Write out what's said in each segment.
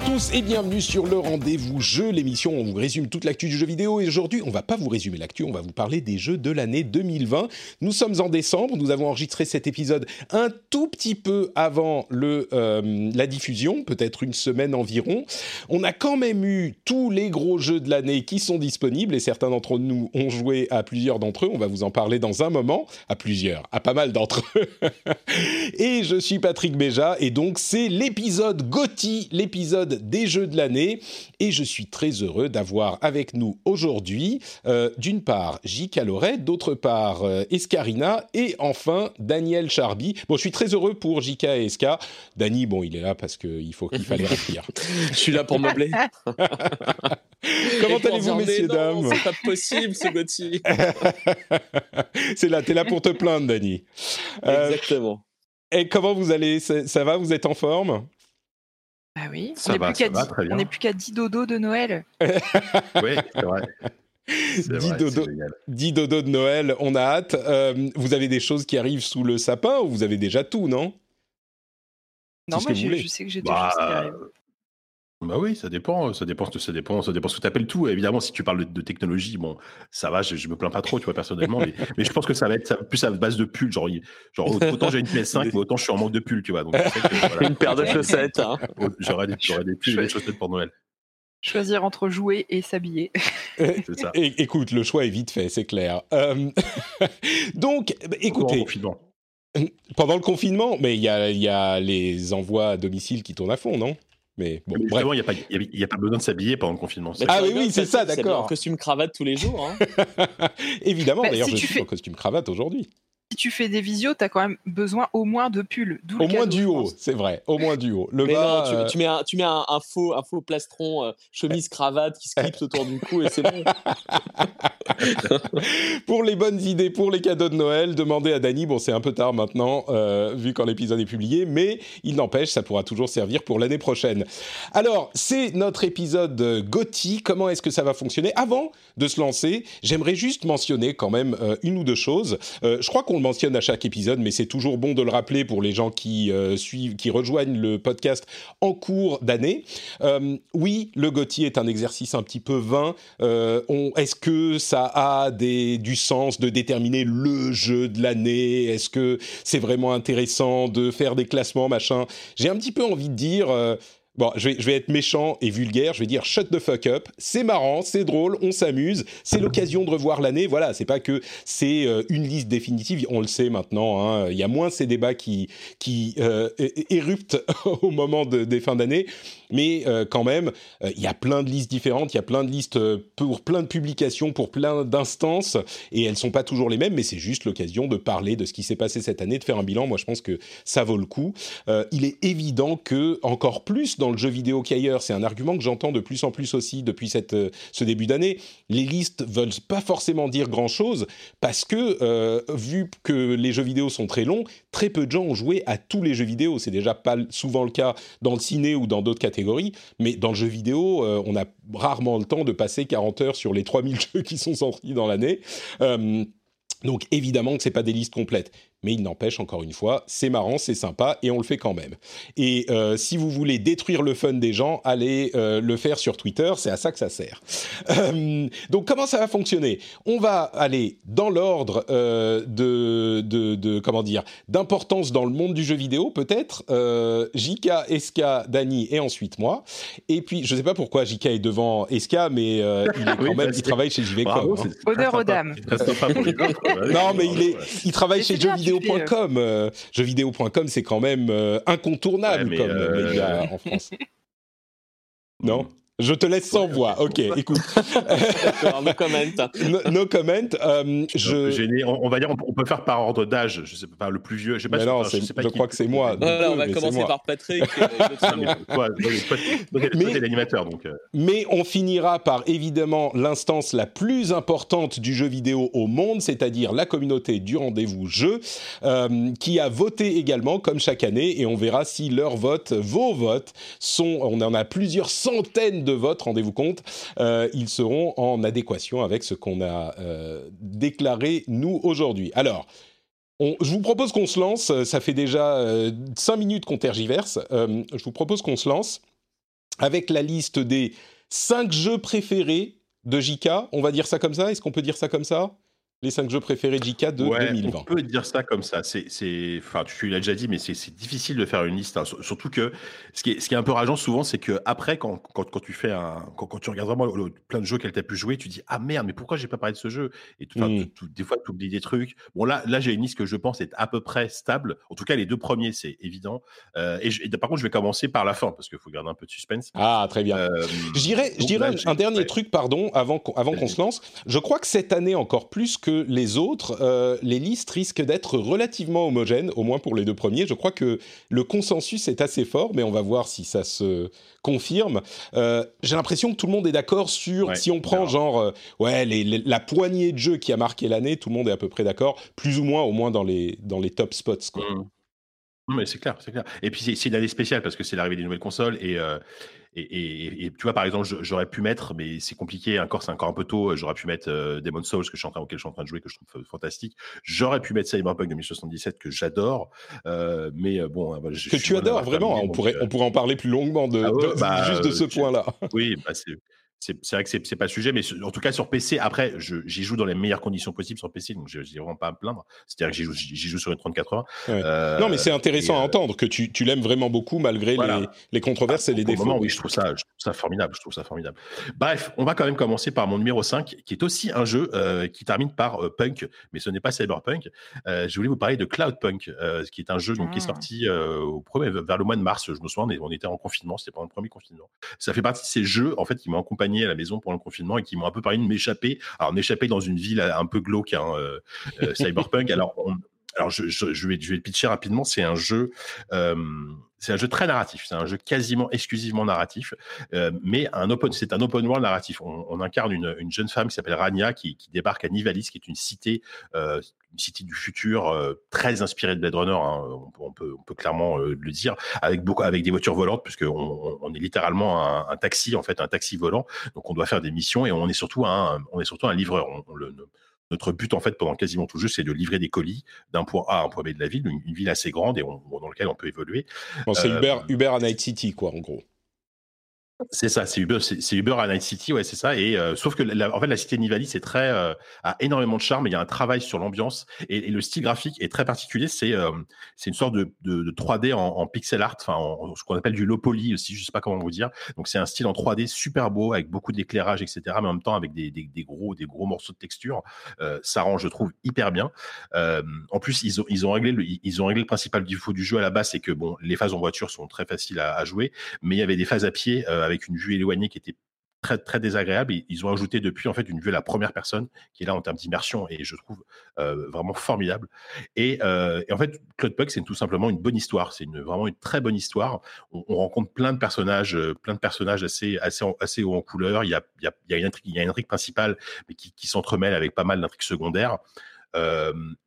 Tous et bienvenue sur le rendez-vous jeu, l'émission où on vous résume toute l'actu du jeu vidéo. Et aujourd'hui, on va pas vous résumer l'actu, on va vous parler des jeux de l'année 2020. Nous sommes en décembre, nous avons enregistré cet épisode un tout petit peu avant le, euh, la diffusion, peut-être une semaine environ. On a quand même eu tous les gros jeux de l'année qui sont disponibles et certains d'entre nous ont joué à plusieurs d'entre eux. On va vous en parler dans un moment, à plusieurs, à pas mal d'entre eux. et je suis Patrick Béja et donc c'est l'épisode GOTY, l'épisode des jeux de l'année. Et je suis très heureux d'avoir avec nous aujourd'hui, euh, d'une part, J.K. Loret, d'autre part, euh, Escarina, et enfin, Daniel Charby. Bon, je suis très heureux pour J.K. et Esca. Dany, bon, il est là parce qu'il faut qu'il fallait remplir. Je suis là pour meubler. Comment allez-vous, messieurs, non, dames C'est pas possible, ce Gauthier. C'est là, t'es là pour te plaindre, Dany. Euh, Exactement. et comment vous allez? Ça, ça va? Vous êtes en forme? Ah oui, Ça on n'est plus qu'à ça va, 10 très bien. on n'est plus qu'à 10 dodos de Noël. Oui, c'est vrai. C'est Dis vrai, dodo. 10 de Noël, on a hâte. Euh, vous avez des choses qui arrivent sous le sapin ou vous avez déjà tout, non? Non, moi je, sais que j'ai des Bah, choses qui arrivent. Bah oui, ça dépend, ça dépend, ça dépend, ça dépend ce que tu appelles tout. Évidemment, si tu parles de, de technologie, bon, ça va, je, je me plains pas trop, tu vois, personnellement, mais, mais je pense que ça va être ça- plus à base de pulls, genre, genre autant j'ai une PS5, mais autant je suis en manque de pulls, tu vois. Donc, je sais que, voilà, Une paire de chaussettes. Hein. J'aurais des, pulls et des chaussettes pour Noël, Choisir entre jouer et s'habiller. c'est ça. É- Écoute, le choix est vite fait, c'est clair. Euh, donc, bah, écoutez, confinement. pendant le confinement, mais il y a, il y a les envois à domicile qui tournent à fond, non? Mais bon, Mais bref. Justement, il n'y a, pas- il y a- il y a pas besoin de s'habiller pendant le confinement. Mais Ah oui, oui, c'est ça, d'accord. En costume cravate tous les jours. Hein. Évidemment, Bah, d'ailleurs, si je suis fais- en costume cravate aujourd'hui. Si tu fais des visios, t'as quand même besoin au moins de pulls. Au moins du haut, c'est vrai, au moins du haut. Le Mais bas, non, tu, euh, tu mets, un, tu mets un, un faux, un faux plastron, euh, chemise cravate qui se clipse autour du cou et c'est bon. pour les bonnes idées, pour les cadeaux de Noël, demandez à Dany. Bon, c'est un peu tard maintenant, euh, vu quand l'épisode est publié, mais il n'empêche, ça pourra toujours servir pour l'année prochaine. Alors, c'est notre épisode GOTY. Comment est-ce que ça va fonctionner? Avant de se lancer, j'aimerais juste mentionner quand même euh, une ou deux choses. Euh, je crois qu'on le mentionne à chaque épisode, mais c'est toujours bon de le rappeler pour les gens qui euh, suivent, qui rejoignent le podcast en cours d'année. Euh, oui, le GOTY est un exercice un petit peu vain. Euh, on- Est-ce que ça a des, du sens de déterminer le jeu de l'année? Est-ce que c'est vraiment intéressant de faire des classements, machin? J'ai un petit peu envie de dire... Bon, je vais, être méchant et vulgaire, je vais dire shut the fuck up. C'est marrant, c'est drôle, on s'amuse, c'est l'occasion de revoir l'année. Voilà, c'est pas que c'est euh, une liste définitive, on le sait maintenant. hein, Il y a moins ces débats qui, qui euh, éruptent au moment de- des fins d'année, mais euh, quand même, il y a plein de listes différentes, il y a plein de listes pour plein de publications, pour plein d'instances, et elles sont pas toujours les mêmes, mais c'est juste l'occasion de parler de ce qui s'est passé cette année, de faire un bilan. Moi, je pense que ça vaut le coup. Il est évident que encore plus dans le jeu vidéo qu'ailleurs, c'est un argument que j'entends de plus en plus aussi depuis euh, ce début d'année. Les listes veulent pas forcément dire grand chose parce que euh, vu que les jeux vidéo sont très longs, très peu de gens ont joué à tous les jeux vidéo. C'est déjà pas souvent le cas dans le ciné ou dans d'autres catégories, mais dans le jeu vidéo, euh, on a rarement le temps de passer 40 heures sur les 3000 jeux qui sont sortis dans l'année. Donc évidemment que c'est pas des listes complètes, mais il n'empêche encore une fois, c'est marrant, c'est sympa et on le fait quand même. Et euh, si vous voulez détruire le fun des gens, allez euh, le faire sur Twitter, c'est à ça que ça sert. Euh, donc comment ça va fonctionner? On va aller dans l'ordre euh, de, de, de comment dire d'importance dans le monde du jeu vidéo peut-être. Euh, JK, Eska, Dany et ensuite moi. Et puis je sais pas pourquoi JK est devant Eska, mais euh, il est quand Oui, même, il travaille chez JVcom. Hein. Honneur aux dames. Non, mais il est, travaille Mais chez bien, tu jeuxvideo.com. Euh, jeuxvideo.com, c'est quand même euh, incontournable Ouais, comme euh, média en France. Non? Je te laisse sans voix. Ok, écoute. D'accord, no comment. no, no comment. euh, je... Gêné. On, on va dire, on, on peut faire par ordre d'âge. Je sais pas, le plus vieux. Je, sais pas Mais non, c'est- sais pas je crois que c'est moi. Voilà, on va commencer par Patrick. trio. mais l'animateur, donc. euh, Mais on finira par évidemment l'instance la plus importante du jeu vidéo au monde, c'est-à-dire la communauté du rendez-vous jeu, euh, qui a voté également comme chaque année, et on verra si leurs votes, vos votes, sont, on en a plusieurs centaines de votes, rendez-vous compte, euh, ils seront en adéquation avec ce qu'on a euh, déclaré nous aujourd'hui. Alors. On- je vous propose qu'on se lance, euh, ça fait déjà 5 minutes qu'on tergiverse, je vous propose qu'on se lance avec la liste des 5 jeux préférés de JK, on va dire ça comme ça Est-ce qu'on peut dire ça comme ça? Les 5 jeux préférés JK de ouais, 2020. On peut dire ça comme ça. C'est, enfin, tu l'as déjà dit, mais c'est, difficile de faire une liste. hein. Sur- Surtout que ce qui est, ce qui est un peu rageant souvent, c'est que après, quand, quand, quand tu fais un, quand, quand tu regardes vraiment le- plein de jeux qu'elle t'a pu jouer, tu dis ah merde, mais pourquoi j'ai pas parlé de ce jeu? Et tout- Mm. tout- des fois, tu oublies des trucs. Bon là, là, j'ai une liste que je pense est à peu près stable. En tout cas, les deux premiers, c'est évident. Euh, et, je- et par contre, je vais commencer par la fin parce qu'il faut garder un peu de suspense. Ah, très bien. Euh, Je dirais, je dirais là, un, dernier ouais. truc, pardon, avant qu'on avant qu'on se lance. Je crois que cette année, encore plus que les autres, euh, les listes risquent d'être relativement homogènes, au moins pour les deux premiers. Je crois que le consensus est assez fort, mais on va voir si ça se confirme. Euh, J'ai l'impression que tout le monde est d'accord sur, Ouais, si on prend alors. genre, euh, ouais, les- les- la poignée de jeux qui a marqué l'année, tout le monde est à peu près d'accord, plus ou moins, au moins dans les, dans les top spots. Quoi. Mm. Non, mais c'est clair, c'est clair. Et puis c'est- c'est une année spéciale parce que c'est l'arrivée des nouvelles consoles et, euh, et, et- et tu vois par exemple j'aurais pu mettre, mais c'est compliqué, encore c'est encore un peu tôt. J'aurais pu mettre euh, Demon's Souls que je suis en train auquel je suis en train de jouer que je trouve fa- fantastique. J'aurais pu mettre Cyberpunk 2077 que j'adore, euh, mais euh, bon, voilà, je- Que je tu adores, vraiment, terminé, on donc, pourrait, euh, on pourrait en parler plus longuement de, Ah ouais, de- bah, juste de ce euh, point-là. oui, bah, c'est c'est c'est vrai que c'est c'est pas le sujet, mais en tout cas sur PC, après, je- j'y joue dans les meilleures conditions possibles sur PC, donc je n'ai vraiment pas à me plaindre. C'est-à-dire que j'y joue, joue sur une 3080. Ouais. Euh, Non, mais c'est intéressant à euh, entendre que tu, tu l'aimes vraiment beaucoup malgré Voilà. les, les controverses et les défauts. moment, oui, je trouve ça, je trouve ça formidable. Je trouve ça formidable. Bref, on va quand même commencer par mon numéro 5, qui est aussi un jeu euh, qui termine par euh, Punk, mais ce n'est pas Cyberpunk. Euh, je voulais vous parler de Cloudpunk, euh, qui est un jeu donc, qui est Ah. sorti euh, au premier, vers le mois de mars. Je me souviens, on est- on était en confinement, c'était pendant le premier confinement. Ça fait partie de ces jeux en fait qui m'ont accompagné à la maison pendant le confinement et qui m'ont un peu permis de m'échapper. Alors m'échapper dans une ville un peu glauque, hein, euh, euh, Cyberpunk. Alors on- alors je, vais le pitcher rapidement. C'est un jeu, euh, c'est un jeu très narratif. C'est un jeu quasiment exclusivement narratif, euh, mais un open, c'est un open world narratif. On, incarne une, une jeune femme qui s'appelle Rania qui, débarque à Nivalis, qui est une cité, euh, une cité du futur très inspirée de Blade Runner. hein, on, peut- clairement le dire, avec beaucoup, avec des voitures volantes, puisque on, est littéralement un, taxi en fait, un taxi volant. Donc on doit faire des missions et on est surtout un, on est surtout un livreur. Notre but, en fait, pendant quasiment tout le jeu, c'est de livrer des colis d'un point A à un point B de la ville, une, une ville assez grande et on- dans laquelle on peut évoluer. Bon, c'est euh, Uber, Uber à Night City, quoi, en gros. C'est ça, c'est Uber, c'est Uber à Night City, ouais, c'est ça. Et euh, sauf que la, en fait, la cité de Nivalis c'est très euh, a énormément de charme. Il y a un travail sur l'ambiance et, le style graphique est très particulier. C'est euh, c'est une sorte de, de, de 3D en, pixel art, enfin en- ce qu'on appelle du low poly aussi. Je sais pas comment vous dire. Donc c'est un style en 3D super beau avec beaucoup d'éclairage, etc. Mais en même temps avec des, des, gros des gros morceaux de texture. Ça rend, je trouve, hyper bien. En plus, ils ont ils ont réglé le ils ont réglé le principal défaut du jeu à la base, c'est que bon, les phases en voiture sont très faciles à, jouer, mais il y avait des phases à pied avec une vue éloignée qui était très très désagréable ils ont ajouté depuis en fait une vue à la première personne qui est là en termes d'immersion et je trouve euh, vraiment formidable. Et, euh, en fait Claude Puck c'est tout simplement une bonne histoire. C'est vraiment une très bonne histoire. On, on rencontre plein de personnages euh, plein de personnages assez assez assez haut en couleur. Il y a il y a, une intrigue il y a une intrigue principale mais qui, s'entremêle avec pas mal d'intrigues secondaires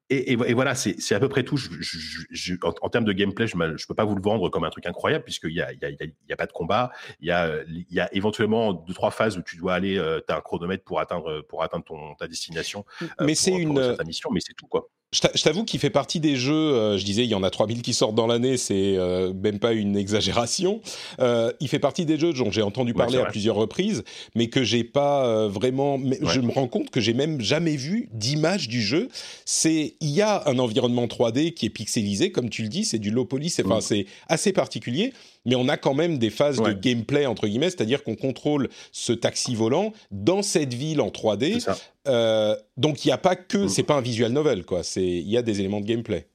et, et, et voilà, c'est à peu près tout. Je, je, je- je- en, en termes de gameplay, je ne peux pas vous le vendre comme un truc incroyable, puisqu'il n'y a, il y a, y a- il y a pas de combat. Il y, a, y a éventuellement deux, trois phases où tu dois aller, tu as un chronomètre pour atteindre, pour atteindre ton, ta destination. euh, Mais c'est une- mission, mais c'est tout, quoi. Je t'a- je t'avoue qu'il fait partie des jeux, euh, je disais, il y en a 3000 qui sortent dans l'année, c'est euh, même pas une exagération. Euh, il fait partie des jeux dont j'ai entendu parler à plusieurs reprises, mais que j'ai pas vraiment. Ouais. Je me rends compte que j'ai même jamais vu d'image du jeu. C'est, il y a un environnement 3D qui est pixelisé, comme tu le dis, c'est du low poly, c'est, Mm. c'est assez particulier, mais on a quand même des phases de gameplay entre guillemets, c'est-à-dire qu'on contrôle ce taxi volant dans cette ville en 3D. C'est ça. Euh, donc il n'y a pas que, Mm. c'est pas un visual novel quoi. Il y a des éléments de gameplay.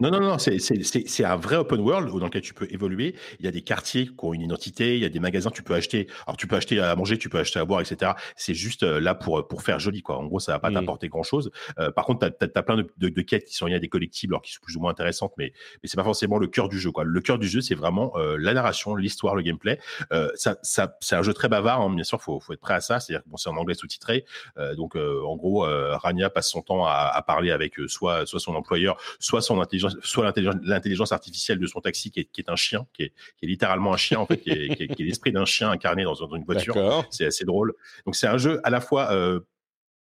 Non, non, non, c'est- c'est c'est- c'est un vrai open world dans lequel tu peux évoluer. Il y a des quartiers qui ont une identité, il y a des magasins, tu peux acheter. Alors, tu peux acheter à manger, tu peux acheter à boire, etc. C'est juste euh, là pour, pour faire joli, quoi. En gros, ça va pas Mm. t'apporter grand chose. par contre, tu as, plein de, de- de quêtes qui sont liées à des collectibles, alors qui sont plus ou moins intéressantes, mais, mais c'est pas forcément le cœur du jeu, quoi. Le cœur du jeu, c'est vraiment euh, la narration, l'histoire, le gameplay. Euh, ça, ça, c'est un jeu très bavard, hein, bien sûr, faut, faut être prêt à ça. C'est-à-dire que bon, c'est en anglais sous-titré. Euh, donc, euh, en gros, euh, Rania passe son temps à, à parler avec euh, soit, soit son employeur, soit son intelligence, soit l'intelligence, artificielle de son taxi, qui est, qui est un chien, qui est, qui est littéralement un chien, en fait, qui est, l'esprit d'un chien incarné dans, dans une voiture. C'est assez drôle. Donc, c'est un jeu à la fois euh,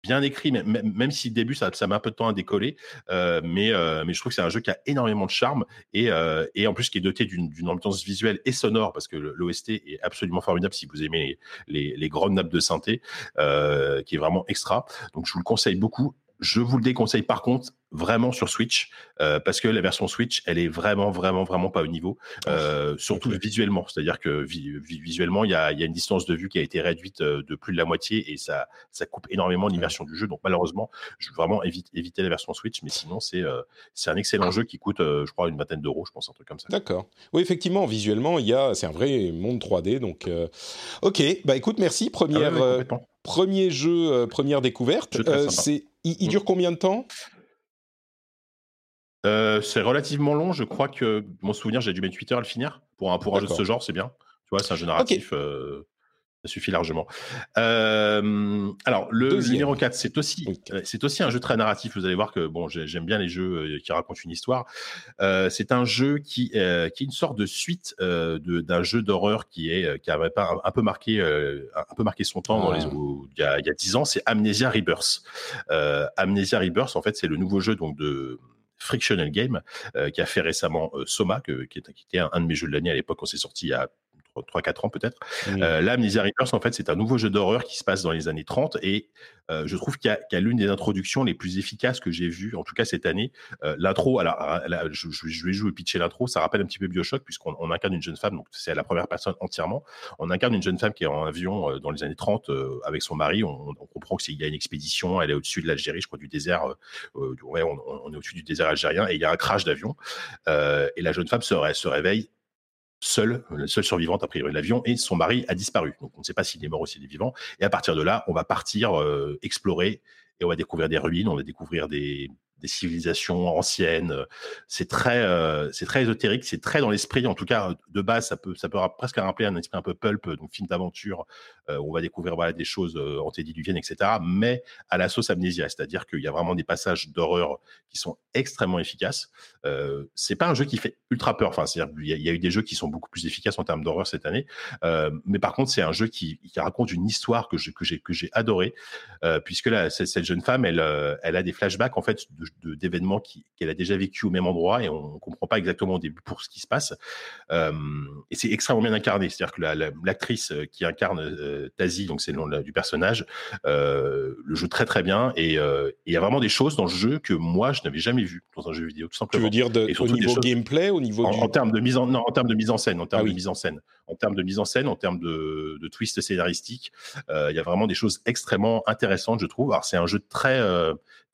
bien écrit, même, même- si le début, ça, ça met un peu de temps à décoller. euh, mais, euh, mais je trouve que c'est un jeu qui a énormément de charme et, euh, et en plus qui est doté d'une ambiance visuelle et sonore parce que l'OST est absolument formidable si vous aimez les, les, les grandes nappes de synthé, qui est vraiment extra. Donc, je vous le conseille beaucoup. Je vous le déconseille par contre vraiment sur Switch euh, parce que la version Switch elle est vraiment vraiment vraiment pas au niveau euh, surtout visuellement c'est-à-dire que vi- vi- visuellement il y a, il y a une distance de vue qui a été réduite euh, de plus de la moitié et ça ça coupe énormément l'immersion du jeu donc malheureusement je veux vraiment évite, éviter la version Switch mais sinon c'est euh, c'est un excellent jeu qui coûte je crois une vingtaine d'euros je pense un truc comme ça D'accord. Oui, effectivement, visuellement, il y a, c'est un vrai monde 3D. Donc, ok. Bah, écoute, merci. Ah ouais, Première, ouais, premier jeu, euh, première découverte. Euh, c'est, il, il Mm. dure combien de temps? Euh, c'est relativement long. Je crois que mon souvenir, j'ai dû mettre 8 heures à le finir. Pour un, pour un jeu de ce genre, c'est bien. Tu vois, c'est un jeu narratif. euh, ça suffit largement. Euh, alors, le, Deuxième. numéro 4, c'est aussi, euh, c'est aussi un jeu très narratif. Vous allez voir que bon, j'ai- j'aime bien les jeux euh, qui racontent une histoire. Euh, c'est un jeu qui, euh, qui est une sorte de suite d'un jeu d'horreur qui est qui avait pas un, peu marqué un peu marqué son temps dans Ah. les, il y a il y a 10 ans. C'est Amnesia Rebirth. Amnesia Rebirth, en fait, c'est le nouveau jeu donc de Frictional Game euh, qui a fait récemment euh, Soma, que- qui, est- qui était un, un de mes jeux de l'année à l'époque quand c'est sorti il y a 3-4 ans peut-être. Mm. Euh, là, Amnesia Rebirth, en fait, c'est un nouveau jeu d'horreur qui se passe dans les années 30 et euh, je trouve qu'il y a, l'une des introductions les plus efficaces que j'ai vues, en tout cas cette année. Euh, l'intro, alors, euh, là, je, vais jouer pitcher l'intro, ça rappelle un petit peu Bioshock puisqu'on on incarne une jeune femme, donc c'est à la première personne entièrement. On incarne une jeune femme qui est en avion dans les années 30 euh, avec son mari. On, on comprend qu'il y a une expédition, elle est au-dessus de l'Algérie, je crois, du désert. ouais, on, on est au-dessus du désert algérien et il y a un crash d'avion. Et la jeune femme se, ré- se réveille seule, la seule survivante a priori de l'avion, et son mari a disparu. Donc on ne sait pas s'il est mort ou s'il est vivant. Et à partir de là, on va partir euh, explorer et on va découvrir des ruines, on va découvrir des, des civilisations anciennes. C'est très, euh, c'est très ésotérique, c'est très dans l'esprit. En tout cas, de base, ça peut, ça peut presque rappeler un esprit un peu pulp, donc film d'aventure. Euh, où on va découvrir des choses euh, antédiluviennes, etc. Mais à la sauce amnésia, c'est-à-dire qu'il y a vraiment des passages d'horreur qui sont extrêmement efficaces. Euh, c'est pas un jeu qui fait ultra peur. Enfin, c'est-à-dire il y a eu des jeux qui sont beaucoup plus efficaces en termes d'horreur cette année. Euh, mais par contre, c'est un jeu qui, raconte une histoire que je- que j'ai que j'ai adoré, euh, puisque là, cette jeune femme, elle, euh, elle a des flashbacks en fait de- d'événements qu'elle a déjà vécu au même endroit et on comprend pas exactement au début pour ce qui se passe. Euh, et c'est extrêmement bien incarné. C'est-à-dire que la- la- l'actrice euh, qui incarne euh, Tazi, donc c'est le nom la- du personnage, euh, le joue très très bien. Et il y a vraiment des choses dans le jeu que moi je n'avais jamais vues dans un jeu vidéo, tout Tu simplement. veux dire de, Et au niveau gameplay, au niveau En, du... en termes de mise en non, en termes de mise en scène, en termes Ah oui. de mise en scène, en termes de mise en scène, en termes de, de twist scénaristique, il y a vraiment des choses extrêmement intéressantes, je trouve. Alors c'est un jeu très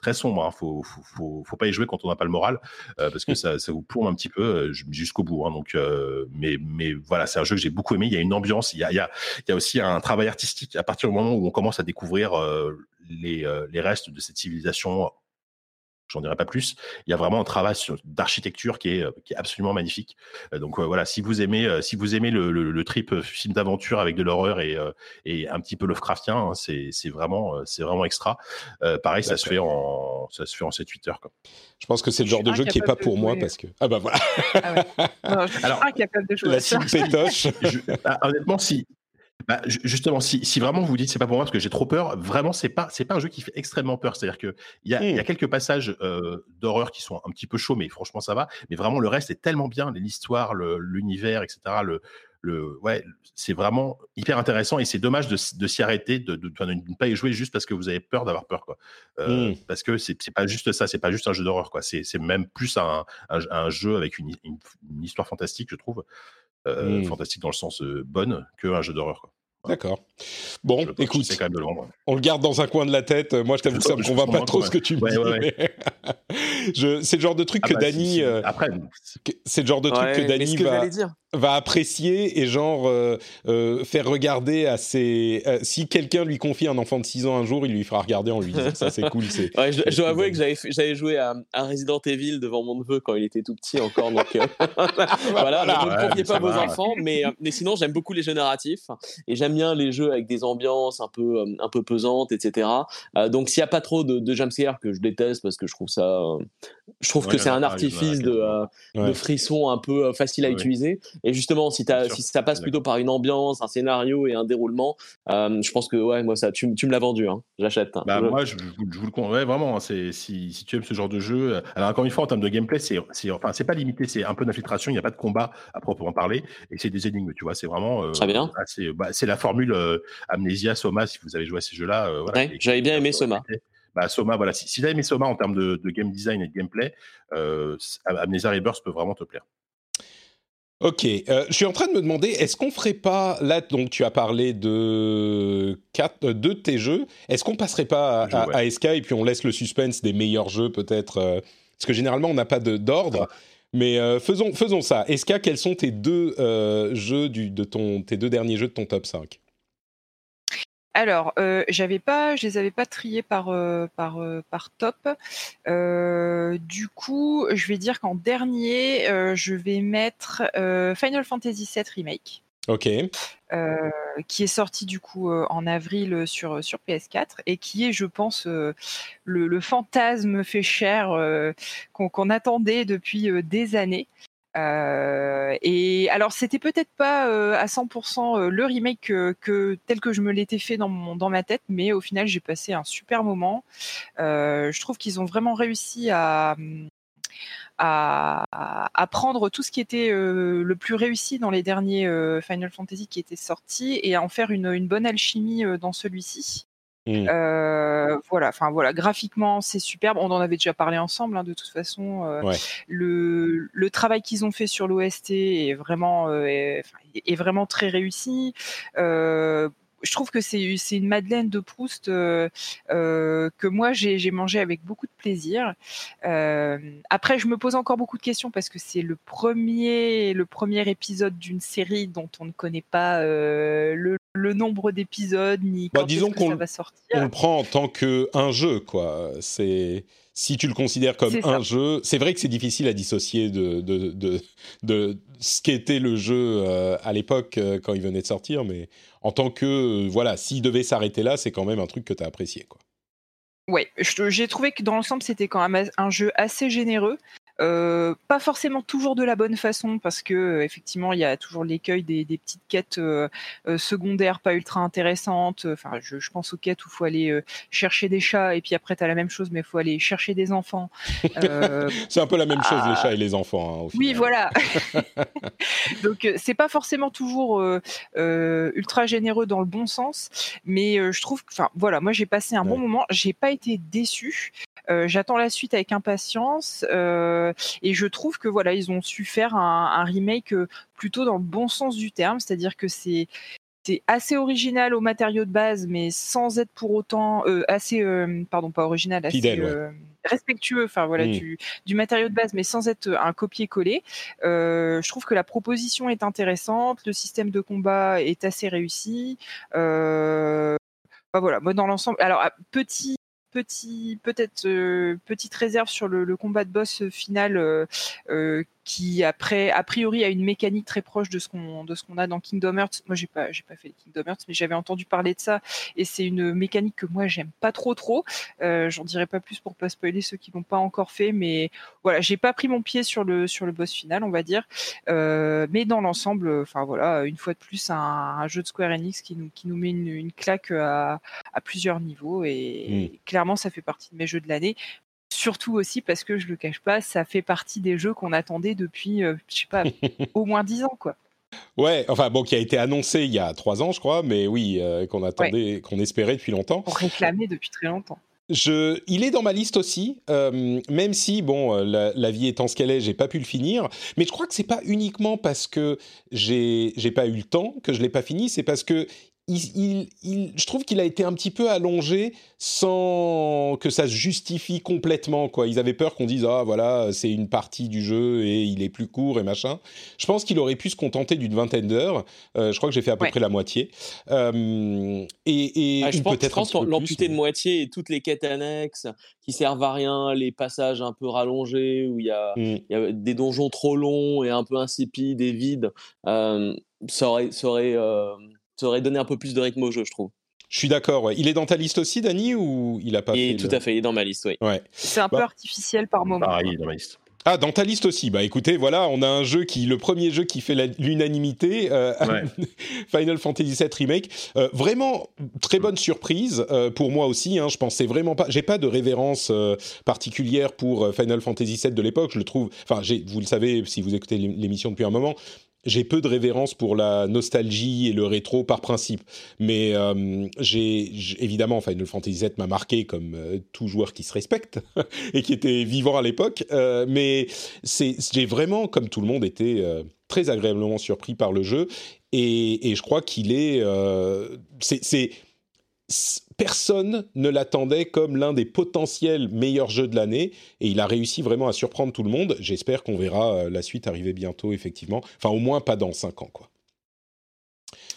très sombre. Hein. Faut, faut, faut, faut pas y jouer quand on n'a pas le moral, euh, parce que ça, ça vous plombe un petit peu euh, jusqu'au bout. Hein. Donc, euh, mais mais voilà, c'est un jeu que j'ai beaucoup aimé. Il y a une ambiance, il y a il y a, il y a aussi un travail artistique à partir du moment où on commence à découvrir euh, les euh, les restes de cette civilisation j'en dirai pas plus. Il y a vraiment un travail d'architecture qui est, euh, qui est absolument magnifique. Euh, donc euh, voilà, si vous aimez, euh, si vous aimez le, le, le trip film d'aventure avec de l'horreur et, euh, et un petit peu Lovecraftien, hein, c'est c'est vraiment, euh, c'est vraiment extra. Euh, pareil, ça se fait en, ça se fait en 7-8 heures. Quoi. Je pense que c'est le genre de jeu qui est pas pour moi parce que... Ah bah voilà, Ah ouais. Non, je suis Alors, incapable de jouer la cible pétoche. Je- ah, honnêtement, si. Bah, ju- justement, si, si vraiment vous vous dites c'est pas pour moi parce que j'ai trop peur, vraiment c'est pas c'est pas un jeu qui fait extrêmement peur. C'est-à-dire que il y a, il y a Mm. quelques passages euh, d'horreur qui sont un petit peu chauds, mais franchement ça va. Mais vraiment le reste est tellement bien, l'histoire, l'univers, etc. Le, le ouais, c'est vraiment hyper intéressant et c'est dommage de, de s'y arrêter, de, de, ne pas y jouer juste parce que vous avez peur d'avoir peur, quoi. Euh, Mm. Parce que c'est pas juste ça, c'est pas juste un jeu d'horreur, quoi. C'est c'est même plus un, un, un jeu avec une, une, une histoire fantastique, je trouve. Euh, Mm. Fantastique dans le sens bonne qu'un jeu d'horreur, quoi. D'accord. Bon, Je- écoute, quand même de on le garde dans un coin de la tête. Moi, je t'avoue que ça me convainc pas trop ce que tu me Ouais, dis. ouais, c'est le genre de truc Ah que bah, si, Dany, si. euh, Après, que- c'est le genre de truc Ouais, que Dany va, apprécier et genre euh, euh, faire regarder à ses. euh, si quelqu'un lui confie un enfant de 6 ans un jour, il lui fera regarder en lui disant ça c'est cool, c'est. Ouais, je, dois avouer que j'avais, joué à, à Resident Evil devant mon neveu quand il était tout petit encore. Donc, euh, voilà, donc ne confiez pas vos enfants. Mais, mais sinon, j'aime beaucoup les jeux narratifs et j'aime bien les jeux avec des ambiances un peu, euh, un peu pesantes, etc. Euh, donc, s'il n'y a pas trop de, de jumpscare que je déteste parce que je trouve ça. euh, je trouve Ouais, que c'est un artifice de, Ouais. de frissons un peu facile à Ouais. utiliser. Et justement, si, sûr, si ça passe plutôt par une ambiance, un scénario et un déroulement, je pense que ouais, moi ça, tu, tu me l'as vendu, hein. j'achète. hein. Bah, moi, je, je vous- le conseille ouais, vraiment. hein, c'est, si, si tu aimes ce genre de jeu, alors encore une fois, en termes de gameplay, c'est, enfin, c'est pas limité, c'est un peu d'infiltration, il n'y a pas de combat à proprement parler, et c'est des énigmes, tu vois, c'est vraiment. euh, Très bien. bah, c'est la formule euh, Amnesia, Soma, si vous avez joué à ces jeux-là. euh, voilà, Ouais, j'avais bien aimé Soma. Bah, Soma, voilà. Si, si tu as aimé Soma en termes de, de game design et de gameplay, euh, Amnesia Rebirth peut vraiment te plaire. Ok, euh, je suis en train de me demander, est-ce qu'on ferait pas là donc tu as parlé de quatre, euh, deux de tes jeux, est-ce qu'on passerait pas à, Jeux, ouais. à- à SK et puis on laisse le suspense des meilleurs jeux peut-être euh, parce que généralement on n'a pas de d'ordre, mais euh, faisons faisons ça. SK, quels sont tes deux euh, jeux de ton derniers jeux de ton top 5 Alors, euh, j'avais pas, je les avais pas triés par par top. Du coup, je vais dire qu'en dernier, je vais mettre Final Fantasy VII Remake, Ok, euh, qui est sorti du coup euh, en avril sur sur PS4 et qui est, je pense, euh, le, fantasme fait cher euh, qu'on attendait depuis euh, des années. Euh, et alors c'était peut-être pas euh, à 100% euh, le remake tel que je me l'étais fait dans mon dans ma tête, mais au final j'ai passé un super moment. Euh, je trouve qu'ils ont vraiment réussi à à, à prendre tout ce qui était euh, le plus réussi dans les derniers euh, Final Fantasy qui étaient sortis et à en faire une, une bonne alchimie euh, dans celui-ci. Mm. Euh, voilà, enfin voilà, graphiquement c'est superbe. On en avait déjà parlé ensemble, hein, de toute façon. Ouais. le, le travail qu'ils ont fait sur l'OST est vraiment est vraiment très réussi. Je trouve que c'est une Madeleine de Proust euh, euh, que moi j'ai mangé avec beaucoup de plaisir. Euh, après, je me pose encore beaucoup de questions parce que c'est le premier le premier épisode d'une série dont on ne connaît pas le, le nombre d'épisodes ni Bah, quand disons que ça va sortir. on le prend en tant que un jeu quoi. C'est si tu le considères comme un jeu, c'est vrai que c'est difficile à dissocier de, de, de, de ce qu'était le jeu euh, à l'époque euh, quand il venait de sortir, mais en tant que, euh, voilà, s'il devait s'arrêter là, c'est quand même un truc que tu as apprécié. Quoi. Ouais, j'ai trouvé que dans l'ensemble, c'était quand même un jeu assez généreux. Euh, pas forcément toujours de la bonne façon parce que euh, effectivement il y a toujours l'écueil des, des petites quêtes euh, secondaires pas ultra intéressantes. Enfin, je, je pense aux quêtes où il faut aller chercher des chats et puis après t'as la même chose mais il faut aller chercher des enfants. C'est un peu la même chose, les Ah. chats et les enfants. hein, au oui, voilà. Donc c'est pas forcément toujours ultra généreux dans le bon sens, mais je trouve que, enfin voilà, moi j'ai passé un bon moment, j'ai pas été déçu. Euh, J'attends la suite avec impatience euh, et je trouve que voilà ils ont su faire un, un remake euh, plutôt dans le bon sens du terme, c'est-à-dire que c'est c'est assez original au matériau de base, mais sans être pour autant euh, assez, euh, pardon, pas original, assez Fidèle, ouais. euh, respectueux, enfin voilà, Mm. du, du matériau de base, mais sans être un copier-coller. Je trouve que la proposition est intéressante, le système de combat est assez réussi. Bah voilà, moi dans l'ensemble, alors petit petit peut-être euh, petite réserve sur le, le combat de boss final euh, euh, qui après a priori a une mécanique très proche de ce qu'on de ce qu'on a dans Kingdom Hearts. Moi j'ai pas j'ai pas fait Kingdom Hearts mais j'avais entendu parler de ça et c'est une mécanique que moi j'aime pas trop trop. Euh, J'en dirai pas plus pour pas spoiler ceux qui l'ont pas encore fait mais voilà j'ai pas pris mon pied sur le sur le boss final on va dire. Euh, mais dans l'ensemble enfin voilà une fois de plus un, un jeu de Square Enix qui nous qui nous met une, une claque à à plusieurs niveaux et clairement ça fait partie de mes jeux de l'année. Surtout aussi parce que je le cache pas, ça fait partie des jeux qu'on attendait depuis, euh, je sais pas, au moins dix ans quoi. Ouais, enfin bon, qui a été annoncé il y a trois ans, je crois, mais oui, euh, qu'on attendait, qu'on espérait depuis longtemps. On réclamait depuis très longtemps. Je, il est dans ma liste aussi, euh, même si bon, euh, la, la vie étant ce qu'elle est, j'ai pas pu le finir. Mais je crois que c'est pas uniquement parce que j'ai j'ai pas eu le temps que je l'ai pas fini, c'est parce que je trouve qu'il a été un petit peu allongé sans que ça se justifie complètement. Quoi. Ils avaient peur qu'on dise ah voilà c'est une partie du jeu et il est plus court et machin. Je pense qu'il aurait pu se contenter d'une vingtaine d'heures. Euh, je crois que j'ai fait à peu près la moitié. Euh, et, ah, je pense, l'amputer de moitié et toutes les quêtes annexes qui servent à rien, les passages un peu rallongés où il y a, mm. des donjons trop longs et un peu insipides et vides, euh, ça aurait, ça aurait ça aurait donné un peu plus de rythme au jeu, je trouve. Je suis d'accord. Il est dans ta liste aussi, Dani, ou il a pas il Tout à fait, il est dans ma liste, oui. Ouais. C'est un peu bah. artificiel par moment. Pareil, il est dans ma liste. Ah, dans ta liste aussi. Bah écoutez, voilà, on a un jeu qui, le premier jeu qui fait l'unanimité, euh, Final Fantasy VII Remake. Euh, vraiment très bonne surprise euh, pour moi aussi. Hein, je pensais vraiment pas. J'ai pas de révérence particulière pour Final Fantasy VII de l'époque. Je le trouve. Enfin, vous le savez si vous écoutez l'émission depuis un moment j'ai peu de révérence pour la nostalgie et le rétro par principe. Mais euh, j'ai évidemment Final Fantasy VII m'a marqué comme euh, tout joueur qui se respecte et qui était vivant à l'époque. Euh, mais j'ai vraiment, comme tout le monde, été très agréablement surpris par le jeu. Et, et je crois qu'il est, c'est personne ne l'attendait comme l'un des potentiels meilleurs jeux de l'année et il a réussi vraiment à surprendre tout le monde. J'espère qu'on verra euh, la suite arriver bientôt, effectivement. Enfin, au moins pas dans 5 ans, quoi.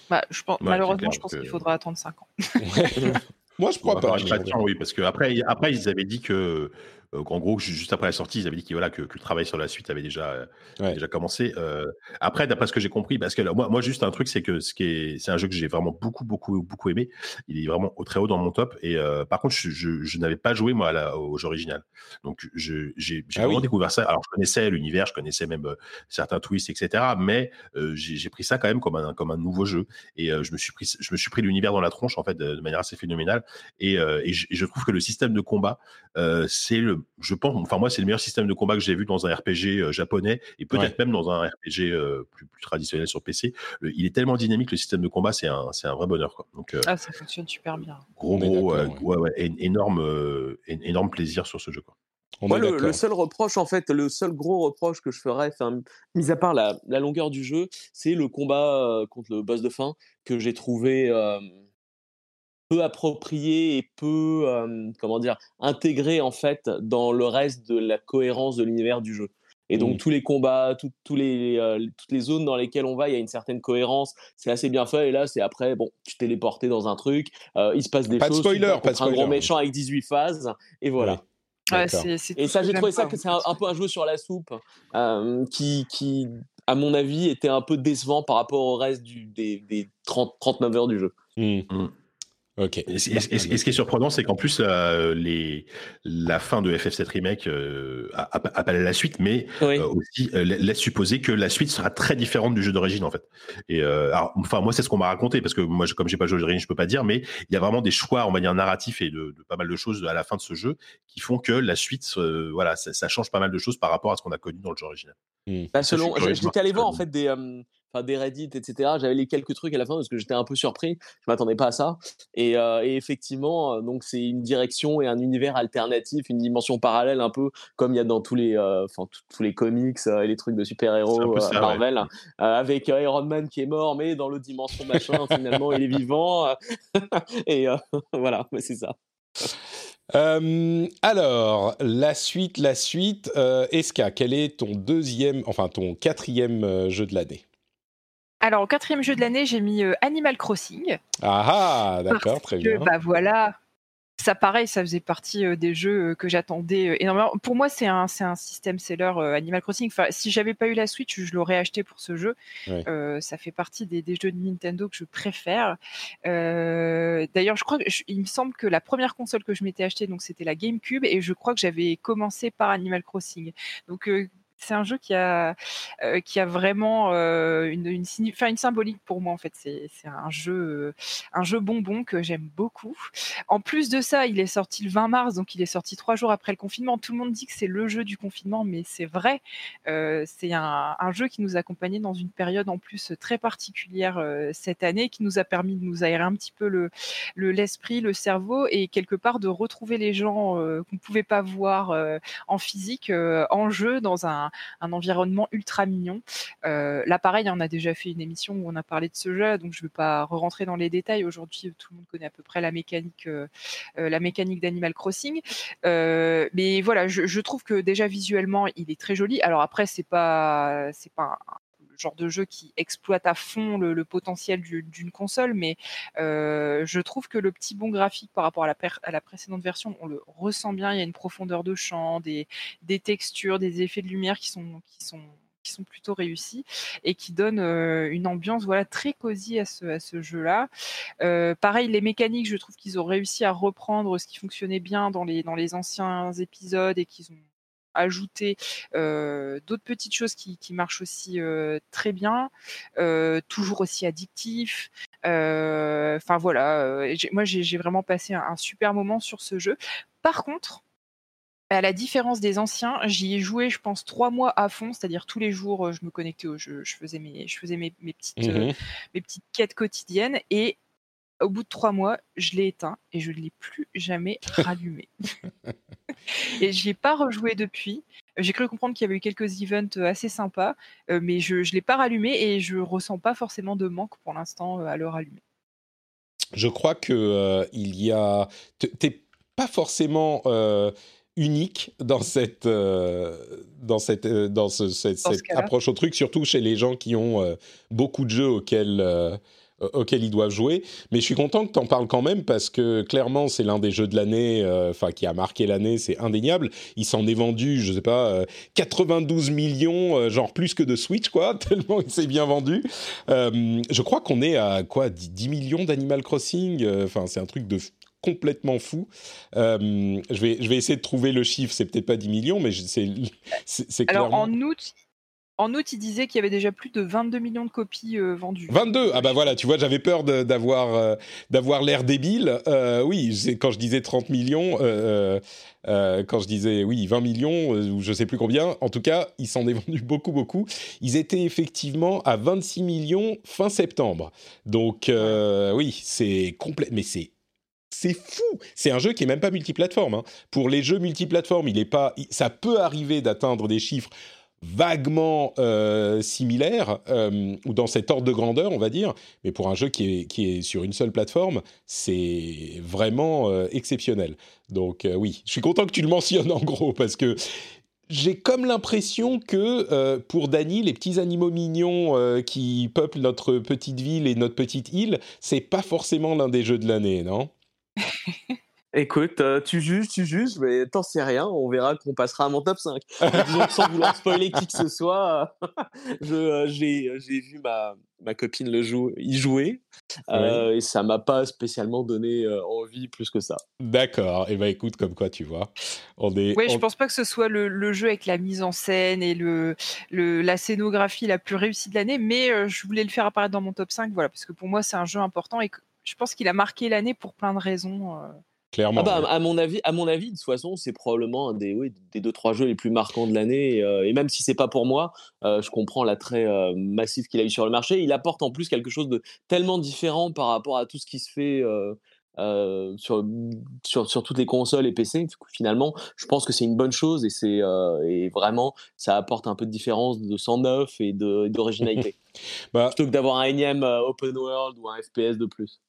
Bah, je pense, malheureusement, je pense qu'il faudra attendre 5 ans. Moi, je crois pas. oui, parce qu'après, après, ils avaient dit que en gros, juste après la sortie, ils avaient dit que, voilà, que, le travail sur la suite avait déjà, euh, déjà commencé. Euh, après, d'après ce que j'ai compris, parce que moi, moi, juste un truc, c'est que ce qui est, c'est un jeu que j'ai vraiment beaucoup, beaucoup, beaucoup aimé. Il est vraiment au très haut dans mon top. Et par contre, je, je, n'avais pas joué moi à au jeu original. Donc, j'ai, j'ai ah vraiment découvert ça. Alors, je connaissais l'univers, je connaissais même certains twists, etc. Mais j'ai, pris ça quand même comme un, comme un nouveau jeu. Et je me suis pris, je me suis pris l'univers dans la tronche en fait de, manière assez phénoménale. Et, et, je, et, je, trouve que le système de combat, c'est le je pense, enfin moi c'est le meilleur système de combat que j'ai vu dans un RPG euh, japonais et peut-être même dans un RPG euh, plus, traditionnel sur PC. il est tellement dynamique le système de combat, c'est un, c'est un vrai bonheur quoi. Donc euh, ah ça fonctionne super bien. Gros gros, ouais, ouais, énorme, énorme plaisir sur ce jeu quoi. Moi, le, seul reproche, en fait, le seul gros reproche que je ferais, mis à part la, longueur du jeu, c'est le combat contre le boss de fin que j'ai trouvé peu approprié et peu, comment dire, intégré en fait dans le reste de la cohérence de l'univers du jeu. Et donc mmh. tous les combats, tous les, toutes les zones dans lesquelles on va, il y a une certaine cohérence. C'est assez bien fait. Et là, c'est après, bon, tu t'es téléporté dans un truc, il se passe des pas choses. De spoiler, pas de spoiler. Un grand méchant avec 18 phases, et voilà. et ça, j'ai trouvé ça que c'est un, peu un jeu sur la soupe qui, qui, à mon avis, était un peu décevant par rapport au reste du, des, 30, 39 heures du jeu. Mmh. Mmh. Ok. Et, ce qui est surprenant, c'est qu'en plus, euh, les, la fin de FF7 Remake euh, appelle à la suite, mais euh, aussi laisse supposer que la suite sera très différente du jeu d'origine, en fait. Et alors, enfin, moi, c'est ce qu'on m'a raconté, parce que moi, je, comme j'ai pas joué d'origine, je peux pas dire, mais il y a vraiment des choix, on va dire, narratifs et de, pas mal de choses à la fin de ce jeu qui font que la suite, voilà, ça, change pas mal de choses par rapport à ce qu'on a connu dans le jeu original. Mmh. Bah, selon, j'étais allé voir en fait des, enfin des Reddit, etc. J'avais les quelques trucs à la fin parce que j'étais un peu surpris. Je m'attendais pas à ça. Et, euh, effectivement, euh, donc c'est une direction et un univers alternatif, une dimension parallèle, un peu comme il y a dans tous les, euh, enfin tous les comics et les trucs de super-héros Marvel, avec Iron Man qui est mort, mais dans l'autre dimension machin, finalement il est vivant. et voilà, c'est ça. alors, la suite, la suite. Eska, quel est ton deuxième, enfin ton quatrième jeu de l'année? Alors, au quatrième jeu de l'année, j'ai mis euh, Animal Crossing. Ah, ah d'accord, très bien. Bah voilà, ça pareil, ça faisait partie euh, des jeux euh, que j'attendais énormément. Pour moi, c'est un, c'est un système seller Animal Crossing. Enfin, si j'avais pas eu la Switch, je l'aurais acheté pour ce jeu. ça fait partie des, jeux de Nintendo que je préfère. d'ailleurs, je crois que il me semble que la première console que je m'étais achetée, donc c'était la GameCube, et je crois que j'avais commencé par Animal Crossing. Donc c'est un jeu qui a, euh, qui a vraiment euh, une, une, une, symbolique pour moi en fait. C'est un jeu, euh, un jeu bonbon que j'aime beaucoup. En plus de ça, il est sorti le 20 mars, donc il est sorti trois jours après le confinement. Tout le monde dit que c'est le jeu du confinement, mais c'est vrai. c'est un, jeu qui nous a accompagnés dans une période en plus très particulière cette année, qui nous a permis de nous aérer un petit peu le l'esprit, le, cerveau et quelque part de retrouver les gens qu'on ne pouvait pas voir en physique en jeu dans un un, environnement ultra mignon. Euh, là, pareil, on a déjà fait une émission où on a parlé de ce jeu, donc je ne vais pas re-rentrer dans les détails. Aujourd'hui, tout le monde connaît à peu près la mécanique, la mécanique d'Animal Crossing. mais voilà, je, je, trouve que déjà visuellement, il est très joli. Alors après, c'est pas, c'est pas genre de jeu qui exploite à fond le, potentiel d'une console, mais euh, je trouve que le petit bon graphique par rapport à la, précédente version, on le ressent bien. Il y a une profondeur de champ, des, textures, des effets de lumière qui sont, plutôt réussis et qui donnent euh, une ambiance très cosy à ce, jeu-là. Euh, pareil, les mécaniques, je trouve qu'ils ont réussi à reprendre ce qui fonctionnait bien dans les anciens épisodes et qu'ils ont ajouter d'autres petites choses qui, marchent aussi très bien, toujours aussi addictif. Enfin voilà, moi j'ai vraiment passé un, super moment sur ce jeu. Par contre, à la différence des anciens, j'y ai joué, je pense, trois mois à fond, c'est-à-dire tous les jours, je me connectais au jeu, je faisais mes, je faisais mes, petites, mmh mes petites quêtes quotidiennes, et au bout de trois mois, je l'ai éteint et je ne l'ai plus jamais rallumé. et je n'y ai pas rejoué depuis. J'ai cru comprendre qu'il y avait eu quelques events euh, assez sympas, euh, mais je ne l'ai pas rallumé et je ressens pas forcément de manque pour l'instant euh, à le rallumer. Je crois que il y a. T'es pas forcément unique dans cette dans cette dans cette, approche au truc, surtout chez les gens qui ont beaucoup de jeux auxquels euh, auquel ils doivent jouer. Mais je suis content que tu en parles quand même parce que clairement, c'est l'un des jeux de l'année, euh, enfin, qui a marqué l'année, c'est indéniable. Il s'en est vendu, je sais pas, 92 euh, millions, genre plus que de Switch, quoi, tellement il s'est bien vendu. je crois qu'on est à quoi 10 millions d'Animal Crossing Enfin, c'est un truc de complètement fou. je, vais, je vais essayer de trouver le chiffre, c'est peut-être pas 10 millions, mais c'est clairement... Alors en août, en août, il disait qu'il y avait déjà plus de 22 millions de copies euh, vendues. 22 Ah bah voilà, tu vois, j'avais peur d'avoir euh, d'avoir l'air débile. Euh, oui, quand je disais 30 millions, quand je disais oui 20 millions ou je sais plus combien, en tout cas, il s'en est vendu beaucoup beaucoup. Ils étaient effectivement à 26 millions fin septembre. Donc oui, c'est complet, mais c'est c'est fou. C'est un jeu qui est même pas multiplateforme. Hein. Pour les jeux multiplateformes, il est pas. Ça peut arriver d'atteindre des chiffres vaguement euh, similaire euh, ou dans cet ordre de grandeur, on va dire. Mais pour un jeu qui est, sur une seule plateforme, c'est vraiment euh, exceptionnel. Donc oui, je suis content que tu le mentionnes en gros parce que j'ai comme l'impression que pour Dany, les petits animaux mignons qui peuplent notre petite ville et notre petite île, c'est pas forcément l'un des jeux de l'année, non? Écoute, euh, tu juges, tu juges, mais t'en sais rien, on verra qu'on passera à mon top 5. disons que sans vouloir spoiler qui que ce soit, euh, j'ai, vu ma, ma copine le jouer, y jouer, euh, et ça m'a pas spécialement donné envie plus que ça. D'accord, et eh ben écoute, comme quoi tu vois, on est... Oui, je pense pas que ce soit le, jeu avec la mise en scène et le, le, la scénographie la plus réussie de l'année, mais je voulais le faire apparaître dans mon top 5, voilà, parce que pour moi c'est un jeu important et je pense qu'il a marqué l'année pour plein de raisons. Clairement. Ah bah, à mon avis, à mon avis, de toute façon, c'est probablement un des, oui, des deux trois jeux les plus marquants de l'année. Et, euh, même si c'est pas pour moi, euh, je comprends l'attrait euh, massif qu'il a eu sur le marché. Il apporte en plus quelque chose de tellement différent par rapport à tout ce qui se fait sur, sur, sur toutes les consoles et PC. Finalement, je pense que c'est une bonne chose et c'est et vraiment ça apporte un peu de différence de 109 et d'originalité. bah, plutôt que d'avoir un énième open world ou un FPS de plus.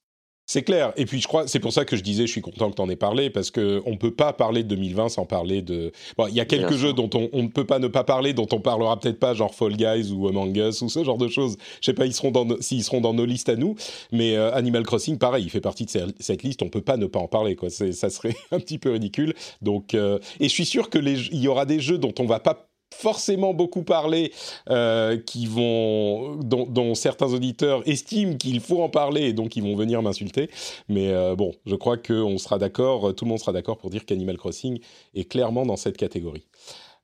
C'est clair. Et puis je crois, c'est pour ça que je disais, je suis content que tu en aies parlé, parce qu'on ne peut pas parler de 2020 sans parler de. Bon, il y a quelques jeux dont on, ne peut pas ne pas parler, dont on parlera peut-être pas, genre Fall Guys ou Among Us ou ce genre de choses. Je sais pas, ils seront dans, s'ils seront dans nos listes à nous, mais euh, Animal Crossing, pareil, il fait partie de cette liste. On peut pas ne pas en parler, quoi. Ça serait un petit peu ridicule. Donc, euh, et je suis sûr que les, il y aura des jeux dont on va pas forcément beaucoup parlé, euh, dont, certains auditeurs estiment qu'il faut en parler et donc ils vont venir m'insulter. Mais euh, bon, je crois qu'on sera d'accord, tout le monde sera d'accord pour dire qu'Animal Crossing est clairement dans cette catégorie.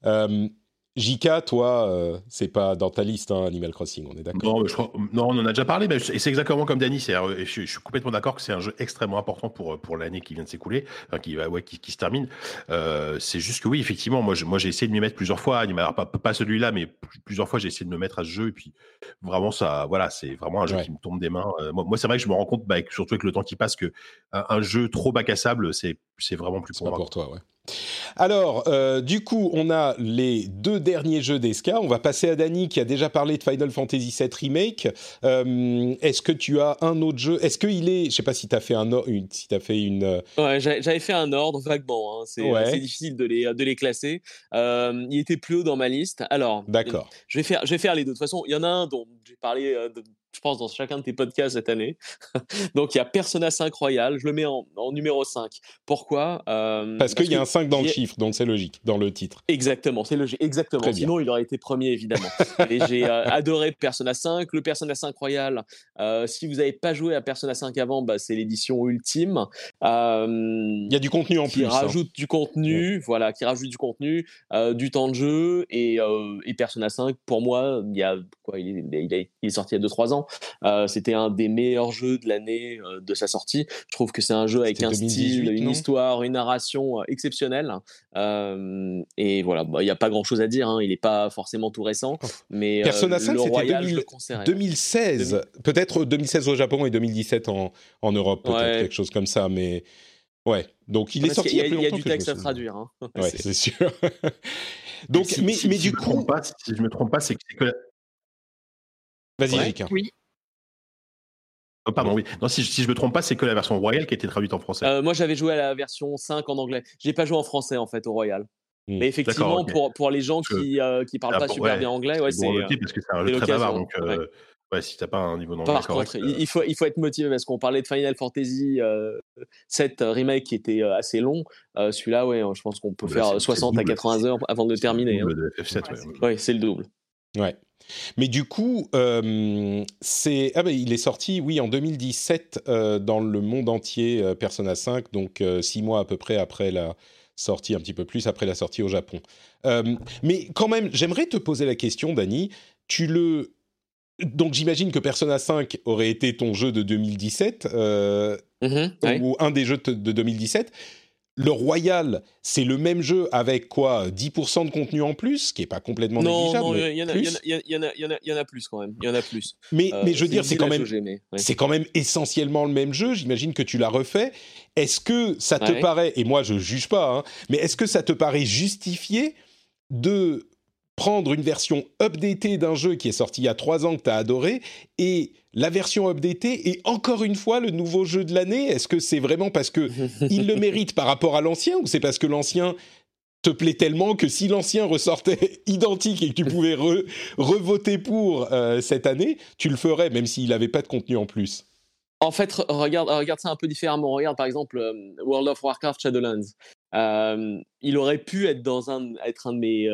Euh, JK, toi, euh, c'est pas dans ta liste, hein, Animal Crossing, on est d'accord? Non, on en a déjà parlé, mais c'est exactement comme Danny. Je, je, suis complètement d'accord que c'est un jeu extrêmement important pour, pour l'année qui vient de s'écouler, enfin, qui, ouais, qui, qui, se termine. Euh, c'est juste que oui, effectivement, moi, moi j'ai essayé de m'y mettre plusieurs fois. Alors, pas, pas celui-là, mais plusieurs fois, j'ai essayé de me mettre à ce jeu. Et puis, vraiment, ça, voilà, c'est vraiment un jeu qui me tombe des mains. Euh, moi, c'est vrai que je me rends compte, bah, surtout avec le temps qui passe, que un, jeu trop bac à sable, c'est vraiment plus pour, moi. pour toi, ouais. Alors, euh, du coup, on a les deux derniers jeux d'Esca. On va passer à Dany qui a déjà parlé de Final Fantasy VII Remake. Euh, est-ce que tu as un autre jeu? Est-ce qu'il est, je sais pas si tu as fait un une, si as fait une. Euh, ouais, j'avais fait un ordre vaguement. Hein. C'est difficile de les de les classer. il était plus haut dans ma liste. Alors, d'accord. Je vais faire je vais faire les deux. De toute façon, il y en a un dont j'ai parlé je pense, dans chacun de tes podcasts cette année. Donc, il y a Persona 5 Royal, je le mets en, numéro 5. Pourquoi? Euh, Parce, qu'il y a un 5 dans le chiffre, donc c'est logique, dans le titre. Exactement, c'est logique, exactement. Sinon, il aurait été premier, évidemment. Et j'ai euh, adoré Persona 5. Le Persona 5 Royal, euh, si vous n'avez pas joué à Persona 5 avant, bah, c'est l'édition ultime. il y a du contenu en qui plus. Qui hein. rajoute du contenu, voilà, qui rajoute du contenu, du temps de jeu. Et, et Persona 5, pour moi, il, y a, quoi, il, il, il est sorti il y a 2-3 ans. Euh, c'était un des meilleurs jeux de l'année euh, de sa sortie. Je trouve que c'est un jeu avec un style, une histoire, une narration euh, exceptionnelle. et voilà, bah, il n'y a pas grand chose à dire. Hein. Il n'est pas forcément tout récent. Mais Persona 5, c'était 2016. Peut-être 2016 au Japon et 2017 en, en Europe, peut-être quelque chose comme ça. Mais ouais, donc il est sorti. Il y a, du texte à traduire. Hein. Ouais, c'est sûr. Donc, mais, mais, du coup, si je me trompe pas, c'est que Vas-y, ouais. Oui. Oh, pardon, oui. Non, si, si je me trompe pas, c'est que la version Royal qui a été traduite en français. Euh, moi, j'avais joué à la version 5 en anglais. J'ai pas joué en français, en fait, au Royal. Hmm. Mais effectivement, pour, pour les gens qui euh, qui parlent ah, pas super bien anglais, ouais, c'est. Bon, parce que c'est un jeu très bavard, donc. Euh, ouais. si t'as pas un niveau d'anglais Par contre, il, faut, il faut être motivé parce qu'on parlait de Final Fantasy 7 remake qui était assez long. Celui-là, ouais, je pense qu'on peut faire 60 à 80 heures avant de terminer. Hein. Le de F7, ouais. Ouais, c'est le double. Ouais. Mais du coup, euh, c'est ah ben, il est sorti, oui, en 2017 euh, dans le monde entier, euh, Persona 5, donc six mois à peu près après la sortie, un petit peu plus après la sortie au Japon. mais quand même, j'aimerais te poser la question, Dani. Tu le donc j'imagine que Persona 5 aurait été ton jeu de 2017 mm-hmm, ou un des jeux de 2017 le Royal, c'est le même jeu avec quoi 10% de contenu en plus, ce qui n'est pas complètement négligeable. Non, il y, en a plus quand même. Il y en a plus. Mais, euh, mais je veux dire, c'est quand, même, c'est quand même essentiellement le même jeu. J'imagine que tu l'as refait. Est-ce que ça te paraît, et moi je juge pas, hein, mais est-ce que ça te paraît justifié de prendre une version updatée d'un jeu qui est sorti il y a trois ans que tu as adoré et la version updatée est encore une fois le nouveau jeu de l'année Est-ce que c'est vraiment parce que il le mérite par rapport à l'ancien ou c'est parce que l'ancien te plaît tellement que si l'ancien ressortait identique et que tu pouvais revoter pour euh, cette année, tu le ferais même s'il n'avait pas de contenu en plus? En fait, regarde, regarde ça un peu différemment. Regarde par exemple euh, World of Warcraft Shadowlands. Euh, il aurait pu être dans un, être un de mes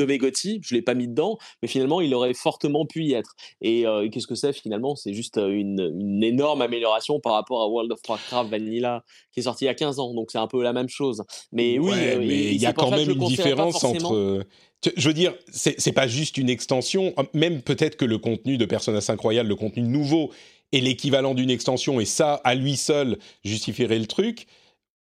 de mes je l'ai pas mis dedans, mais finalement il aurait fortement pu y être. Et euh, qu'est-ce que c'est finalement? C'est juste euh, une, énorme amélioration par rapport à World of Warcraft Vanilla qui est sorti il y a 15 ans, donc c'est un peu la même chose. Mais oui, euh, mais il y a quand même une différence entre. Je veux dire, c'est pas juste une extension, même peut-être que le contenu de Persona 5 Royal, le contenu nouveau, est l'équivalent d'une extension, et ça, à lui seul, justifierait le truc.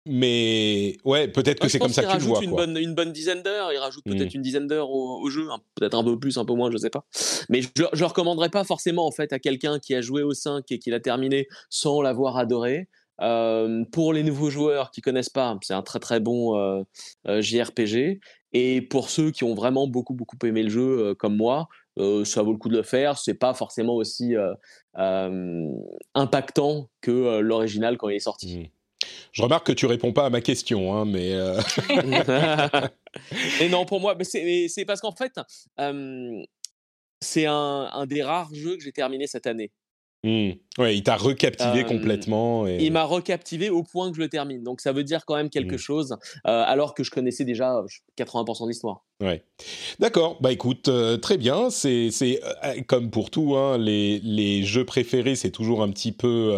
Mais ouais, peut-être que c'est comme ça que tu le vois. Une, Bonne, une bonne dizaine d'heures, il rajoute peut-être mmh. une dizaine d'heures au, jeu, peut-être un peu plus, un peu moins, je sais pas. Mais je, je recommanderais pas forcément en fait à quelqu'un qui a joué au 5 et qui l'a terminé sans l'avoir adoré. Euh, pour les nouveaux joueurs qui connaissent pas, c'est un très très bon euh, euh, JRPG. Et pour ceux qui ont vraiment beaucoup beaucoup aimé le jeu, comme moi, ça vaut le coup de le faire. C'est pas forcément aussi impactant que l'original quand il est sorti. Mmh. Je remarque que tu réponds pas à ma question, hein, mais. Euh... et non, pour moi, c'est parce qu'en fait, c'est un, un, des rares jeux que j'ai terminé cette année. Mmh. Ouais, il t'a recaptivé complètement. Et... Il m'a recaptivé au point que je le termine. Donc ça veut dire quand même quelque mmh. chose, euh, alors que je connaissais déjà 80% de l'histoire. Ouais. D'accord. Bah écoute, euh, très bien. C'est euh, comme pour tout, hein, les, les jeux préférés, c'est toujours un petit peu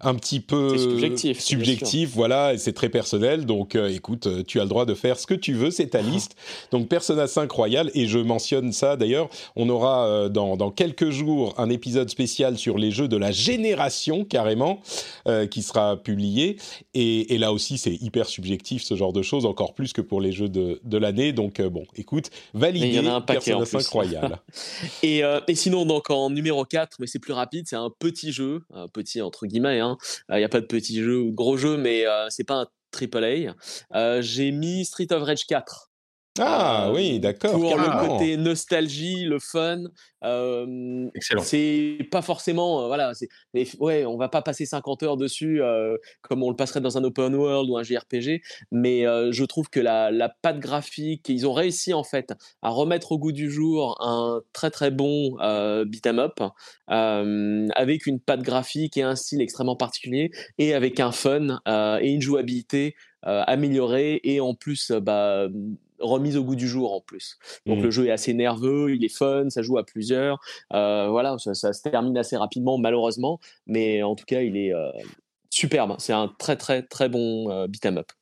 un petit peu subjectif. Subjectif, voilà, et c'est très personnel. Donc écoute, tu as le droit de faire ce que tu veux. C'est ta liste. Donc Persona 5 Royal et je mentionne ça d'ailleurs. On aura dans, dans quelques jours un épisode spécial sur les jeux de la génération carrément euh, qui sera publié. Et, là aussi, c'est hyper subjectif ce genre de choses, encore plus que pour les jeux de, de l'année. Donc euh, bon, écoute, validé. Il y en a un paquet incroyable. et, euh, et, sinon, donc en numéro 4, mais c'est plus rapide, c'est un petit jeu, un petit entre guillemets. Hein. Il n'y a pas de petit jeu ou de gros jeu, mais c'est pas un AAA. j'ai mis Street of Rage 4. Ah oui, d'accord. Pour carrément. le côté nostalgie, le fun. Euh, Excellent. C'est pas forcément, euh, voilà, c'est, ouais, on va pas passer 50 heures dessus euh, comme on le passerait dans un open world ou un JRPG, mais euh, je trouve que la, la patte graphique, ils ont réussi en fait à remettre au goût du jour un très très bon euh, beat'em up euh, avec une patte graphique et un style extrêmement particulier et avec un fun euh, et une jouabilité euh, améliorée et en plus bah, remise au goût du jour en plus. Donc le jeu est assez nerveux, il est fun, ça joue à plusieurs. Euh, voilà, ça, ça se termine assez rapidement malheureusement, mais en tout cas il est euh, superbe. C'est un très très très bon euh, beat'em up.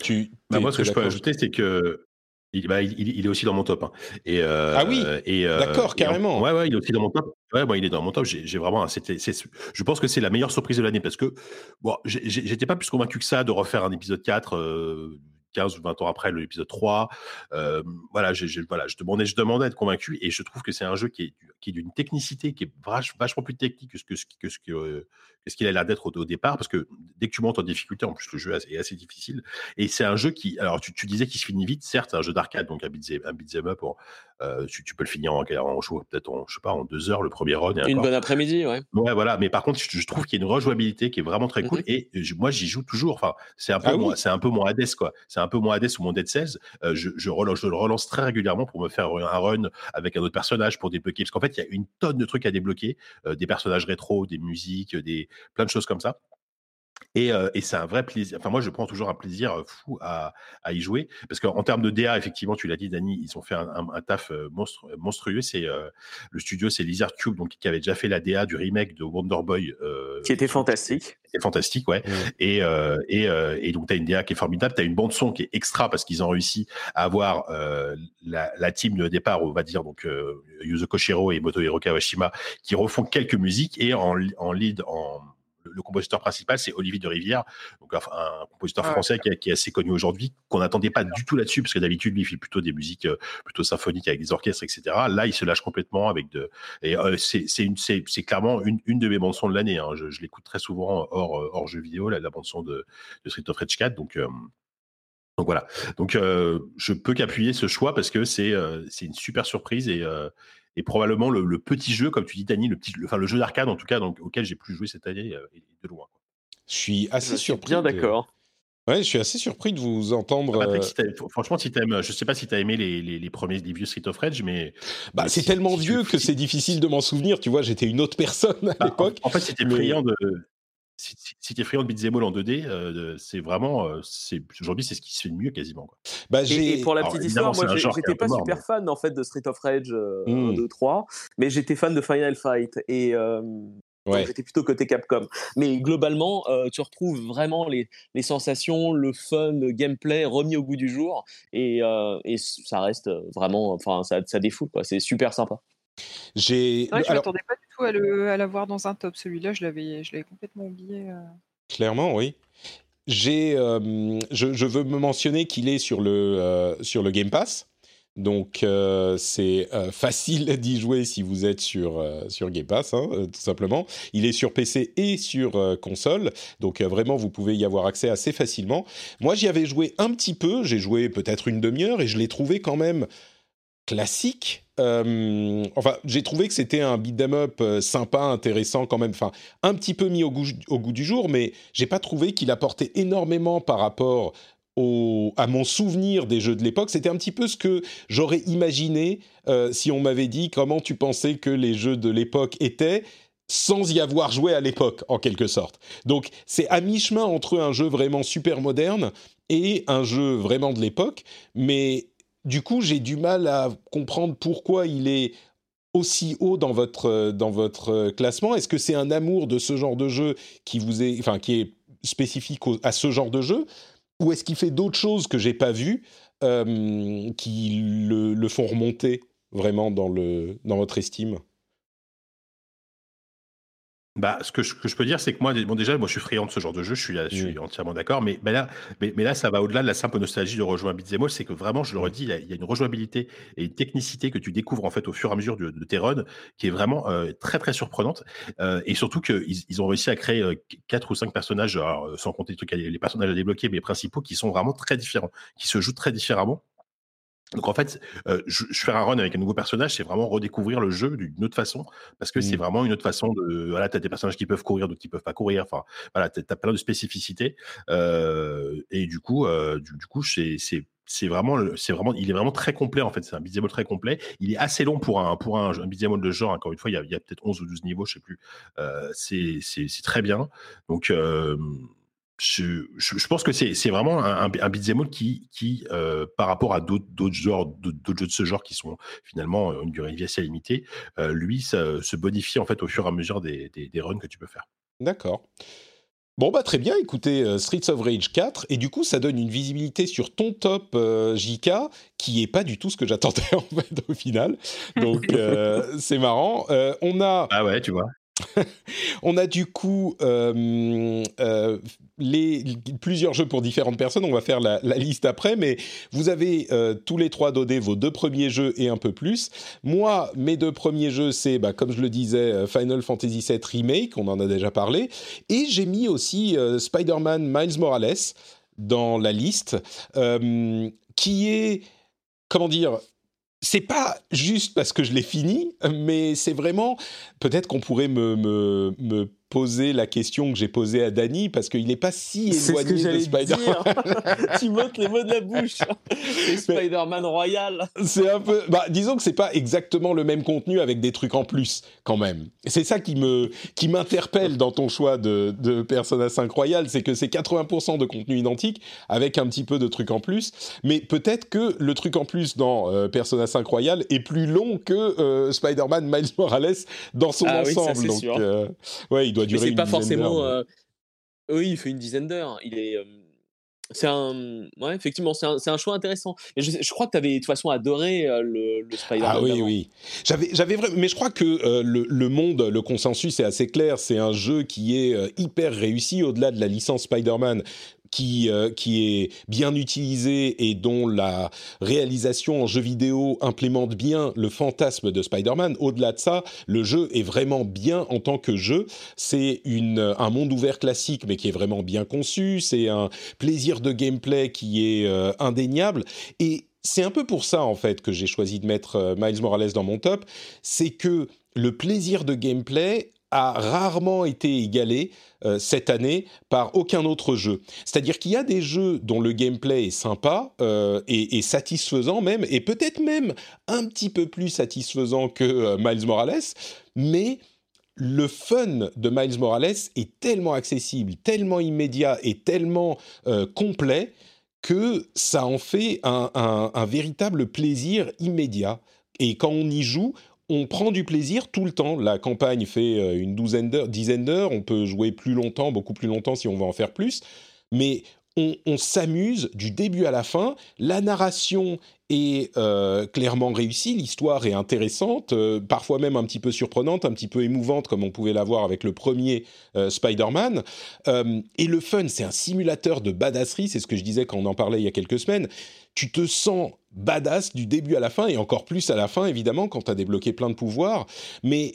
Tu, Bah, moi, ce que je peux ajouter, c'est que il, bah, il, il est aussi dans mon top. hein. Et, euh, Ah oui et, euh, D'accord, et en- carrément. ouais, ouais, il est aussi dans mon top. Ouais, moi, il est dans mon top. J'ai vraiment. c'est- je pense que c'est la meilleure surprise de l'année parce que bon, j'étais pas plus convaincu que ça de refaire un épisode 4. euh, 15 ou 20 ans après l'épisode 3. Euh, voilà, voilà, je demandais, je demandais à être convaincu et je trouve que c'est un jeu qui est, qui est d'une technicité qui est vach- vachement plus technique que ce que, que ce que, euh, que ce qu'il a l'air d'être au, au départ parce que dès que tu montes en difficulté, en plus le jeu est assez, difficile et c'est un jeu qui, alors tu, tu disais qu'il se finit vite, certes, c'est un jeu d'arcade, donc un beat'em up, euh, tu, tu peux le finir en, en jouant peut-être en, je sais pas, en deux heures le premier run et Une bonne après-midi, ouais. Ouais, voilà. Mais par contre, je, je trouve qu'il y a une rejouabilité qui est vraiment très cool. Mhm. Et je- moi, j'y joue toujours. Enfin, c'est un peu, Ah oui mon, c'est un peu mon Hades, quoi. C'est un peu mon Hades ou mon Dead Cells. Euh, je, je, relance, je le relance très régulièrement pour me faire un run avec un autre personnage pour débloquer. Parce qu'en fait, il y a une tonne de trucs à débloquer, euh, des personnages rétro, des musiques, des plein de choses comme ça. Et, euh, et c'est un vrai plaisir. Enfin, moi, je prends toujours un plaisir fou à, à y jouer. Parce qu'en termes de DA, effectivement, tu l'as dit, Dani, ils ont fait un, un- un taf monstre, monstrueux. C'est euh, le studio, c'est Lizard Cube, donc qui avait déjà fait la DA du remake de Wonder Boy. euh, Qui était fantastique. c'est fantastique, ouais. Mm. Et, euh, et, euh, et donc, tu as une DA qui est formidable, tu as une bande-son qui est extra parce qu'ils ont réussi à avoir euh, la, la team de départ, on va dire, donc euh, Yuzo Koshiro et Motohiro Kawashima, qui refont quelques musiques et en, en lead, en, le, le compositeur principal, c'est Olivier de Rivière, donc un, un compositeur Ah, français qui, est- qui est assez connu aujourd'hui, qu'on n'attendait pas du tout là-dessus, parce que d'habitude, lui, il fait plutôt des musiques euh, plutôt symphoniques avec des orchestres, etc. Là, il se lâche complètement avec de. Et euh, c'est c'est une- c'est- c'est clairement une, une de mes bandes son de l'année. hein. Je, je l'écoute très souvent hors, euh, hors jeu vidéo, la, la bande son de, de Street of Rage 4. Donc. euh, donc voilà. Donc je peux qu'appuyer ce choix parce que c'est c'est une super surprise et, et probablement le, le petit jeu, comme tu dis, Dani, le petit, le, enfin le jeu d'arcade en tout cas, donc, auquel j'ai plus joué cette année euh, et de loin. quoi. Je suis assez Je suis surpris. bien de- d'accord. Ouais, je suis assez surpris de vous entendre. Patrick, euh, si franchement, si t'aimes, je sais pas si tu as aimé les, les, les premiers les vieux Street of Rage, mais Bah, c'est si- tellement si vieux que c'est difficile de m'en souvenir. Tu vois, j'étais une autre personne à Bah, l'époque. En, fait, mais- friand de si, si, si t'es friand de beat'em all en 2D, euh, c'est vraiment euh, c'est aujourd'hui c'est ce qui se fait de mieux quasiment quoi. Bah, Et, j'ai. et pour la petite histoire, moi j'ai- j'étais pas mort, super mais- fan en fait de Street of Rage euh, Mm. 1, 2, 3, mais j'étais fan de Final Fight et euh, Ouais. j'étais plutôt côté Capcom. Mais globalement, euh, tu retrouves vraiment les, les sensations, le fun, le gameplay remis au goût du jour et, euh, et ça reste vraiment, enfin ça, ça défoule quoi. C'est super sympa. J'ai. Ouais, je Alors, m'attendais pas du tout à le- à l'avoir dans un top. Celui-là, je l'avais je l'avais complètement oublié. euh. Clairement, oui. J'ai, euh, je, je veux me mentionner qu'il est sur le, euh, sur le Game Pass. Donc, euh, c'est facile d'y jouer si vous êtes sur, sur Game Pass, hein, tout simplement. Il est sur PC et sur console. Donc, vraiment, vous pouvez y avoir accès assez facilement. Moi, j'y avais joué un petit peu. J'ai joué peut-être une demi-heure et je l'ai trouvé quand même classique. Euh, enfin, j'ai trouvé que c'était un beat'em up euh, sympa, intéressant quand même. Enfin, un petit peu mis au goût, du jour, mais j'ai pas trouvé qu'il apportait énormément par rapport à mon souvenir des jeux de l'époque. C'était un petit peu ce que j'aurais imaginé euh, si on m'avait dit comment tu pensais que les jeux de l'époque étaient sans y avoir joué à l'époque, en quelque sorte. Donc, c'est à mi-chemin entre un jeu vraiment super moderne et un jeu vraiment de l'époque, mais du coup, j'ai du mal à comprendre pourquoi il est aussi haut dans votre, euh, dans votre euh, classement. Est-ce que c'est un amour de ce genre de jeu qui vous est, enfin, qui est spécifique à ce genre de jeu, ou est-ce qu'il fait d'autres choses que j'ai pas vues euh, qui le, le font remonter vraiment dans le dans votre estime? Bah, ce que je, que je peux dire, c'est que moi, bon, déjà, moi, je suis friand de ce genre de jeu, je suis, je suis entièrement d'accord, mais, mais, là, mais, mais, là, ça va au-delà de la simple nostalgie de rejoindre Beat'em c'est que vraiment, je le redis, il y, a, il y, a, une rejouabilité et une technicité que tu découvres en fait au fur et à mesure de, de tes runs, qui est vraiment euh, très très surprenante, euh, et surtout qu'ils ils ont réussi à créer euh, quatre ou cinq personnages, alors, sans compter les, trucs, les personnages à débloquer, mais principaux, qui sont vraiment très différents, qui se jouent très différemment. Donc en fait, euh, je, je, faire un run avec un nouveau personnage, c'est vraiment redécouvrir le jeu d'une autre façon, parce que mmh. c'est vraiment une autre façon de. Voilà, t'as des personnages qui peuvent courir, d'autres qui peuvent pas courir. Enfin, voilà, t'as as plein de spécificités. Euh, et du coup, euh, du, du, coup, c'est c'est vraiment, c'est vraiment, il est vraiment très complet en fait. C'est un beat'em très complet. Il est assez long pour un pour un, un beat'em de genre. Encore une fois, il y a, a peut-être 11 ou 12 niveaux, je sais plus. Euh, c'est c'est très bien. Donc euh, je, je, pense que c'est vraiment un, un qui, qui euh, par rapport à d'autres genres, d'autres jeux de ce genre qui sont finalement euh, une durée de vie assez limitée, euh, lui, ça, se bonifie en fait au fur et à mesure des, des, des runs que tu peux faire. D'accord. Bon bah très bien, écoutez euh, Streets of Rage 4 et du coup ça donne une visibilité sur ton top euh, JK qui est pas du tout ce que j'attendais en fait au final. Donc euh, c'est marrant. on a Ah ouais, tu vois. on a du coup euh, euh, les, plusieurs jeux pour différentes personnes. On va faire la, liste après, mais vous avez euh, tous les trois dodé vos deux premiers jeux et un peu plus. Moi, mes deux premiers jeux, c'est, bah, comme je le disais, Final Fantasy VII Remake, on en a déjà parlé, et j'ai mis aussi Spider-Man Miles Morales dans la liste, qui est comment dire, c'est pas juste parce que je l'ai fini, mais c'est vraiment peut-être qu'on pourrait me, me, me poser la question que j'ai posée à Danny parce qu'il n'est pas si éloigné ce que de Spider-Man. tu montes les mots de la bouche. C'est Spider-Man royal. C'est un peu. Bah, disons que c'est pas exactement le même contenu avec des trucs en plus quand même. C'est ça qui me qui m'interpelle dans ton choix de, de Persona 5 Royal, c'est que c'est 80% de contenu identique avec un petit peu de trucs en plus. Mais peut-être que le truc en plus dans euh, Persona 5 Royal est plus long que euh, Spider-Man Miles Morales dans son ah ensemble. Oui, ça, Donc, sûr. Euh, ouais, il doit durer c'est une pas forcément. Euh... Oui, il fait une dizaine d'heures. Il est. Euh... C'est un, ouais, effectivement, c'est un, un, choix intéressant. Et je, je crois que tu avais de toute façon adoré euh, le, le Spider-Man. Ah oui, oui. J'avais, j'avais vraiment, mais je crois que euh, le, le, monde, le consensus est assez clair. C'est un jeu qui est euh, hyper réussi au-delà de la licence Spider-Man qui, euh, qui est bien utilisé et dont la réalisation en jeu vidéo implémente bien le fantasme de Spider-Man. Au-delà de ça, le jeu est vraiment bien en tant que jeu. C'est une, un monde ouvert classique, mais qui est vraiment bien conçu. C'est un plaisir de gameplay qui est euh, indéniable. Et c'est un peu pour ça, en fait, que j'ai choisi de mettre euh, Miles Morales dans mon top. C'est que le plaisir de gameplay a rarement été égalé euh, cette année par aucun autre jeu. C'est-à-dire qu'il y a des jeux dont le gameplay est sympa euh, et, satisfaisant même, et peut-être même un petit peu plus satisfaisant que euh, Miles Morales, mais le fun de Miles Morales est tellement accessible, tellement immédiat et tellement complet que ça en fait un véritable plaisir immédiat. Et quand on y joue, on prend du plaisir tout le temps. La campagne fait une douzaine d'heures, dizaine d'heures. On peut jouer plus longtemps, beaucoup plus longtemps si on veut en faire plus. Mais on, s'amuse du début à la fin. La narration est euh, clairement réussie, l'histoire est intéressante, euh, parfois même un petit peu surprenante, un petit peu émouvante comme on pouvait l'avoir avec le premier euh, Spider-Man. et le fun, c'est un simulateur de badasserie, c'est ce que je disais quand on en parlait il y a quelques semaines. Tu te sens badass du début à la fin, et encore plus à la fin, évidemment, quand tu as débloqué plein de pouvoirs. Mais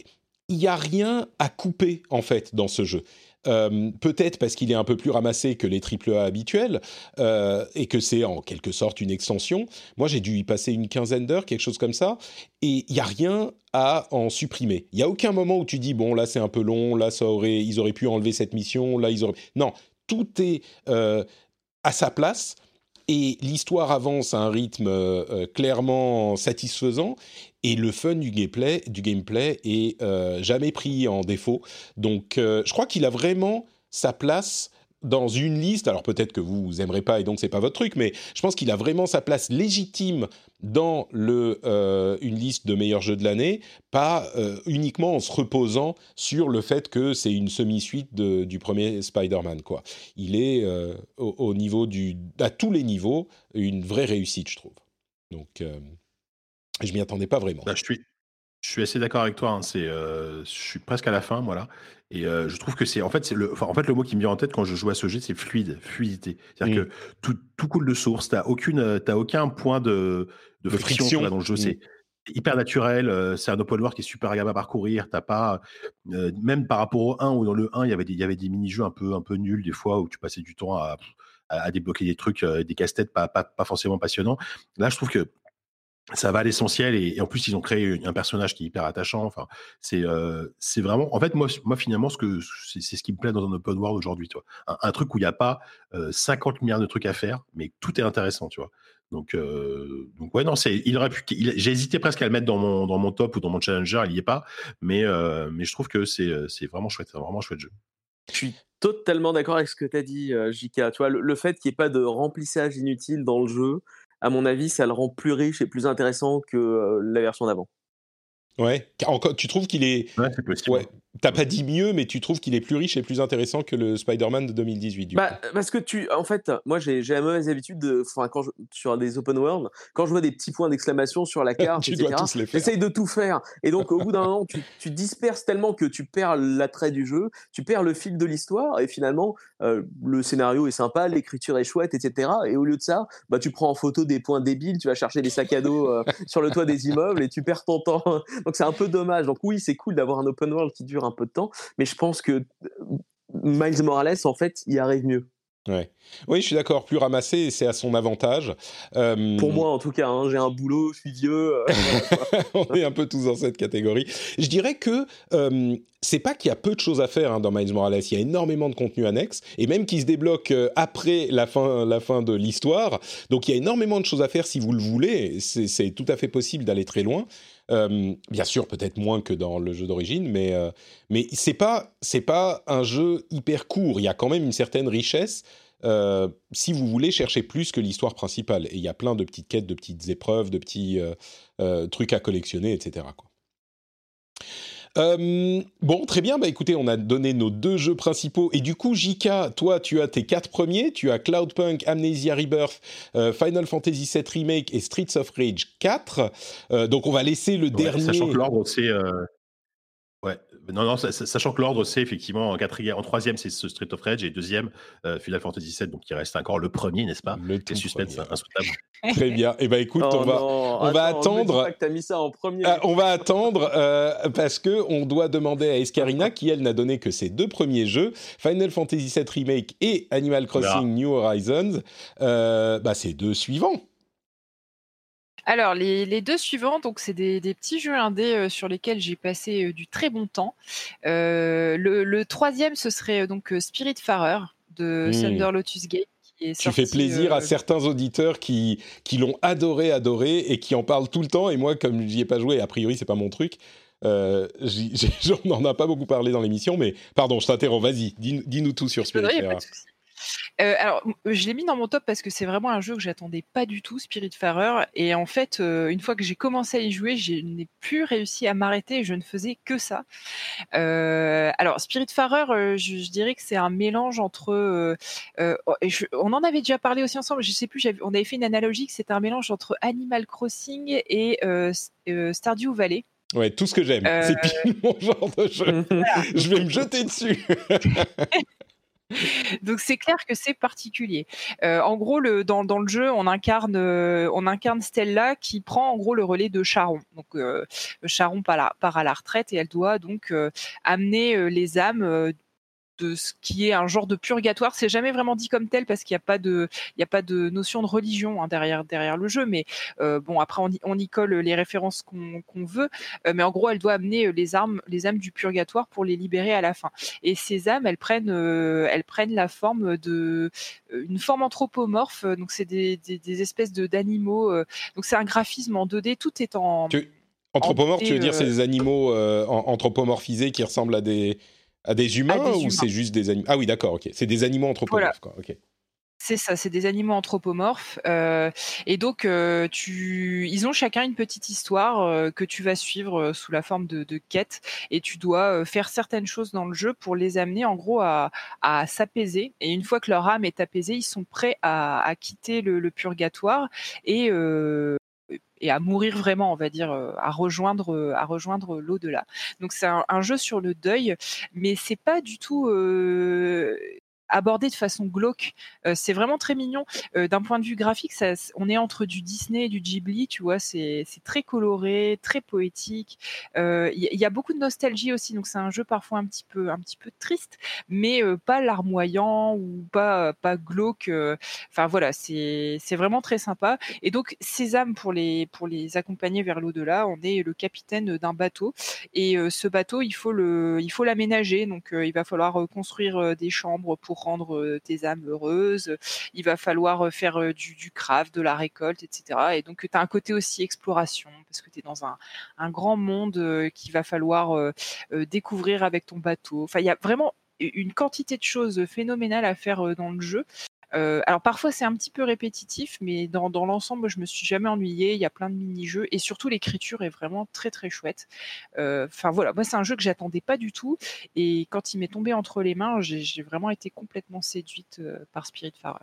il n'y a rien à couper, en fait, dans ce jeu. Euh, peut-être parce qu'il est un peu plus ramassé que les AAA habituels euh, et que c'est en quelque sorte une extension. Moi, j'ai dû y passer une quinzaine d'heures, quelque chose comme ça, et il n'y a rien à en supprimer. Il n'y a aucun moment où tu dis bon là c'est un peu long, là ça aurait, ils auraient pu enlever cette mission, là ils auraient. Non, tout est euh, à sa place et l'histoire avance à un rythme euh, clairement satisfaisant et le fun du gameplay, du gameplay est euh, jamais pris en défaut. Donc euh, je crois qu'il a vraiment sa place dans une liste, alors peut-être que vous aimerez pas et donc c'est pas votre truc, mais je pense qu'il a vraiment sa place légitime dans le, euh, une liste de meilleurs jeux de l'année, pas euh, uniquement en se reposant sur le fait que c'est une semi-suite du premier Spider-Man. Il est euh, au, au, niveau du, à tous les niveaux une vraie réussite, je trouve. Donc, je m'y attendais pas vraiment. Bah, Je suis assez d'accord avec toi. Hein, c'est, je suis presque à la fin, voilà. Et je trouve que c'est en fait c'est le en fait le mot qui me vient en tête quand je joue à ce jeu c'est fluide fluidité. C'est-à-dire que tout, tout coule de source. T'as aucune t'as aucun point de de, friction, dans le jeu. C'est hyper naturel c'est un open world qui est super agréable à parcourir. T'as pas même par rapport au 1 où dans le 1 il y avait des il y avait des mini jeux un peu un peu nuls des fois où tu passais du temps à à, débloquer des trucs des casse-têtes pas, pas pas forcément passionnants. Là je trouve que ça va à l'essentiel et, en plus ils ont créé un personnage qui est hyper attachant. Enfin, c'est euh, c'est vraiment. En fait, moi, moi finalement, ce que c'est ce qui me plaît dans un open world aujourd'hui, tu vois, un, truc où il n'y a pas 50 milliards de trucs à faire, mais tout est intéressant, tu vois. Donc, euh, donc ouais, non, c'est. Il aurait pu. J'ai hésité presque à le mettre dans mon dans mon top ou dans mon challenger, il n'y est pas, mais euh, mais je trouve que c'est c'est vraiment chouette, c'est vraiment chouette jeu. Je suis totalement d'accord avec ce que tu as dit, Jika. Tu le, le fait qu'il n'y ait pas de remplissage inutile dans le jeu, à mon avis, ça le rend plus riche et plus intéressant que la version d'avant. Ouais, tu trouves qu'il est. Ouais, c'est possible. T'as pas dit mieux, mais tu trouves qu'il est plus riche et plus intéressant que le Spider-Man de 2018. Du bah, parce que tu, en fait, moi j'ai la mauvaise habitude de, enfin, quand je, sur des open world, quand je vois des petits points d'exclamation sur la carte, j'essaye de tout faire. Et donc au bout d'un moment, tu, tu, disperses tellement que tu perds l'attrait du jeu, tu perds le fil de l'histoire, et finalement, euh, le scénario est sympa, l'écriture est chouette, etc. Et au lieu de ça, bah, tu prends en photo des points débiles, tu vas chercher des sacs à dos euh, sur le toit des immeubles et tu perds ton temps. Donc c'est un peu dommage. Donc oui, c'est cool d'avoir un open world qui dure un peu de temps, mais je pense que euh, Miles Morales, en fait, y arrive mieux. Ouais. Oui, je suis d'accord, plus ramassé, et c'est à son avantage. Euh, Pour moi, en tout cas, hein, j'ai un boulot, je suis vieux. Euh, On est un peu tous dans cette catégorie. Je dirais que c'est pas qu'il y a peu de choses à faire hein, dans Miles Morales, il y a énormément de contenu annexe, et même qui se débloque après la fin, la fin de l'histoire. Donc il y a énormément de choses à faire si vous le voulez, c'est tout à fait possible d'aller très loin. Euh, bien sûr, peut-être moins que dans le jeu d'origine, mais euh, mais c'est pas un jeu hyper court. Il y a quand même une certaine richesse. Euh, si vous voulez chercher plus que l'histoire principale, et il y a plein de petites quêtes, de petites épreuves, de petits trucs à collectionner, etc. bon, très bien. Bah écoutez, on a donné nos deux jeux principaux. Et du coup, Jika, toi, tu as tes quatre premiers. Tu as Cloudpunk, Amnesia Rebirth, Final Fantasy VII Remake et Streets of Rage 4. donc, on va laisser le dernier. Sachant que l'ordre, c'est Ouais, non, non, sachant que l'ordre, c'est effectivement en quatrième, en troisième, c'est ce Street of Rage et deuxième, euh, Final Fantasy VII, donc il reste encore le premier, n'est-ce pas? Le suspense insoutenable. Très bien. Et eh ben écoute, on va, on va attendre. Que as mis ça en premier. Ah, on va attendre euh, parce que on doit demander à Escarina, qui elle n'a donné que ses deux premiers jeux, Final Fantasy VII Remake et Animal Crossing New Horizons, euh, bah, ces deux suivants. Alors, les, deux suivants, donc c'est des, petits jeux indés euh, sur lesquels j'ai passé euh, du très bon temps. Euh, le, troisième, ce serait donc Spirit Farer de mmh. Thunder Lotus Gate. tu fais plaisir à certains auditeurs qui, qui l'ont adoré, adoré et qui en parlent tout le temps. Et moi, comme j'y ai pas joué, a priori, c'est pas mon truc. Euh, on n'en a pas beaucoup parlé dans l'émission, mais pardon, je t'interromps. Vas-y, dis-nous tout sur Spirit Farer. Euh, alors, je l'ai mis dans mon top parce que c'est vraiment un jeu que j'attendais pas du tout, Spirit Spiritfarer. Et en fait, euh, une fois que j'ai commencé à y jouer, je n'ai plus réussi à m'arrêter. Je ne faisais que ça. Euh, alors, Spiritfarer, je, je dirais que c'est un mélange entre. Oh, on en avait déjà parlé aussi ensemble. Je sais plus. On avait fait une analogie que c'est un mélange entre Animal Crossing et Stardew Valley. Ouais, tout ce que j'aime. C'est pile mon genre de jeu. je vais me jeter dessus. Donc c'est clair que c'est particulier. En gros, dans, le jeu, on incarne, Stella qui prend en gros le relais de Charon. Donc Charon part, à la retraite et elle doit donc amener les âmes de ce qui est un genre de purgatoire. C'est jamais vraiment dit comme tel parce qu'il n'y a pas de, il y a pas de notion de religion hein, derrière derrière le jeu. Mais euh, bon, après on y, on y, colle les références qu'on veut. Euh, mais en gros, elle doit amener euh, les armes, les âmes du purgatoire pour les libérer à la fin. Et ces âmes, elles prennent, elles prennent la forme de, une forme anthropomorphe. Donc c'est des, des, espèces de d'animaux. donc c'est un graphisme en 2D. Tout est en Anthropomorphe, tu veux dire, c'est des animaux anthropomorphisés qui ressemblent à des, à des humains, ou c'est juste des animaux Ah oui, d'accord, ok. C'est des animaux anthropomorphes, quoi. Ok. C'est ça, c'est des animaux anthropomorphes. Euh, et donc, euh, tu, ils ont chacun une petite histoire euh, que tu vas suivre sous la forme de, de quêtes. Et tu dois faire certaines choses dans le jeu pour les amener, en gros, à, à s'apaiser. Et une fois que leur âme est apaisée, ils sont prêts à, à quitter le, le, purgatoire et et à mourir vraiment, on va dire, à rejoindre, à rejoindre l'au-delà. Donc c'est un, un, jeu sur le deuil, mais c'est pas du tout abordé de façon glauque. Euh, c'est vraiment très mignon. Euh, d'un point de vue graphique, on est entre du Disney et du Ghibli, tu vois, c'est très coloré, très poétique. Il euh, y, a beaucoup de nostalgie aussi, donc c'est un jeu parfois un petit peu, triste, mais pas larmoyant ou pas, pas glauque. Enfin voilà, c'est vraiment très sympa. Et donc Sésame pour les, pour les accompagner vers l'au-delà, on est le capitaine d'un bateau et ce bateau, il faut l'aménager. Donc il va falloir construire des chambres pour rendre tes âmes heureuses. Il va falloir faire du, du craft, de la récolte, etc. Et donc, tu as un côté aussi exploration, parce que tu es dans un, un grand monde qu'il va falloir découvrir avec ton bateau. Enfin, il y a vraiment une quantité de choses phénoménales à faire dans le jeu. Euh, alors parfois c'est un petit peu répétitif, mais dans, dans l'ensemble, je me suis jamais ennuyée. Il y a plein de mini-jeux et surtout l'écriture est vraiment très très chouette. Euh, enfin voilà, moi c'est un jeu que j'attendais pas du tout et quand il m'est tombé entre les mains, j'ai vraiment été complètement séduite euh, par Spiritfarer.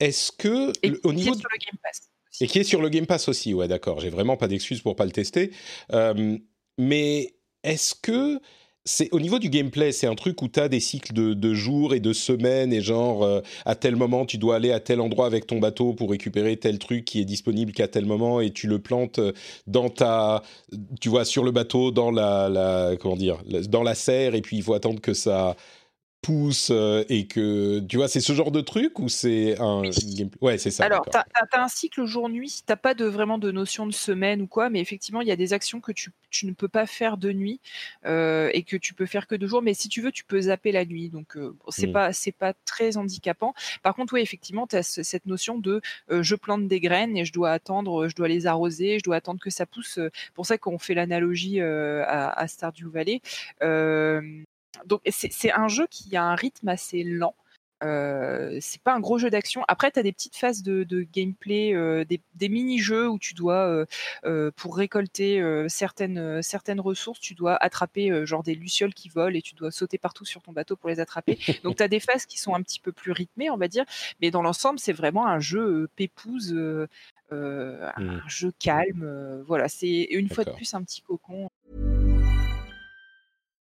Est-ce que et, au niveau qui est sur le Game Pass aussi. et qui est sur le Game Pass aussi, ouais d'accord. J'ai vraiment pas d'excuses pour pas le tester, euh, mais est-ce que c'est au niveau du gameplay, c'est un truc où tu as des cycles de, de, jours et de semaines et genre euh, à tel moment tu dois aller à tel endroit avec ton bateau pour récupérer tel truc qui est disponible qu'à tel moment et tu le plantes dans ta tu vois sur le bateau dans la, la comment dire dans la serre et puis il faut attendre que ça pousse euh, et que tu vois c'est ce genre de truc ou c'est un oui. ouais c'est ça alors tu as, as, un cycle jour-nuit t'as pas de vraiment de notion de semaine ou quoi mais effectivement il y a des actions que tu, tu ne peux pas faire de nuit euh, et que tu peux faire que de jour mais si tu veux tu peux zapper la nuit donc euh, c'est mmh. pas c'est pas très handicapant par contre oui effectivement tu as ce, cette notion de euh, je plante des graines et je dois attendre je dois les arroser je dois attendre que ça pousse pour ça qu'on fait l'analogie à, à Stardew Valley donc c'est un jeu qui a un rythme assez lent. Euh, c'est pas un gros jeu d'action. Après, tu as des petites phases de, de gameplay, euh, des, des mini-jeux où tu dois, euh, euh pour récolter certaines, certaines ressources, tu dois attraper genre des lucioles qui volent et tu dois sauter partout sur ton bateau pour les attraper. Donc, tu as des phases qui sont un petit peu plus rythmées, on va dire. Mais dans l'ensemble, c'est vraiment un jeu pépouze, mmh. un jeu calme. voilà, c'est une fois de plus un petit cocon.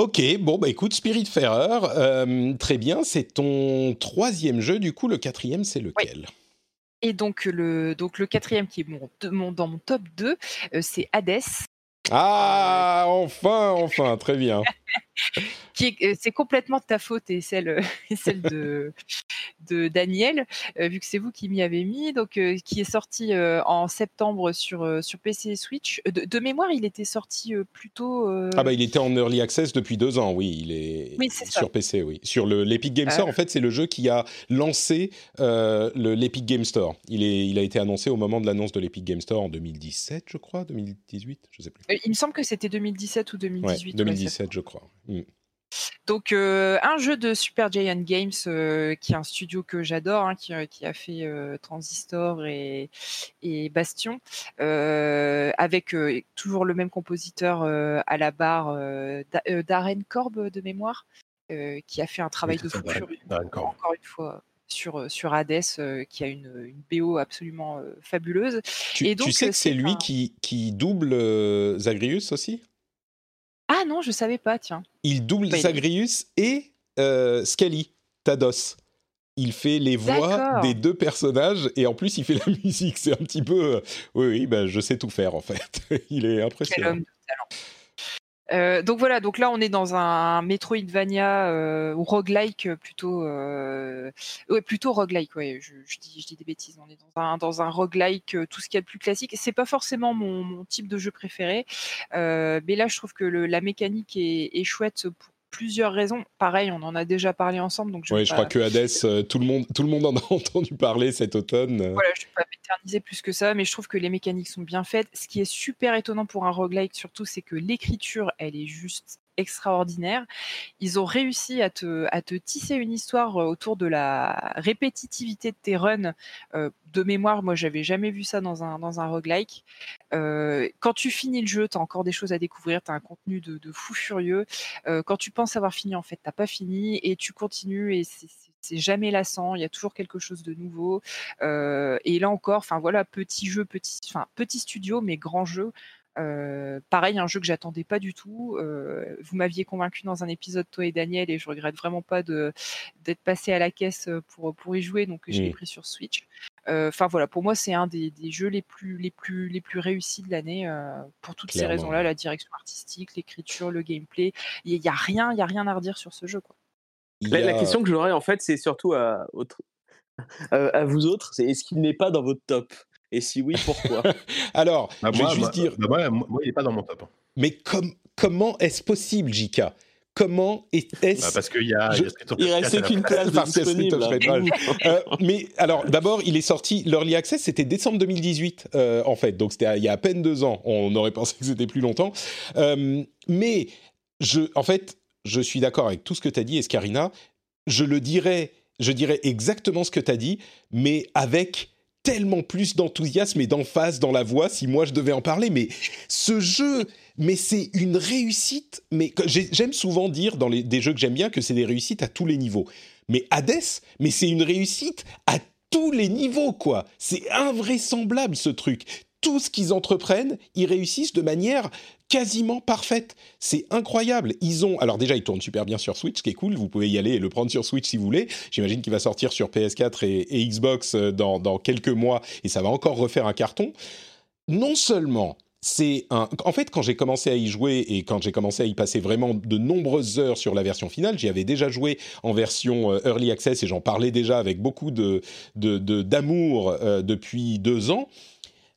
Ok, bon bah écoute, Spiritfarer, euh, très bien, c'est ton troisième jeu, du coup le quatrième c'est lequel? Oui. Et donc le, donc le quatrième qui est mon, mon, dans mon top 2, euh, c'est Hades. Ah, enfin, enfin, très bien. c'est complètement de ta faute et celle, et celle de, de Daniel, euh, vu que c'est vous qui m'y avez mis, donc euh, qui est sorti euh, en septembre sur, euh, sur PC et Switch. De, de, mémoire, il était sorti plutôt. Ah bah il était en early access depuis deux ans, oui, il est, oui, sur PC, oui. Sur l'Epic Game Store, en fait, c'est le jeu qui a lancé l'Epic Game Store. Il, est, il a été annoncé au moment de l'annonce de l'Epic Game Store en 2017, je crois, 2018, je sais plus. il me semble que c'était 2017 ou 2018. Ouais, 2017, ouais, je crois. Mm. Donc euh, un jeu de Super Giant Games euh, qui est un studio que j'adore, hein, qui, qui, a fait euh, Transistor et, et Bastion, euh, avec euh, toujours le même compositeur à la barre, Darren Korb de mémoire, qui a fait un travail oui, de fou sur, encore une fois sur, sur Hades, qui a une, une BO absolument fabuleuse. Tu, et donc, tu sais que c'est lui un... qui, qui double Zagreus aussi? Ah non, je savais pas, tiens. Il double bah, Zagreus et euh, Skelly, Tados. Il fait les voix des deux personnages et en plus il fait la musique. C'est un petit peu. Euh, oui, oui, bah, je sais tout faire en fait. il est impressionnant. Euh, donc voilà, donc là on est dans un Metroidvania euh, ou roguelike plutôt, euh, plutôt roguelike. Ouais, je, dis, je dis des bêtises. On est dans un dans un roguelike, euh, tout ce qui est le plus classique. C'est pas forcément mon, type de jeu préféré, euh, mais là je trouve que le, la mécanique est, est chouette pour plusieurs raisons. Pareil, on en a déjà parlé ensemble. Donc je oui, je crois que Hades, euh, tout, le monde, tout le monde en a entendu parler cet automne. Voilà, je ne vais pas m'éterniser plus que ça, mais je trouve que les mécaniques sont bien faites. Ce qui est super étonnant pour un roguelike, surtout, c'est que l'écriture, elle est juste extraordinaire. Ils ont réussi à te, à te tisser une histoire autour de la répétitivité de tes runs. Euh, de mémoire, moi, j'avais jamais vu ça dans un, dans un roguelike. Euh, quand tu finis le jeu, tu as encore des choses à découvrir, tu as un contenu de, fou furieux. Euh, quand tu penses avoir fini, en fait, t'as pas fini et tu continues et c'est jamais lassant, il y a toujours quelque chose de nouveau. Euh, et là encore, enfin voilà, petit jeu, petit, enfin petit studio, mais grand jeu. Euh, pareil, un jeu que j'attendais pas du tout. Euh, vous m'aviez convaincu dans un épisode toi et Daniel et je regrette vraiment pas de d'être passé à la caisse pour pour y jouer, donc je l'ai pris sur Switch. Enfin voilà, pour moi c'est un des, des, jeux les plus les plus les plus réussis de l'année pour toutes Clairement. ces raisons-là, la direction artistique, l'écriture, le gameplay. Il y, a rien, il y a rien à redire sur ce jeu quoi. La, la, question que j'aurais en fait, c'est surtout à, à vous autres, c'est est-ce qu'il n'est pas dans votre top? Et si oui, pourquoi? Alors, bah, je vais juste moi, dire. Bah, moi, moi, il n'est pas dans mon top. Mais com comment est-ce possible, Jika Comment est-ce bah Parce qu'il y a. Je... Il restait qu'une place disponible. euh, mais alors, d'abord, il est sorti. L'Early Access, c'était décembre 2018, euh, en fait. Donc, c'était il y a à peine deux ans. On aurait pensé que c'était plus longtemps. Euh, mais, je, en fait, je suis d'accord avec tout ce que tu as dit, Escarina. Je le dirais, je dirais exactement ce que tu as dit, mais avec tellement plus d'enthousiasme et d'emphase dans la voix si moi je devais en parler. Mais ce jeu, mais c'est une réussite. Mais j'aime souvent dire dans les, des jeux que j'aime bien que c'est des réussites à tous les niveaux. Mais Hades, mais c'est une réussite à tous les niveaux, quoi. C'est invraisemblable ce truc tout ce qu'ils entreprennent, ils réussissent de manière quasiment parfaite. C'est incroyable. Ils ont, alors déjà, ils tournent super bien sur Switch, ce qui est cool. Vous pouvez y aller et le prendre sur Switch si vous voulez. J'imagine qu'il va sortir sur PS4 et, Xbox euh, dans, quelques mois et ça va encore refaire un carton. Non seulement c'est un. En fait, quand j'ai commencé à y jouer et quand j'ai commencé à y passer vraiment de nombreuses heures sur la version finale, j'y avais déjà joué en version euh, early access et j'en parlais déjà avec beaucoup de d'amour euh, depuis deux ans.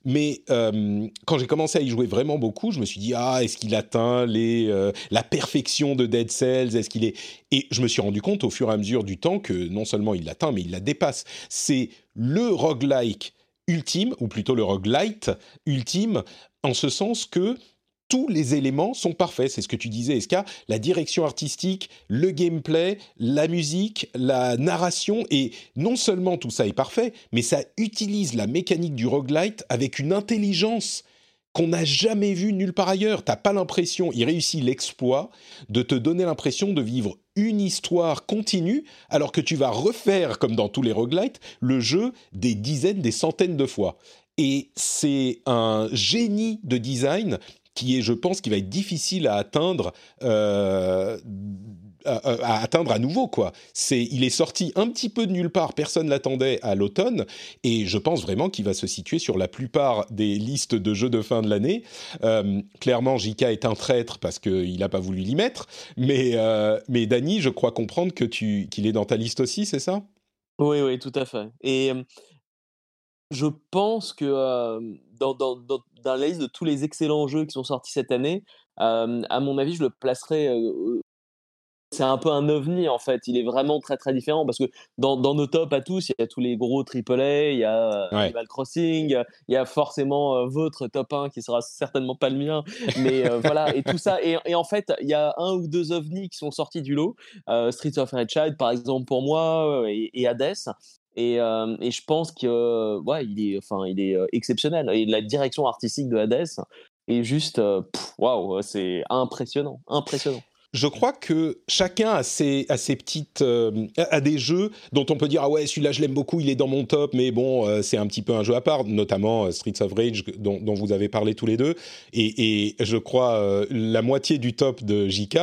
Mais euh, quand j'ai commencé à y jouer vraiment beaucoup, je me suis dit ah est-ce qu'il atteint les euh, la perfection de Dead Cells? Est-ce qu'il est Et je me suis rendu compte au fur et à mesure du temps que non seulement il l'atteint, mais il la dépasse. C'est le roguelike ultime, ou plutôt le roguelite ultime, en ce sens que tous les éléments sont parfaits. C'est ce que tu disais, Eska. La direction artistique, le gameplay, la musique, la narration. Et non seulement tout ça est parfait, mais ça utilise la mécanique du roguelite avec une intelligence qu'on n'a jamais vue nulle part ailleurs. T'as pas l'impression, il réussit l'exploit de te donner l'impression de vivre une histoire continue, alors que tu vas refaire, comme dans tous les roguelites, le jeu des dizaines, des centaines de fois. Et c'est un génie de design qui est, je pense, qui va être difficile à atteindre. Euh, à, atteindre à nouveau quoi. C'est, il est sorti un petit peu de nulle part, personne l'attendait à l'automne, et je pense vraiment qu'il va se situer sur la plupart des listes de jeux de fin de l'année. Euh, clairement, JK est un traître parce qu'il n'a pas voulu l'y mettre, mais euh, mais Dany, je crois comprendre que tu qu'il est dans ta liste aussi, c'est ça? Oui, oui, tout à fait. Et euh, je pense que dans, dans, dans, dans, la liste de tous les excellents jeux qui sont sortis cette année, euh, à mon avis, je le placerai. Euh, c'est un peu un ovni en fait. Il est vraiment très très différent parce que dans, dans nos tops à tous, il y a tous les gros AAA, il y a ouais. Animal Crossing, il y a forcément votre top 1 qui sera certainement pas le mien, mais voilà et tout ça. Et, et, en fait, il y a un ou deux ovnis qui sont sortis du lot. Streets of Rage Child par exemple pour moi et, et Hades. Et, euh, et, je pense que ouais, il est, enfin, il est exceptionnel. Et la direction artistique de Hades est juste, waouh, c'est impressionnant, impressionnant. Je crois que chacun a ses, petites, euh, a des jeux dont on peut dire ah ouais celui-là je l'aime beaucoup, il est dans mon top, mais bon euh, c'est un petit peu un jeu à part, notamment Streets of Rage dont, dont, vous avez parlé tous les deux, et, et je crois la moitié du top de JK.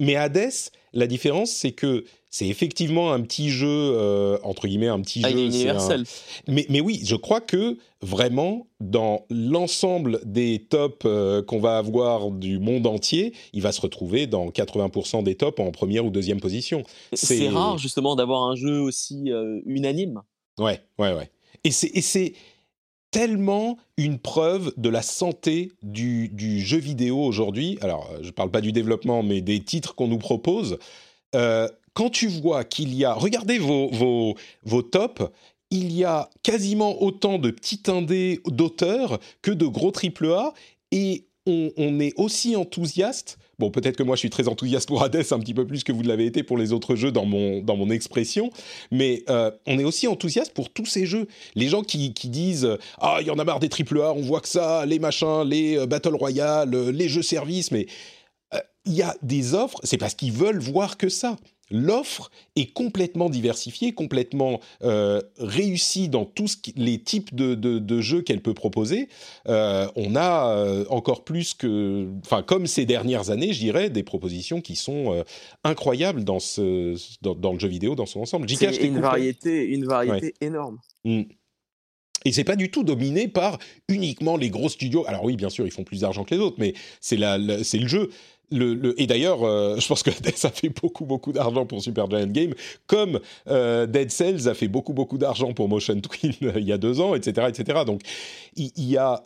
mais Hades, la différence c'est que c'est effectivement un petit jeu, euh, entre guillemets, un petit Ah, jeu. universel. un- Mais, mais oui, je crois que vraiment, dans l'ensemble des tops euh, qu'on va avoir du monde entier, il va se retrouver dans 80% des tops en première ou deuxième position. C'est- rare justement d'avoir un jeu aussi euh, unanime. Ouais, ouais, ouais. Et c'est, et c'est tellement une preuve de la santé du, du jeu vidéo aujourd'hui. Alors, je ne parle pas du développement, mais des titres qu'on nous propose. Euh, quand tu vois qu'il y a... Regardez vos, vos, vos tops. Il y a quasiment autant de petits indés d'auteurs que de gros AAA. Et on, est aussi enthousiaste. Bon, peut-être que moi, je suis très enthousiaste pour Hades, un petit peu plus que vous l'avez été pour les autres jeux dans mon, dans mon expression. Mais euh, on est aussi enthousiaste pour tous ces jeux. Les gens qui, disent Ah, il y en a marre des AAA, on voit que ça, les machins, les euh, Battle Royale, euh, les jeux services, mais il y a des offres, c'est parce qu'ils veulent voir que ça. L'offre est complètement diversifiée, complètement euh, réussie dans tous les types de, de- de jeux qu'elle peut proposer. Euh, on a euh, encore plus que, enfin, comme ces dernières années, je dirais, des propositions qui sont incroyables dans, ce, dans, dans le jeu vidéo dans son ensemble. C'est une coupé. variété, une variété énorme. Mm. Et c'est pas du tout dominé par uniquement les gros studios. Alors oui, bien sûr, ils font plus d'argent que les autres, mais c'est le jeu. Et d'ailleurs, euh, je pense que ça fait beaucoup, beaucoup d'argent pour Supergiant Game, comme euh, Dead Cells a fait beaucoup, beaucoup d'argent pour Motion Twin euh, il y a deux ans, etc., etc. Donc, il y, a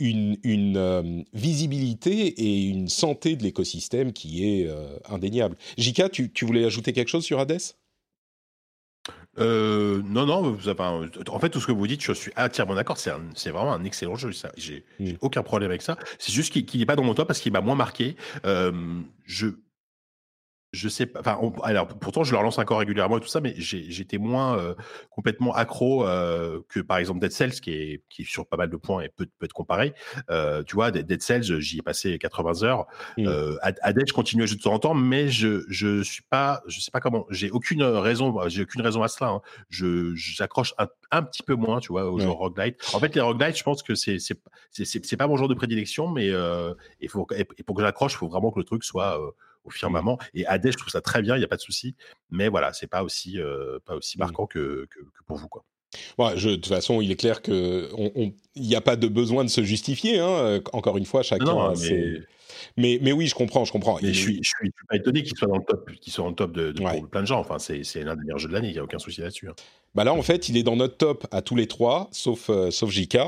une, visibilité et une santé de l'écosystème qui est indéniable. Jika, tu, tu voulais ajouter quelque chose sur Hades? Euh, non, non, enfin, en fait, tout ce que vous dites, je suis entièrement d'accord. C'est vraiment un excellent jeu. ça. J'ai j'ai Mm. aucun problème avec ça. C'est juste qu'il n'est pas dans mon top parce qu'il m'a moins marqué. Euh, je. Je sais pas. Enfin, on- alors pourtant je le relance encore régulièrement et tout ça, mais j'étais moins euh, complètement accro euh, que par exemple Dead Cells qui est qui est sur pas mal de points et peut peut être comparé. Euh, tu vois, Dead Dead Cells, j'y ai passé 80 heures. Mm. Euh, Ad- Hades, je continue à jouer de temps en temps, mais je je suis pas, je sais pas comment. J'ai aucune raison, j'ai aucune raison à cela. hein. Je j'accroche un, un petit peu moins, tu vois, au Ouais. genre roguelite. En fait, les roguelites, je pense que c'est c'est pas mon genre de prédilection, mais euh, il faut et et pour que j'accroche, il faut vraiment que le truc soit euh, au firmament. Et Hades, je trouve ça très bien, il n'y a pas de souci. Mais voilà, c'est pas aussi euh, pas aussi Mm. marquant que, que, que pour vous, quoi. Je, de toute façon, il est clair que on- on- il n'y a pas de besoin de se justifier. hein. Encore une fois, chacun. Non, mais- mais... mais oui, je comprends, je comprends. Mais Il- je suis, je suis, pas étonné qu'il soit dans le top, qu'il soit le top de, de- Ouais. pour plein de gens. Enfin, c'est c'est l'un des meilleurs jeux de l'année, il n'y a aucun souci là-dessus. hein. Bah là, en fait, il est dans notre top à tous les trois, sauf euh, sauf JK.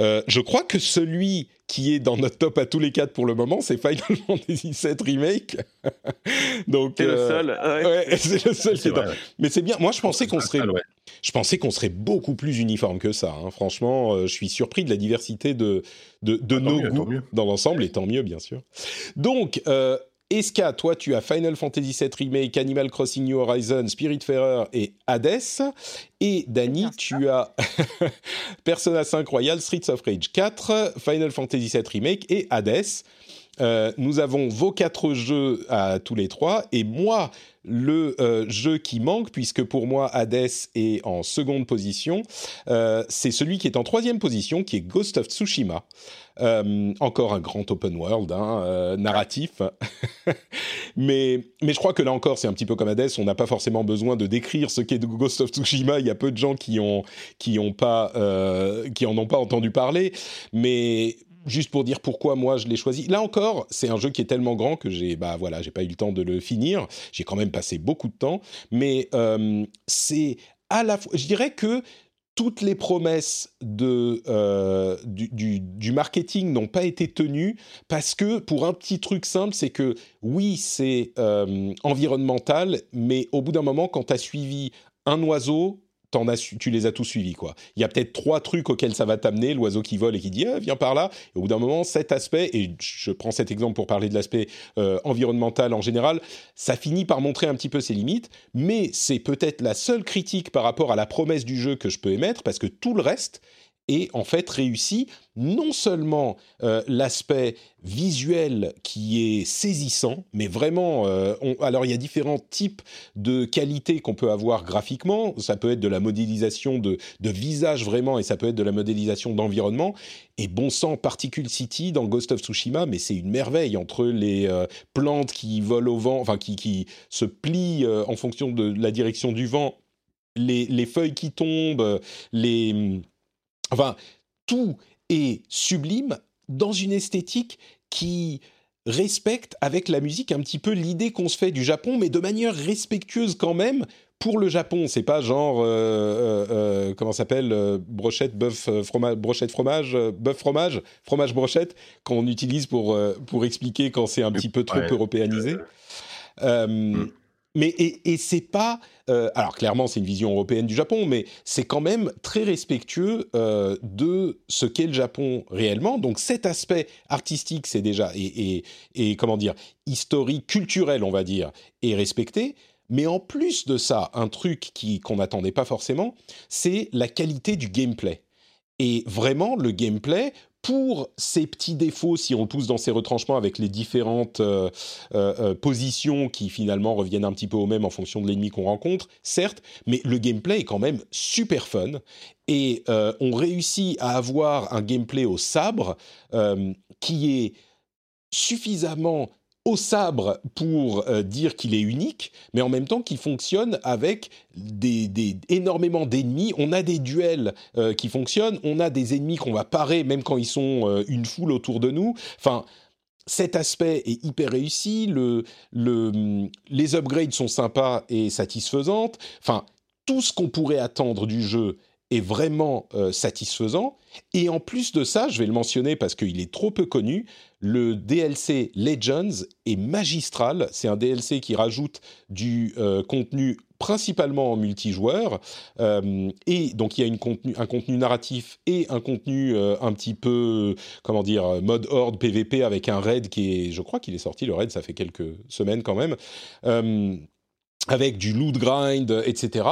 Euh, je crois que celui qui est dans notre top à tous les quatre pour le moment, c'est Final Fantasy VII Remake. Donc C'est le euh, seul. ouais. Ouais, c'est le seul qui est dans- vrai, ouais. Mais c'est bien. Moi, je pensais qu'on serait je pensais qu'on serait beaucoup plus uniforme que ça. hein. Franchement, euh, je suis surpris de la diversité de, de, de Ah, nos mieux, goûts dans l'ensemble, et tant mieux, bien sûr. Donc, euh, Eska, toi, tu as Final Fantasy VII Remake, Animal Crossing New Horizons, Spiritfarer et Hades. Et ça. tu as Persona 5 Royal, Streets of Rage 4, Final Fantasy VII Remake et Hades. Euh, nous avons vos quatre jeux à tous les trois et moi le euh, jeu qui manque puisque pour moi Hades est en seconde position euh, c'est celui qui est en troisième position qui est Ghost of Tsushima. Encore un grand open world hein, narratif. Mais mais je crois que là encore c'est un petit peu comme Hades on n'a pas forcément besoin de décrire ce qu'est Ghost of Tsushima. Il y a peu de gens qui ont qui ont pas qui en ont pas entendu parler. Mais juste pour dire pourquoi moi je l'ai choisi. Là encore, c'est un jeu qui est tellement grand que j'ai bah voilà, j'ai pas eu le temps de le finir. J'ai quand même passé beaucoup de temps, mais euh, c'est à la fois, je dirais que toutes les promesses de, euh, du, marketing n'ont pas été tenues parce que pour un petit truc simple, c'est que oui, c'est euh, environnemental, mais au bout d'un moment, quand tu as suivi un oiseau, as tu les as tous suivis. quoi. Il y a peut-être trois trucs auxquels ça va t'amener, l'oiseau qui vole et qui dit ah, viens par là. Et au bout d'un moment, cet aspect, et je prends cet exemple pour parler de l'aspect euh, environnemental en général, ça finit par montrer un petit peu ses limites, mais c'est peut-être la seule critique par rapport à la promesse du jeu que je peux émettre, parce que tout le reste et en fait réussit non seulement euh, l'aspect visuel qui est saisissant, mais vraiment, euh, alors il y a différents types de qualités qu'on peut avoir graphiquement, ça peut être de la modélisation de, de visage vraiment, et ça peut être de la modélisation d'environnement, et bon sang, Particle City dans Ghost of Tsushima, mais c'est une merveille entre les euh, plantes qui volent au vent, enfin qui, se plient en fonction de la direction du vent, les, les feuilles qui tombent, les Enfin, tout est sublime dans une esthétique qui respecte avec la musique un petit peu l'idée qu'on se fait du Japon, mais de manière respectueuse quand même pour le Japon. C'est pas genre euh, euh, euh comment s'appelle euh, brochette bœuf fromage brochette fromage bœuf fromage fromage brochette qu'on utilise pour pour expliquer quand c'est un petit peu trop européanisé. Mm mais et, c'est pas euh, alors clairement c'est une vision européenne du Japon, mais c'est quand même très respectueux euh, de ce qu'est le Japon réellement. Donc cet aspect artistique, c'est déjà et, et, et, comment dire historique, culturel, on va dire, est respecté. Mais en plus de ça, un truc qui qu'on n'attendait pas forcément, c'est la qualité du gameplay. Et vraiment, le gameplay, pour ces petits défauts, si on pousse dans ces retranchements avec les différentes euh, euh, euh, positions qui finalement reviennent un petit peu au même en fonction de l'ennemi qu'on rencontre, certes, mais le gameplay est quand même super fun et on réussit à avoir un gameplay au sabre qui est suffisamment au sabre pour euh, dire qu'il est unique, mais en même temps qu'il fonctionne avec des, énormément d'ennemis. On a des duels euh, qui fonctionnent, on a des ennemis qu'on va parer même quand ils sont euh, une foule autour de nous. Enfin, cet aspect est hyper réussi, le, les upgrades sont sympas et satisfaisantes. Enfin, tout ce qu'on pourrait attendre du jeu est vraiment satisfaisant. Et en plus de ça, je vais le mentionner parce qu'il est trop peu connu, le DLC Legends est magistral. C'est un DLC qui rajoute du euh, contenu principalement en multijoueur. Euh, et donc il y a une contenu, un contenu narratif et un contenu euh, un petit peu, comment dire, mode horde PVP avec un raid qui est, je crois qu'il est sorti, le raid, ça fait quelques semaines quand même, avec du loot grind, etc.,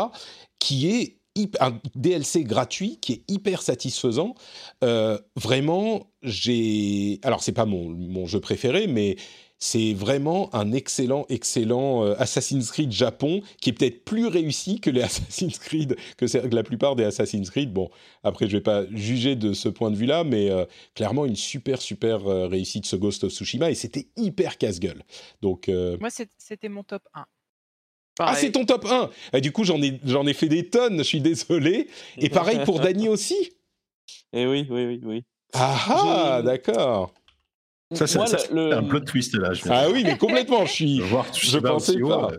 qui est un DLC gratuit qui est hyper satisfaisant. Euh, vraiment, j'ai. Alors, c'est pas mon, mon, jeu préféré, mais c'est vraiment un excellent, excellent euh, Assassin's Creed Japon qui est peut-être plus réussi que les Assassin's Creed, que, la plupart des Assassin's Creed. Bon, après, je vais pas juger de ce point de vue-là, mais euh, clairement, une super, super réussite ce Ghost of Tsushima et c'était hyper casse-gueule. Donc. Moi, c'était mon top 1. Ah, c'est ton top 1 et Du coup, j'en ai, j'en ai fait des tonnes, je suis désolé. Et pareil pour Dany aussi Eh oui, oui, oui, oui. Ah ah, d'accord. Ça, c'est un plot twist là. ah oui, mais complètement, je suis. je pensais pas.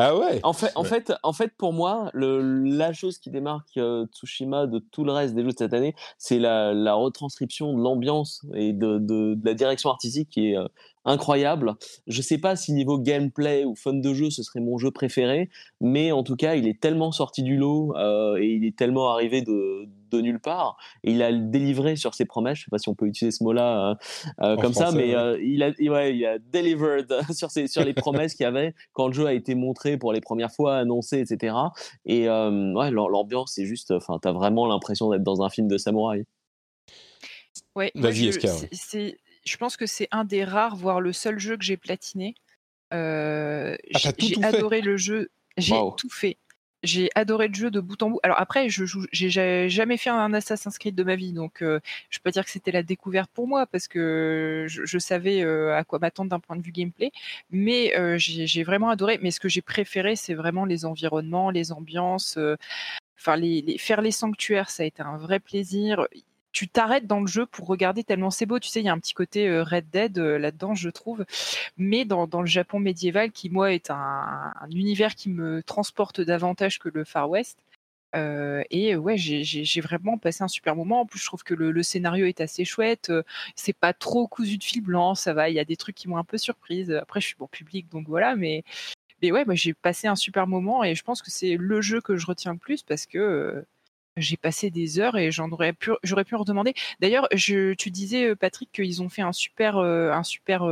Ah ouais. En fait, en fait, en fait, pour moi, le, la chose qui démarque euh, Tsushima de tout le reste des jeux de cette année, c'est la, la, retranscription de l'ambiance et de, de, de, la direction artistique qui est euh, incroyable. Je sais pas si niveau gameplay ou fun de jeu, ce serait mon jeu préféré, mais en tout cas, il est tellement sorti du lot euh, et il est tellement arrivé de, de, nulle part. Et il a délivré sur ses promesses. Je sais pas si on peut utiliser ce mot-là euh, euh comme ça, mais euh, il a, ouais, il a delivered sur, ses, sur les promesses qu'il y avait quand le jeu a été montré pour les premières fois, annoncé, etc. Et euh, ouais, l'ambiance, c'est juste, enfin, t'as vraiment l'impression d'être dans un film de samouraï. Ouais, Vas-y, je pense que c'est un des rares, voire le seul jeu que j'ai platiné. Euh, ah, j'ai adoré le jeu, j'ai tout fait. J'ai adoré le jeu de bout en bout. Alors après, je j'ai jamais fait un Assassin's Creed de ma vie, donc euh, je peux pas dire que c'était la découverte pour moi parce que je, savais euh, à quoi m'attendre d'un point de vue gameplay. Mais j'ai vraiment adoré. Mais ce que j'ai préféré, c'est vraiment les environnements, les ambiances. Enfin, les, faire les sanctuaires, ça a été un vrai plaisir tu t'arrêtes dans le jeu pour regarder tellement c'est beau. Tu sais, il y a un petit côté euh, Red Dead euh, là-dedans, je trouve. Mais dans, le Japon médiéval, qui moi est un, univers qui me transporte davantage que le Far West. Euh, et ouais, j'ai vraiment passé un super moment. En plus, je trouve que le, scénario est assez chouette. c'est pas trop cousu de fil blanc, ça va. Il y a des trucs qui m'ont un peu surprise. Après, je suis bon public, donc voilà. Mais, mais ouais, moi j'ai passé un super moment et je pense que c'est le jeu que je retiens le plus parce que j'ai passé des heures et j'en aurais pu, j'aurais pu en redemander. D'ailleurs, tu disais Patrick qu'ils ont fait un super, un super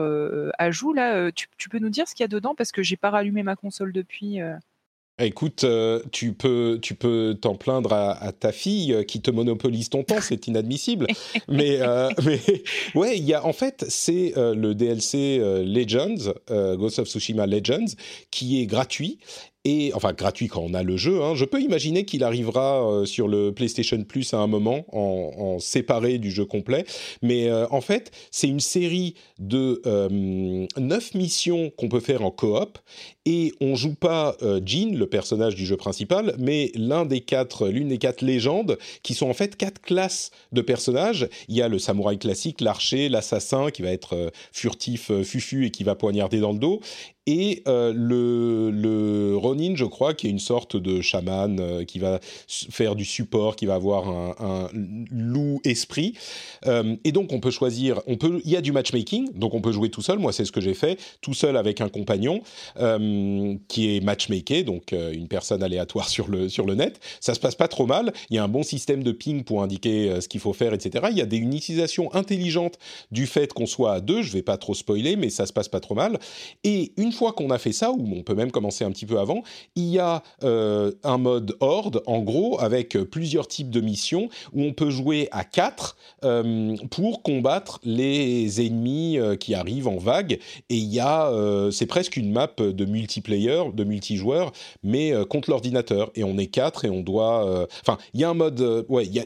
ajout là. Tu, peux nous dire ce qu'il y a dedans? Parce que j'ai pas rallumé ma console depuis. Écoute, euh, tu peux, tu peux t'en plaindre à, ta fille euh, qui te monopolise ton temps, c'est inadmissible. mais, euh, mais ouais, il y a en fait c'est le DLC Legends, Ghost of Tsushima Legends, qui est gratuit et enfin gratuit quand on a le jeu. Hein. Je peux imaginer qu'il arrivera euh, sur le PlayStation Plus à un moment en, séparé du jeu complet. Mais euh, en fait, c'est une série de euh, neuf missions qu'on peut faire en coop et on joue pas Jean, le personnage du jeu principal, mais l'un des quatre, l'une des quatre légendes qui sont en fait quatre classes de personnages. Il y a le samouraï classique, l'archer, l'assassin qui va être furtif, fufu et qui va poignarder dans le dos, et euh, le, le, Ronin, je crois, qui est une sorte de chaman euh, qui va faire du support, qui va avoir un, loup esprit. Euh, et donc, on peut choisir, on peut, il y a du matchmaking, donc on peut jouer tout seul. Moi, c'est ce que j'ai fait, tout seul avec un compagnon qui est matchmaké, donc une personne aléatoire sur le, sur le net. Ça se passe pas trop mal. Il y a un bon système de ping pour indiquer ce qu'il faut faire, etc. Il y a des, une utilisation intelligente du fait qu'on soit à deux. Je vais pas trop spoiler, mais ça se passe pas trop mal. Et une fois qu'on a fait ça, ou on peut même commencer un petit peu avant, il y a euh, un mode horde, en gros, avec plusieurs types de missions où on peut jouer à 4 euh, pour combattre les ennemis euh, qui arrivent en vague. Et il y a, c'est presque une map de multiplayer, de multijoueur, mais contre l'ordinateur. Et on est 4 et on doit. Enfin, il y a un mode. ouais, il y a,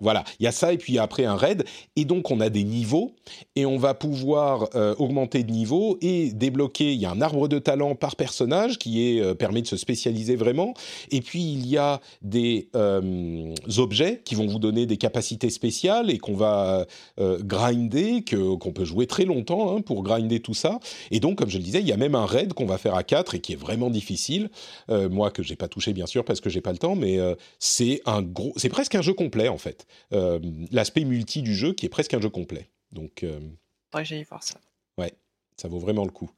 voilà, il y a ça et puis après un raid. Et donc on a des niveaux et on va pouvoir augmenter de niveau et débloquer il y a un arbre de talent par personnage qui est, euh, permet de se spécialiser vraiment. Et puis, il y a des euh, objets qui vont vous donner des capacités spéciales et qu'on va euh, grinder, qu'on peut jouer très longtemps hein, pour grinder tout ça. Et donc, comme je le disais, il y a même un raid qu'on va faire à 4 et qui est vraiment difficile. moi, que j'ai pas touché, bien sûr, parce que j'ai pas le temps, mais c'est un gros, c'est presque un jeu complet, en fait. L'aspect multi du jeu qui est presque un jeu complet. Donc, ouais, j'ai voir ça. Ouais, ça vaut vraiment le coup.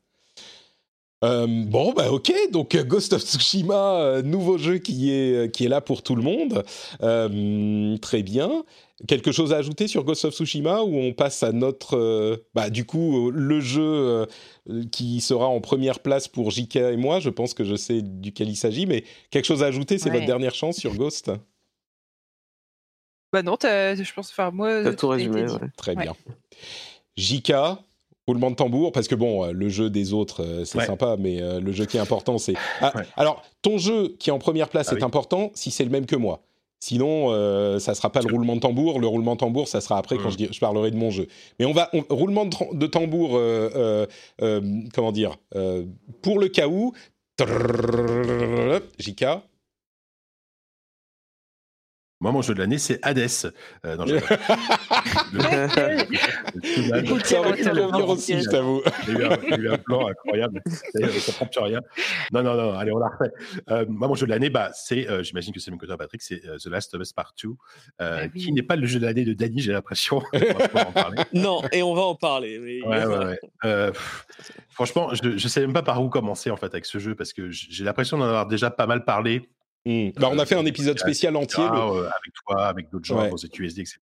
Euh, bon, bah ok, donc euh, Ghost of Tsushima, euh, nouveau jeu qui est, qui est là pour tout le monde. très bien. Quelque chose à ajouter sur Ghost of Tsushima ou on passe à notre... bah, du coup, le jeu qui sera en première place pour JK et moi, je pense que je sais duquel il s'agit, mais quelque chose à ajouter, c'est votre dernière chance sur Ghost? Bah non, je pense, enfin moi... T'as tout résumé, Très bien. JK, roulement de tambour, parce que bon, euh, le jeu des autres, euh, c'est sympa, mais euh, le jeu qui est important, c'est. Ah, alors, ton jeu qui est en première place ah est important si c'est le même que moi. Sinon, ça sera pas le roulement de tambour. Le roulement de tambour, ça sera après quand mmh. je, je, parlerai de mon jeu. Mais on va roulement de, tambour, comment dire, pour le cas où. JK. Moi, mon jeu de l'année, c'est Hades. Euh, non, je... ça aurait pu venir aussi, je t'avoue. Il y a eu un plan incroyable. Ça prend plus rien. Non, non, non, allez, on la refait. Euh, moi, mon jeu de l'année, bah, c'est, euh, j'imagine que c'est le même que toi, Patrick, c'est The Last of Us Part 2, ah qui n'est pas le jeu de l'année de Danny, j'ai l'impression. non, et on va en parler. Ouais, ouais, ouais. franchement, je ne sais même pas par où commencer, en fait, avec ce jeu, parce que j'ai l'impression d'en avoir déjà pas mal parlé Mmh. Bah, on a fait un épisode spécial entier. Euh, avec toi, avec d'autres gens, ouais. ZQSD, etc.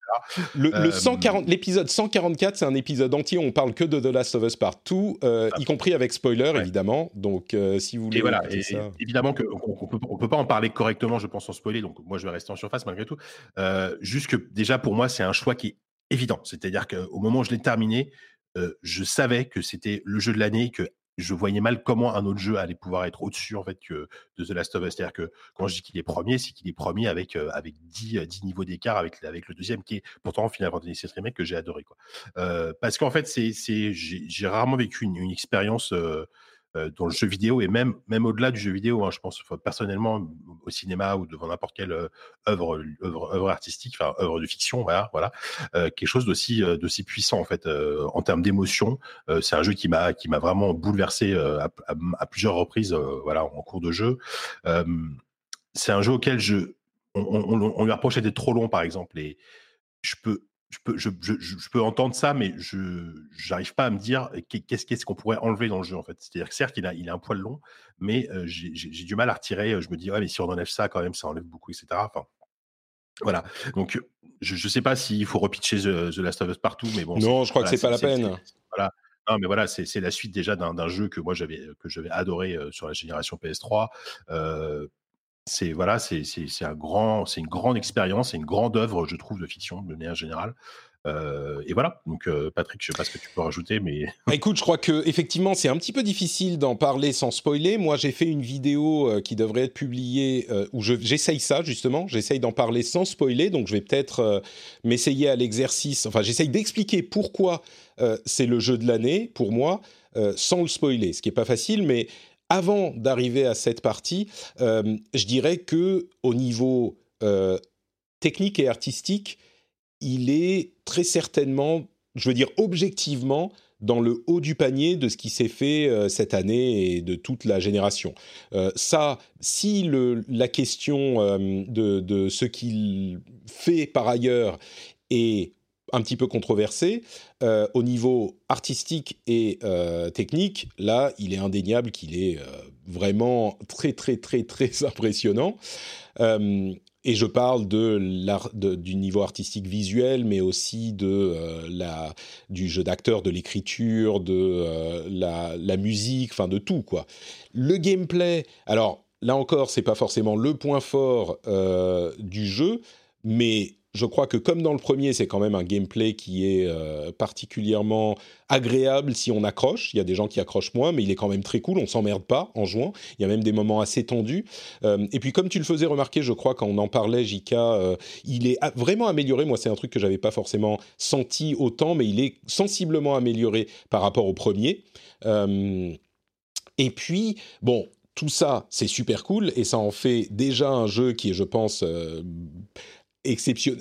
Le, 140, euh, l'épisode 144, c'est un épisode entier où on parle que de The Last of Us Part 2, euh, y compris avec spoiler, évidemment. Donc, si vous voulez. Et voilà, évidemment qu'on peut, on peut pas en parler correctement, je pense, sans spoiler. Donc, moi, je vais rester en surface malgré tout. juste que, déjà, pour moi, c'est un choix qui est évident. C'est-à-dire qu'au moment où je l'ai terminé, je savais que c'était le jeu de l'année, que je voyais mal comment un autre jeu allait pouvoir être au-dessus de The Last of Us. C'est-à-dire que quand je dis qu'il est premier, c'est qu'il est premier avec euh, avec 10, 10 niveaux d'écart avec le deuxième qui est pourtant Final Fantasy VII Remake que j'ai adoré quoi. Euh, parce qu'en fait c'est j'ai rarement vécu une, expérience euh, euh, dans le jeu vidéo et même, même au-delà du jeu vidéo, hein, je pense personnellement au cinéma ou devant n'importe quelle euh, œuvre, œuvre, œuvre, artistique, enfin œuvre de fiction, voilà, voilà euh, quelque chose d'aussi d'aussi puissant en fait en termes d'émotion. c'est un jeu qui m'a vraiment bouleversé à, plusieurs reprises, voilà, en cours de jeu. c'est un jeu auquel je on, on, on lui reprochait d'être trop long par exemple et je peux je peux, je, je, je, peux entendre ça, mais je n'arrive pas à me dire qu'est-ce qu'est-ce qu'on pourrait enlever dans le jeu en fait. C'est-à-dire que certes, il a, il a un poil long, mais euh, j'ai du mal à retirer. Je me dis, ouais, mais si on enlève ça, quand même, ça enlève beaucoup, etc. Enfin, voilà. Donc, je ne sais pas s'il faut repitcher The, The, Last of Us partout, mais bon. Non, je crois que c'est pas la peine. Voilà. Non, mais voilà, c'est la suite déjà d'un jeu que moi j'avais que j'avais adoré sur la génération PS3. C'est voilà, c'est un grand, c'est une grande expérience, c'est une grande œuvre, je trouve, de fiction de manière générale. Euh, et voilà. Donc, euh, Patrick, je sais pas ce que tu peux rajouter, mais. Bah, écoute, je crois que effectivement, c'est un petit peu difficile d'en parler sans spoiler. Moi, j'ai fait une vidéo euh, qui devrait être publiée où j'essaye ça justement. J'essaye d'en parler sans spoiler. Donc, je vais peut-être m'essayer à l'exercice. Enfin, j'essaye d'expliquer pourquoi c'est le jeu de l'année pour moi, sans le spoiler, ce qui est pas facile, mais avant d'arriver à cette partie, je dirais que au niveau technique et artistique, il est très certainement, je veux dire objectivement, dans le haut du panier de ce qui s'est fait euh, cette année et de toute la génération. Euh, ça, si la question euh, de, ce qu'il fait par ailleurs est un petit peu controversée, au niveau artistique et technique, là, il est indéniable qu'il est vraiment très, très, très, très impressionnant. Et je parle de, du niveau artistique visuel, mais aussi de euh, la, du jeu d'acteur, de l'écriture, de euh, la, la, musique, enfin de tout quoi. Le gameplay, alors là encore, c'est pas forcément le point fort euh, du jeu, mais je crois que comme dans le premier, c'est quand même un gameplay qui est euh, particulièrement agréable si on accroche. Il y a des gens qui accrochent moins, mais il est quand même très cool. On s'emmerde pas en jouant. Il y a même des moments assez tendus. Euh, et puis comme tu le faisais remarquer, je crois quand on en parlait, Jika, euh, il est vraiment amélioré. Moi, c'est un truc que j'avais pas forcément senti autant, mais il est sensiblement amélioré par rapport au premier. et puis, bon, tout ça, c'est super cool et ça en fait déjà un jeu qui est, je pense,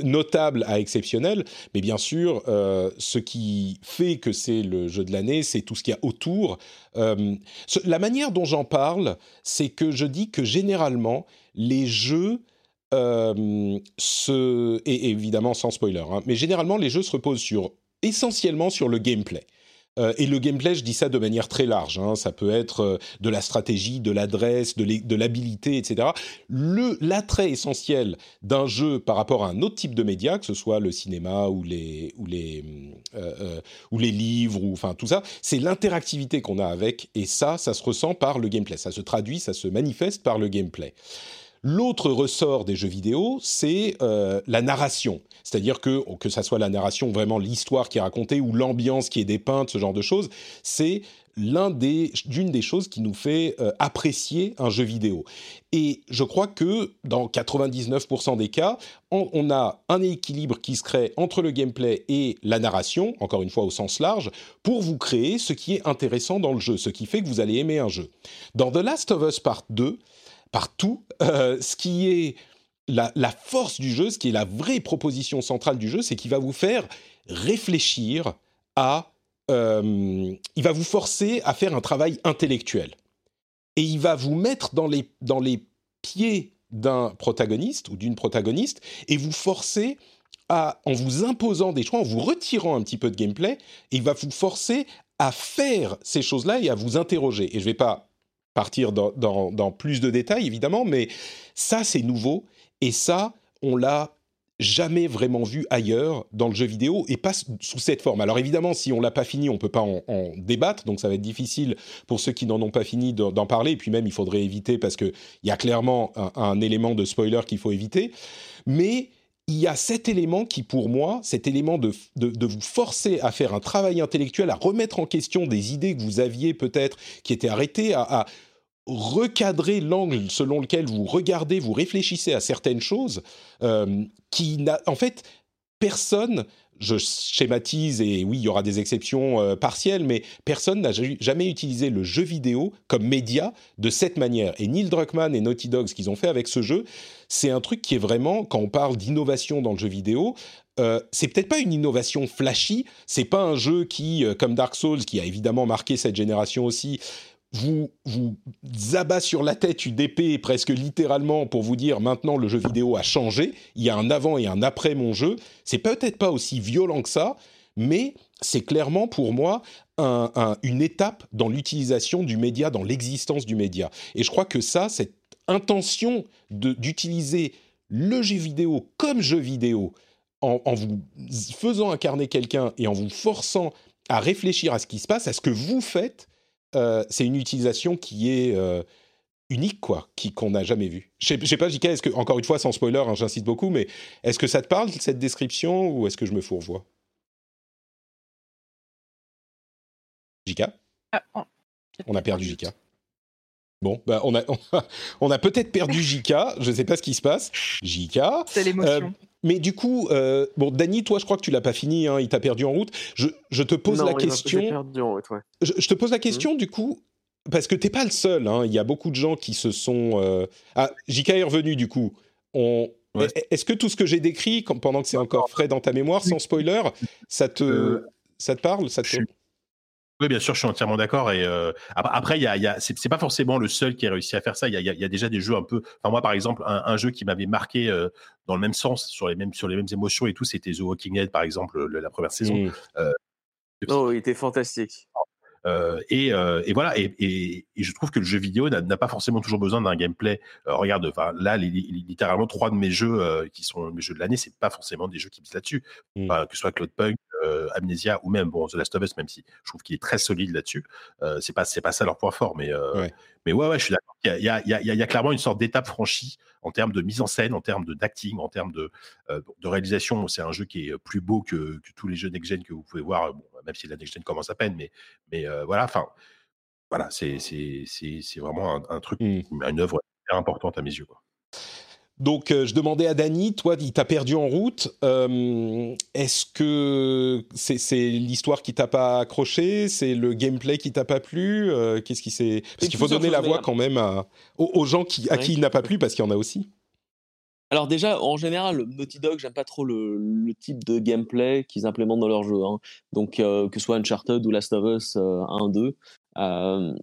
notable à exceptionnel, mais bien sûr, euh, ce qui fait que c'est le jeu de l'année, c'est tout ce qu'il y a autour. Euh, la manière dont j'en parle, c'est que je dis que généralement, les jeux euh, se... Et évidemment sans spoiler, hein, mais généralement, les jeux se reposent sur essentiellement sur le gameplay. Euh, et le gameplay, je dis ça de manière très large. Hein. ça peut être euh, de la stratégie, de l'adresse, de l'habilité, etc. L'attrait essentiel d'un jeu par rapport à un autre type de média, que ce soit le cinéma ou les, ou les, euh, ou les livres, ou enfin tout ça, c'est l'interactivité qu'on a avec. Et ça, ça se ressent par le gameplay. Ça se traduit, ça se manifeste par le gameplay. L'autre ressort des jeux vidéo, c'est la narration. C'est-à-dire que, que ça soit la narration, vraiment l'histoire qui est racontée ou l'ambiance qui est dépeinte, ce genre de choses, c'est l'un des, des choses qui nous fait euh, apprécier un jeu vidéo. Et je crois que dans 99% des cas, on, a un équilibre qui se crée entre le gameplay et la narration, encore une fois au sens large, pour vous créer ce qui est intéressant dans le jeu, ce qui fait que vous allez aimer un jeu. Dans The Last of Us Part 2, partout, euh, ce qui est la, force du jeu, ce qui est la vraie proposition centrale du jeu, c'est qu'il va vous faire réfléchir à... Euh, il va vous forcer à faire un travail intellectuel. Et il va vous mettre dans les, dans les pieds d'un protagoniste ou d'une protagoniste et vous forcer à, en vous imposant des choix, en vous retirant un petit peu de gameplay, il va vous forcer à faire ces choses-là et à vous interroger. Et je ne vais pas partir dans, plus de détails, évidemment, mais ça, c'est nouveau et ça, on l'a jamais vraiment vu ailleurs dans le jeu vidéo et pas sous cette forme. Alors évidemment, si on l'a pas fini, on peut pas en, débattre, donc ça va être difficile pour ceux qui n'en ont pas fini d'en parler. Et puis même, il faudrait éviter parce que il y a clairement un, élément de spoiler qu'il faut éviter. Mais il y a cet élément qui, pour moi, cet élément de, de, vous forcer à faire un travail intellectuel, à remettre en question des idées que vous aviez peut-être, qui étaient arrêtées, à recadrer l'angle selon lequel vous regardez, vous réfléchissez à certaines choses, euh, qui n'a, en fait, personne, je schématise et oui, il y aura des exceptions euh, partielles, mais personne n'a jamais utilisé le jeu vidéo comme média de cette manière. Et Neil Druckmann et Naughty Dog, ce qu'ils ont fait avec ce jeu, c'est un truc qui est vraiment, quand on parle d'innovation dans le jeu vidéo, euh, c'est peut-être pas une innovation flashy, c'est pas un jeu qui, comme Dark Souls, qui a évidemment marqué cette génération aussi, vous vous abat sur la tête une épée presque littéralement pour vous dire maintenant le jeu vidéo a changé, il y a un avant et un après mon jeu. C'est peut-être pas aussi violent que ça, mais c'est clairement pour moi une étape dans l'utilisation du média, dans l'existence du média. Et je crois que ça, cette intention d'utiliser le jeu vidéo comme jeu vidéo, en, en vous faisant incarner quelqu'un et en vous forçant à réfléchir à ce qui se passe, à ce que vous faites, c'est une utilisation qui est unique, quoi, qui qu'on n'a jamais vu. Je sais, sais pas, JK, est-ce que, encore une fois, sans spoiler, hein, j'insiste beaucoup, mais est-ce que ça te parle, cette description, ou est-ce que je me fourvoie? JK ah, On a perdu JK. Bon, bah on a, on a, peut-être perdu JK, je ne sais pas ce qui se passe. JK. C'est l'émotion. Mais du coup, euh, bon, Dany, toi, je crois que tu l'as pas fini, hein, il t'a perdu en route. Je, je te pose la question. Perdu en route, ouais. je, je, te pose la question, mmh. du coup, parce que t'es pas le seul. Hein. Il y a beaucoup de gens qui se sont. Euh... Ah, JK est revenu du coup. On... Est-ce que tout ce que j'ai décrit, pendant que c'est encore frais dans ta mémoire, sans spoiler, ça te, euh, ça te parle ça te... Oui, bien sûr, je suis entièrement d'accord. Et euh, après, il y a, y a c'est pas forcément le seul qui a réussi à faire ça. Il y a, y a, déjà des jeux un peu. Enfin, moi, par exemple, un, jeu qui m'avait marqué euh, dans le même sens, sur les mêmes, sur les mêmes émotions et tout, c'était The Walking Dead, par exemple, la première saison. Mmh. oh, il était fantastique. Euh, et, euh, et, voilà, et, et, et, je trouve que le jeu vidéo n'a pas forcément toujours besoin d'un gameplay. Euh, regarde, là, littéralement, trois de mes jeux qui sont mes jeux de l'année, c'est pas forcément des jeux qui visent là-dessus. Mmh. que ce soit Cloudpunk, Amnesia ou même bon, The Last of Us, même si je trouve qu'il est très solide là-dessus. c'est pas c'est pas ça leur point fort, mais ouais. mais ouais, ouais, je suis d'accord. Il y a, y, a, y a, clairement une sorte d'étape franchie en termes de mise en scène, en termes d'acting, en termes de, de réalisation. C'est un jeu qui est plus beau que, que tous les jeux next-gen que vous pouvez voir. Bon, même si la next-gen commence à peine, mais, mais voilà, enfin, voilà, c'est vraiment un, truc, mmh. une œuvre importante à mes yeux. Quoi. Donc, je demandais à Dany, toi, il t'a perdu en route. Est-ce que c'est l'histoire qui t'a pas accroché? C'est le gameplay qui t'a pas plu? Qu'est-ce qui s'est Parce qu'il faut donner la voix quand même aux, gens qui, à qui il n'a pas plu, parce qu'il y en a aussi. Alors déjà, en général, Naughty Dog, j'aime pas trop le, type de gameplay qu'ils implémentent dans leur jeu. Hein. Donc euh, que ce soit Uncharted ou Last of Us 1-2, euh,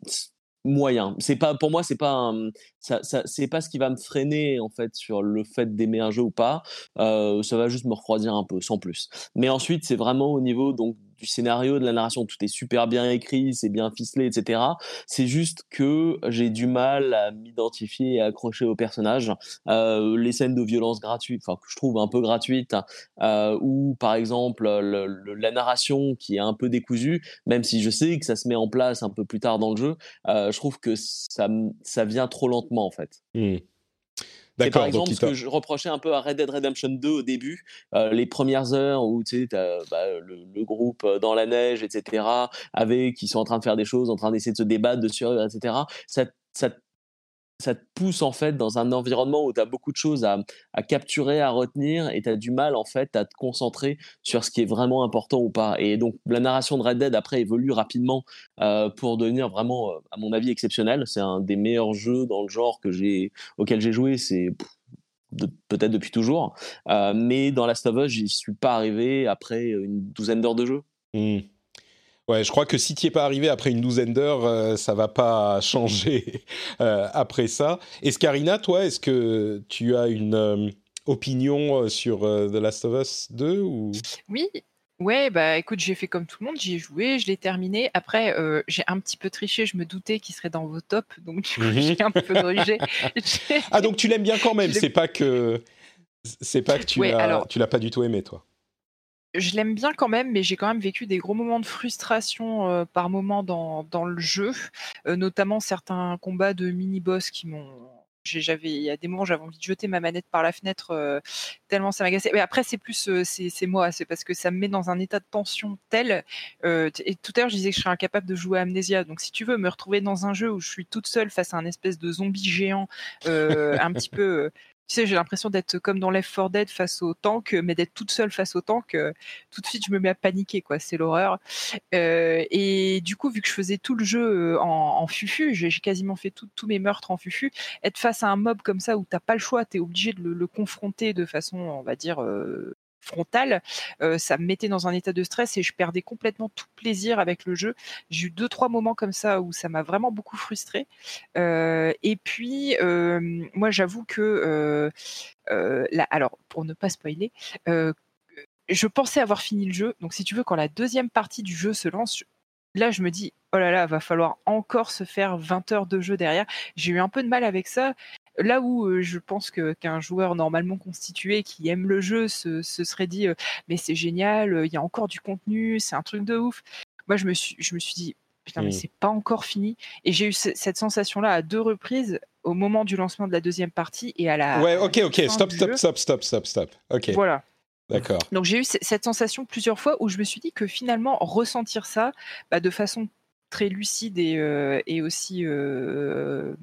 moyen. C'est pas pour moi, c'est pas ça, ça c'est pas ce qui va me freiner en fait sur le fait d'aimer un jeu ou pas. Euh, ça va juste me refroidir un peu, sans plus. Mais ensuite, c'est vraiment au niveau donc du scénario, de la narration, tout est super bien écrit, c'est bien ficelé, etc. C'est juste que j'ai du mal à m'identifier et accrocher au personnage. Euh, les scènes de violence gratuites, enfin que je trouve un peu gratuites, euh, ou par exemple la narration qui est un peu décousue, même si je sais que ça se met en place un peu plus tard dans le jeu, euh, je trouve que ça, ça vient trop lentement en fait. Mmh. C'est par exemple ce que je reprochais un peu à Red Dead Redemption 2 au début, euh, les premières heures où tu sais, bah, le, groupe dans la neige, etc., avec qui sont en train de faire des choses, en train d'essayer de se débattre, de survivre, etc. Ça, ça ça te pousse en fait dans un environnement où tu as beaucoup de choses à, capturer, à retenir et tu as du mal en fait à te concentrer sur ce qui est vraiment important ou pas. Et donc la narration de Red Dead après évolue rapidement euh, pour devenir vraiment, euh, à mon avis, exceptionnel. C'est un des meilleurs jeux dans le genre que j'ai, auquel j'ai joué. C'est peut-être depuis toujours. Euh, mais dans Last of Us, j'y suis pas arrivé après une douzaine d'heures de jeu. Mmh. Ouais, je crois que si tu n'y es pas arrivé après une douzaine d'heures, euh, ça va pas changer euh, après ça. Escarina, toi, est-ce que tu as une euh, opinion sur The Last of Us 2 ou... Oui, Ouais, bah écoute, j'ai fait comme tout le monde, j'y ai joué, je l'ai terminé. Après, j'ai un petit peu triché, je me doutais qu'il serait dans vos tops, donc mmh j'ai un peu corrigé. ah, donc tu l'aimes bien quand même, c'est pas que c'est pas que tu tu l'as pas du tout aimé, toi je l'aime bien quand même, mais j'ai quand même vécu des gros moments de frustration euh, par moment dans, le jeu, euh, notamment certains combats de mini-boss qui m'ont. J'avais, il y a des moments, j'avais envie de jeter ma manette par la fenêtre euh, tellement ça m'agaçait. Mais après, c'est plus, c'est moi, c'est parce que ça me met dans un état de tension tel. et tout à l'heure, je disais que je serais incapable de jouer à Amnesia. Donc, si tu veux me retrouver dans un jeu où je suis toute seule face à un espèce de zombie géant, un petit peu tu sais, j'ai l'impression d'être comme dans Left 4 Dead face au tank, mais d'être toute seule face au tank, euh, tout de suite je me mets à paniquer, quoi. C'est l'horreur. Euh, et du coup, vu que je faisais tout le jeu euh, en, fufu, j'ai quasiment fait tous mes meurtres en fufu. Être face à un mob comme ça où t'as pas le choix, t'es obligé de le, confronter de façon, on va dire, frontale, euh, ça me mettait dans un état de stress et je perdais complètement tout plaisir avec le jeu. J'ai eu deux trois moments comme ça où ça m'a vraiment beaucoup frustré. Euh, et puis euh, moi j'avoue que là, alors pour ne pas spoiler, je pensais avoir fini le jeu. Donc si tu veux, quand la deuxième partie du jeu se lance, là je me dis oh là là, va falloir encore se faire 20 heures de jeu derrière. J'ai eu un peu de mal avec ça. Là où je pense que qu'un joueur normalement constitué qui aime le jeu se, serait dit mais c'est génial, il y a encore du contenu, c'est un truc de ouf. moi, je me suis, je me suis dit, putain, mais Mm. c'est pas encore fini. Et j'ai eu ce- cette sensation-là à deux reprises au moment du lancement de la deuxième partie et à la. ouais, ok, ok, stop, stop, stop, stop, stop, stop. Ok, Voilà. d'accord. Donc j'ai eu cette sensation plusieurs fois où je me suis dit que finalement ressentir ça bah, de façon très lucide et, euh, et aussi euh,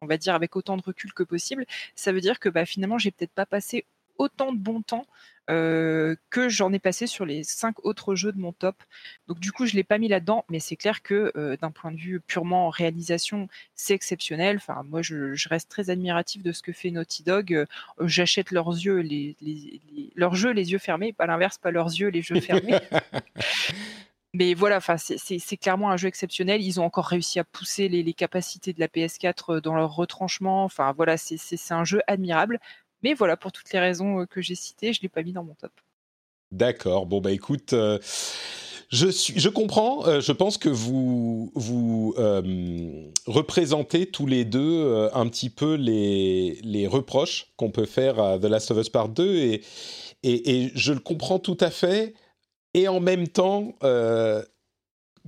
on va dire avec autant de recul que possible, ça veut dire que bah, finalement j'ai peut-être pas passé autant de bon temps euh, que j'en ai passé sur les cinq autres jeux de mon top. Donc du coup je l'ai pas mis là-dedans, mais c'est clair que euh, d'un point de vue purement réalisation, c'est exceptionnel. Enfin moi je, reste très admiratif de ce que fait Naughty Dog. Euh, J'achète leurs yeux, les, leurs jeux les yeux fermés, pas l'inverse, pas leurs yeux les yeux fermés. Mais voilà, c'est- clairement un jeu exceptionnel. Ils ont encore réussi à pousser les, capacités de la PS4 dans leur retranchement. Enfin, voilà, c'est- un jeu admirable. Mais voilà, pour toutes les raisons euh, que j'ai citées, je l'ai pas mis dans mon top. D'accord. Bon bah écoute, euh, je suis, je comprends. euh, je pense que vous vous euh, représentez tous les deux euh, un petit peu les les reproches qu'on peut faire à The Last of Us Part 2 et et, et je le comprends tout à fait. Et en même temps, euh,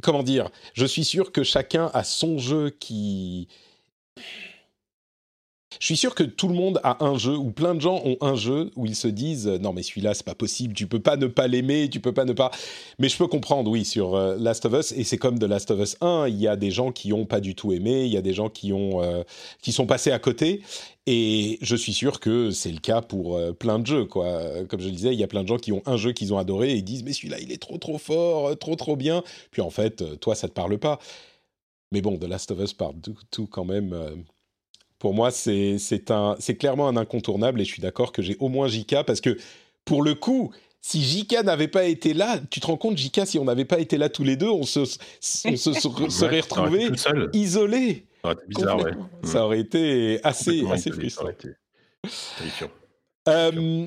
comment dire, je suis sûr que chacun a son jeu qui je suis sûr que tout le monde a un jeu, ou plein de gens ont un jeu où ils se disent euh, non mais celui-là c'est pas possible, tu peux pas ne pas l'aimer, tu peux pas ne pas. Mais je peux comprendre, oui, sur euh, Last of Us et c'est comme de Last of Us 1, il y a des gens qui ont pas du tout aimé, il y a des gens qui ont euh, qui sont passés à côté. Et je suis sûr que c'est le cas pour plein de jeux, quoi. Comme je le disais, il y a plein de gens qui ont un jeu qu'ils ont adoré et ils disent mais celui-là il est trop trop fort, trop trop bien. Puis en fait, toi ça te parle pas. Mais bon, The Last of Us Part 2 tout quand même. Pour moi, c'est clairement un incontournable et je suis d'accord que j'ai au moins JK parce que pour le coup, si JK n'avait pas été là, tu te rends compte, JK, si on n'avait pas été là tous les deux, on se, on se serait retrouvés isolés. Ça aurait été bizarre, ouais. Ça aurait été assez, assez frustrant. Euh,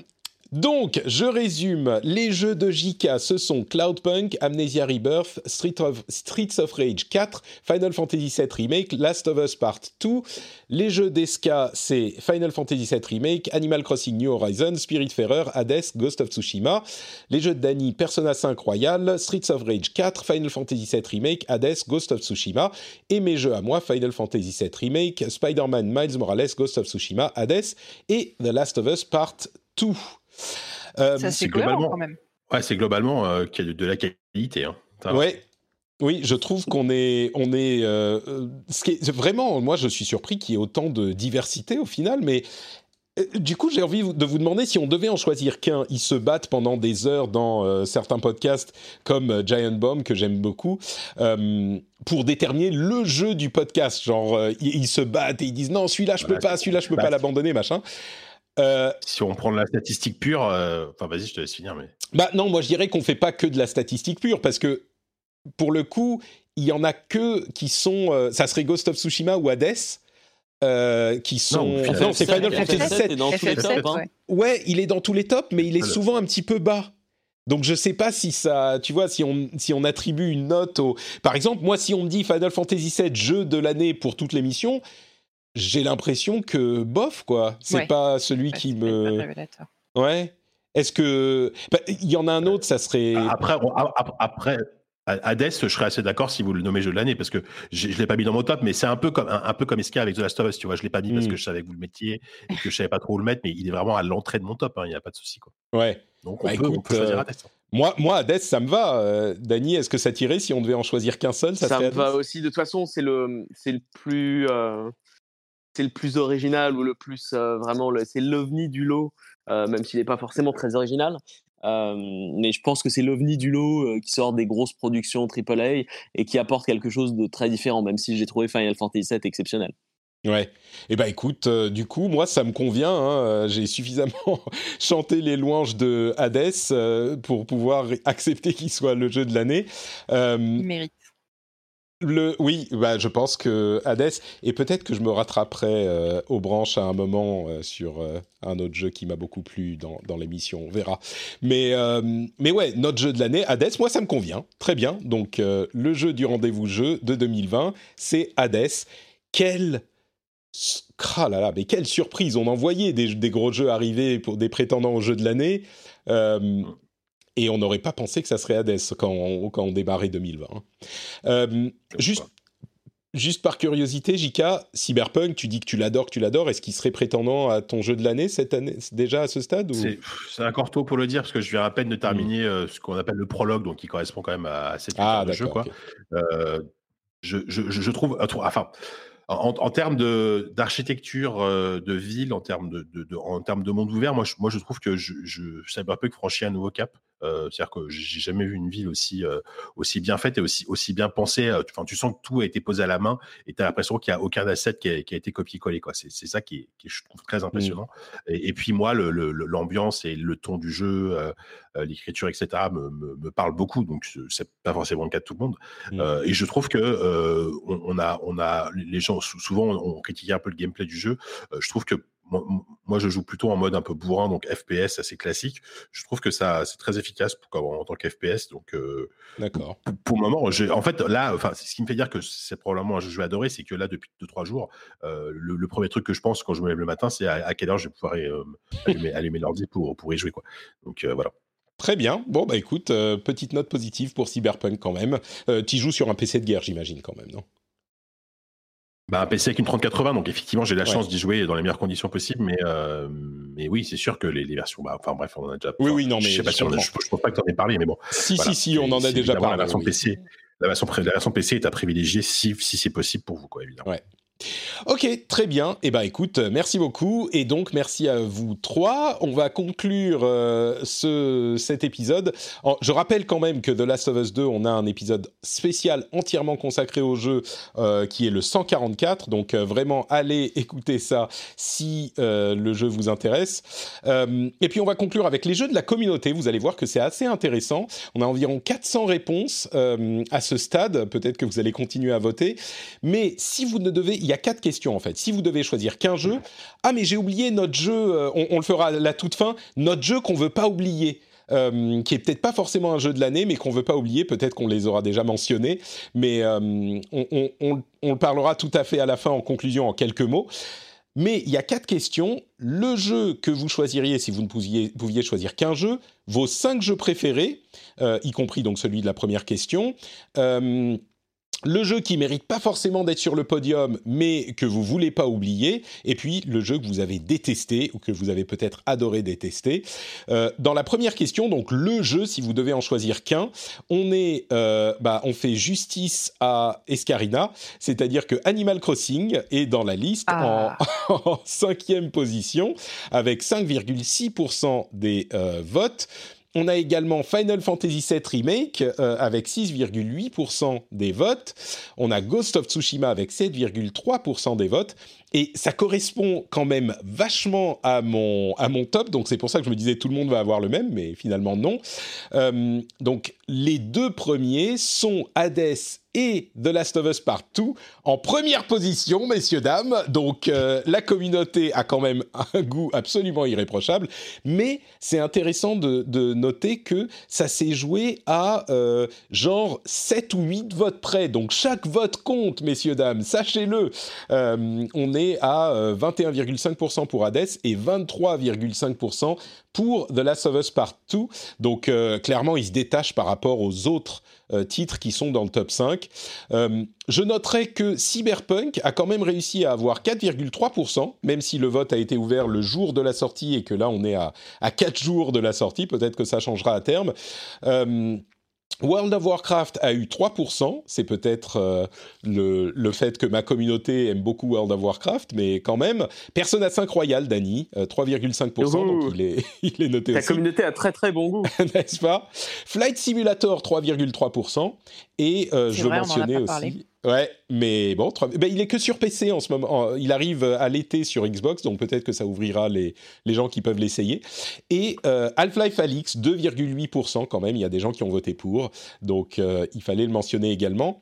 donc, je résume. Les jeux de JK, ce sont Cloudpunk, Amnesia Rebirth, Streets of Rage 4, Final Fantasy VII Remake, Last of Us Part 2. Les jeux d'Eska, c'est Final Fantasy VII Remake, Animal Crossing New Horizons, Spiritfarer, Hades, Ghost of Tsushima. Les jeux de Dany, Persona 5 Royal, Streets of Rage 4, Final Fantasy VII Remake, Hades, Ghost of Tsushima. Et mes jeux à moi, Final Fantasy VII Remake, Spider-Man Miles Morales, Ghost of Tsushima, Hades et The Last of Us Part 2. Euh, Ça, c'est globalement- quand même. Ouais, c'est globalement euh, de, de la qualité. Hein. Ouais. Oui, je trouve qu'on est, on est, euh, ce qui est vraiment, moi, je suis surpris qu'il y ait autant de diversité au final, mais euh, du coup, j'ai envie de vous demander si on devait en choisir qu'un. Ils se battent pendant des heures dans euh, certains podcasts comme Giant Bomb que j'aime beaucoup euh, pour déterminer le jeu du podcast. Genre, euh, ils, se battent et ils disent non, celui-là je peux Voilà, pas, celui-là je peux pas l'abandonner, machin. Euh, Si on prend la statistique pure, euh, enfin vas-y, je te laisse finir, mais Bah non, moi je dirais qu'on fait pas que de la statistique pure parce que pour le coup, il y en a que qui sont, euh, ça serait Ghost of Tsushima ou Hades. euh, qui sont Final non, c'est Final FF7 Fantasy VII. est dans tous les FF7, tops. hein. ouais. Ouais, il est dans tous les tops, mais il est Alors. souvent un petit peu bas. Donc je sais pas si ça, tu vois, si on si on attribue une note au, par exemple, moi si on me dit Final Fantasy VII jeu de l'année pour toute l'émission, j'ai l'impression que bof quoi, c'est Ouais. pas celui Ouais, qui c'est pas hyper me, révélateur. ouais. Est-ce que bah, il y en a un autre, ça serait après, on- après Hades, je serais assez d'accord si vous le nommez jeu de l'année parce que je l'ai pas mis dans mon top, mais c'est un peu comme un, un peu comme Eska avec The Last of Us, tu vois, je l'ai pas mis parce Mm. que je savais que vous le mettiez et que je savais pas trop où le mettre, mais il est vraiment à l'entrée de mon top, hein, il n'y a pas de souci quoi. ouais. Donc on, Bah, peut, on écoute, peut choisir euh, Hades. hein. Moi, moi, Hades, ça me va. Euh, Dany, est-ce que ça tirait si on devait en choisir qu'un seul Ça, me va aussi. De toute façon, c'est le, c'est le plus, euh, c'est le plus original ou le plus euh, vraiment, le- c'est l'ovni du lot, euh, même s'il n'est pas forcément très original. Euh, mais je pense que c'est l'ovni du lot euh, qui sort des grosses productions AAA et qui apporte quelque chose de très différent, même si j'ai trouvé Final Fantasy VII exceptionnel. Ouais. Eh ben, écoute, euh, du coup, moi, ça me convient. hein, euh, J'ai suffisamment chanté les louanges de Hades euh, pour pouvoir accepter qu'il soit le jeu de l'année. Euh, Il mérite. Le, oui, bah, je pense que Hades, et peut-être que je me rattraperai euh, aux branches à un moment euh, sur euh, un autre jeu qui m'a beaucoup plu dans, dans l'émission, on verra. Mais, mais ouais, notre jeu de l'année, Hades, moi ça me convient, très bien. Donc le jeu du rendez-vous jeu de 2020, c'est Hades. Quelle... Ah là là, mais quelle surprise On en voyait des, des gros jeux arriver pour des prétendants au jeu de l'année. Et on n'aurait pas pensé que ça serait Hades quand on, quand on démarrait 2020. Euh, juste, juste par curiosité, Jika, Cyberpunk, tu dis que tu l'adores, que tu l'adores. Est-ce qu'il serait prétendant à ton jeu de l'année cette année, déjà à ce stade C'est encore tôt pour le dire parce que je viens à peine de terminer hmm. euh, ce qu'on appelle le prologue, donc qui correspond quand même à, cette ah, de jeu. Quoi. Euh, je, je, je, trouve, enfin, en, termes d'architecture euh, de, ville, en termes de, de, en termes de monde ouvert, moi je, moi je trouve que je, je Cyberpunk franchit un nouveau cap. Euh, c'est-à-dire que j'ai jamais vu une ville aussi euh, aussi bien faite et aussi aussi bien pensée. Euh, enfin, tu sens que tout a été posé à la main et tu as l'impression qu'il y a aucun asset qui a, qui a été copié-collé. C'est, ça qui est, qui je trouve très mmh. impressionnant. Et, puis moi, le, l'ambiance et le ton du jeu, l'écriture, etc. Me, me, me, parle beaucoup. Donc c'est pas forcément le cas de tout le monde. Mmh. et je trouve que on, a on a les gens souvent on critiqué un peu le gameplay du jeu. je trouve que moi, je joue plutôt en mode un peu bourrin, donc FPS assez classique. Je trouve que ça, c'est très efficace pour, en tant qu'FPS. Donc, euh, d'accord. Pour, le moment, en fait, là, enfin, ce qui me fait dire que c'est probablement un jeu que je vais adorer, c'est que là, depuis 2-3 jours, euh, le, premier truc que je pense quand je me lève le matin, c'est à, quelle heure je vais pouvoir euh, allumer, l'ordi pour, pour y jouer, quoi. Donc, voilà. Très bien. Bon, bah écoute, petite note positive pour Cyberpunk quand même. tu joues sur un PC de guerre, j'imagine, quand même, non? Bah, un PC avec une 3080, donc effectivement, j'ai la chance d'y jouer dans les meilleures conditions possibles, mais, euh, mais oui, c'est sûr que les, les, versions, bah, enfin bref, on en a déjà. Oui, oui, non, mais. Je sais pas si on je, pense pas que tu en aies parlé, mais bon. Si, si, si, on en a déjà parlé. La version, PC, la, version, la version PC est à privilégier si, si c'est possible pour vous, quoi, évidemment. Ouais. Ok, très bien. Eh ben, écoute, merci beaucoup et donc merci à vous trois. On va conclure euh, ce, cet épisode. je rappelle quand même que The Last of Us 2, on a un épisode spécial entièrement consacré au jeu euh, qui est le 144. Donc euh, vraiment, allez écouter ça si le jeu vous intéresse. et puis on va conclure avec les jeux de la communauté. Vous allez voir que c'est assez intéressant. On a environ 400 réponses à ce stade. Peut-être que vous allez continuer à voter. Mais si vous ne devez il y a quatre questions en fait. Si vous devez choisir qu'un jeu, ah mais j'ai oublié notre jeu, euh, on, le fera à la toute fin, notre jeu qu'on veut pas oublier. Euh, qui est peut-être pas forcément un jeu de l'année, mais qu'on veut pas oublier. Peut-être qu'on les aura déjà mentionnés, mais euh, on, le parlera tout à fait à la fin en conclusion en quelques mots. Mais il y a quatre questions. Le jeu que vous choisiriez si vous ne pouviez, pouviez choisir qu'un jeu, vos cinq jeux préférés, y compris donc celui de la première question le jeu qui mérite pas forcément d'être sur le podium, mais que vous voulez pas oublier, et puis le jeu que vous avez détesté ou que vous avez peut-être adoré détester. Euh, dans la première question, donc le jeu, si vous devez en choisir qu'un, on est, euh, bah, on fait justice à Escarina, c'est-à-dire que Animal Crossing est dans la liste en, ah. cinquième position avec 5,6% des euh, votes. On a également Final Fantasy VII Remake euh, avec 6,8% des votes. On a Ghost of Tsushima avec 7,3% des votes. Et ça correspond quand même vachement à mon, top. Donc c'est pour ça que je me disais tout le monde va avoir le même, mais finalement non. Euh, donc les deux premiers sont Hades et The Last of Us Partout en première position, messieurs, dames. Donc euh, la communauté a quand même un goût absolument irréprochable. Mais c'est intéressant de, noter que ça s'est joué à euh, genre 7 ou 8 votes près. Donc chaque vote compte, messieurs, dames. Sachez-le. Euh, on est à 21,5% pour Hades et 23,5% pour The Last of Us Partout. Donc clairement, il se détache par rapport aux autres euh, titres qui sont dans le top 5. Euh, je noterai que Cyberpunk a quand même réussi à avoir 4,3%, même si le vote a été ouvert le jour de la sortie et que là on est à, à 4 jours de la sortie, peut-être que ça changera à terme. Euh, World of Warcraft a eu 3%, c'est peut-être euh, le, le, fait que ma communauté aime beaucoup World of Warcraft, mais quand même, Persona 5 Royal, Dany, 3,5%, donc il est, il est noté Ta communauté a très très bon goût. N'est-ce pas? Flight Simulator, 3,3%, et euh, je vrai, mentionnais aussi... Ouais, mais bon, il est que sur PC en ce moment. Il arrive à l'été sur Xbox, donc peut-être que ça ouvrira les, les gens qui peuvent l'essayer. Et euh, Half-Life Alix, 2,8% quand même. Il y a des gens qui ont voté pour, donc euh, il fallait le mentionner également.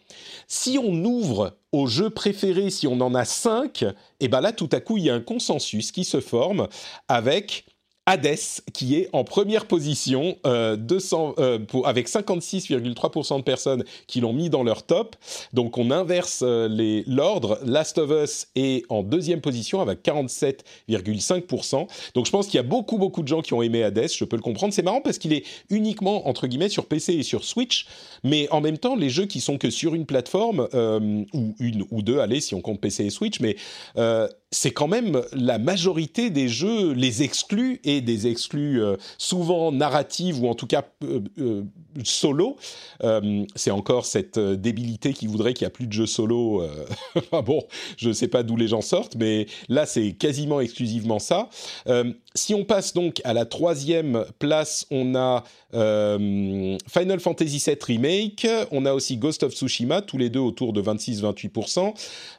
Si on ouvre aux jeux préférés, si on en a 5, et ben là tout à coup il y a un consensus qui se forme avec Hades, qui est en première position, euh, 200, euh, pour, avec 56,3% de personnes qui l'ont mis dans leur top. Donc on inverse euh, l'ordre. Last of Us est en deuxième position avec 47,5%. Donc je pense qu'il y a beaucoup, beaucoup de gens qui ont aimé Hades, je peux le comprendre. C'est marrant parce qu'il est uniquement, entre guillemets, sur PC et sur Switch, mais en même temps, les jeux qui sont que sur une plateforme, euh, ou une ou deux, allez, si on compte PC et Switch, mais euh, c'est quand même la majorité des jeux, les exclus et des exclus euh, souvent narratives ou en tout cas euh, euh, solo. C'est encore cette débilité qui voudrait qu'il n'y a plus de jeux solo. enfin bon, je ne sais pas d'où les gens sortent, mais là c'est quasiment exclusivement ça. Si on passe donc à la troisième place, on a euh, Final Fantasy VII Remake, on a aussi Ghost of Tsushima, tous les deux autour de 26-28%.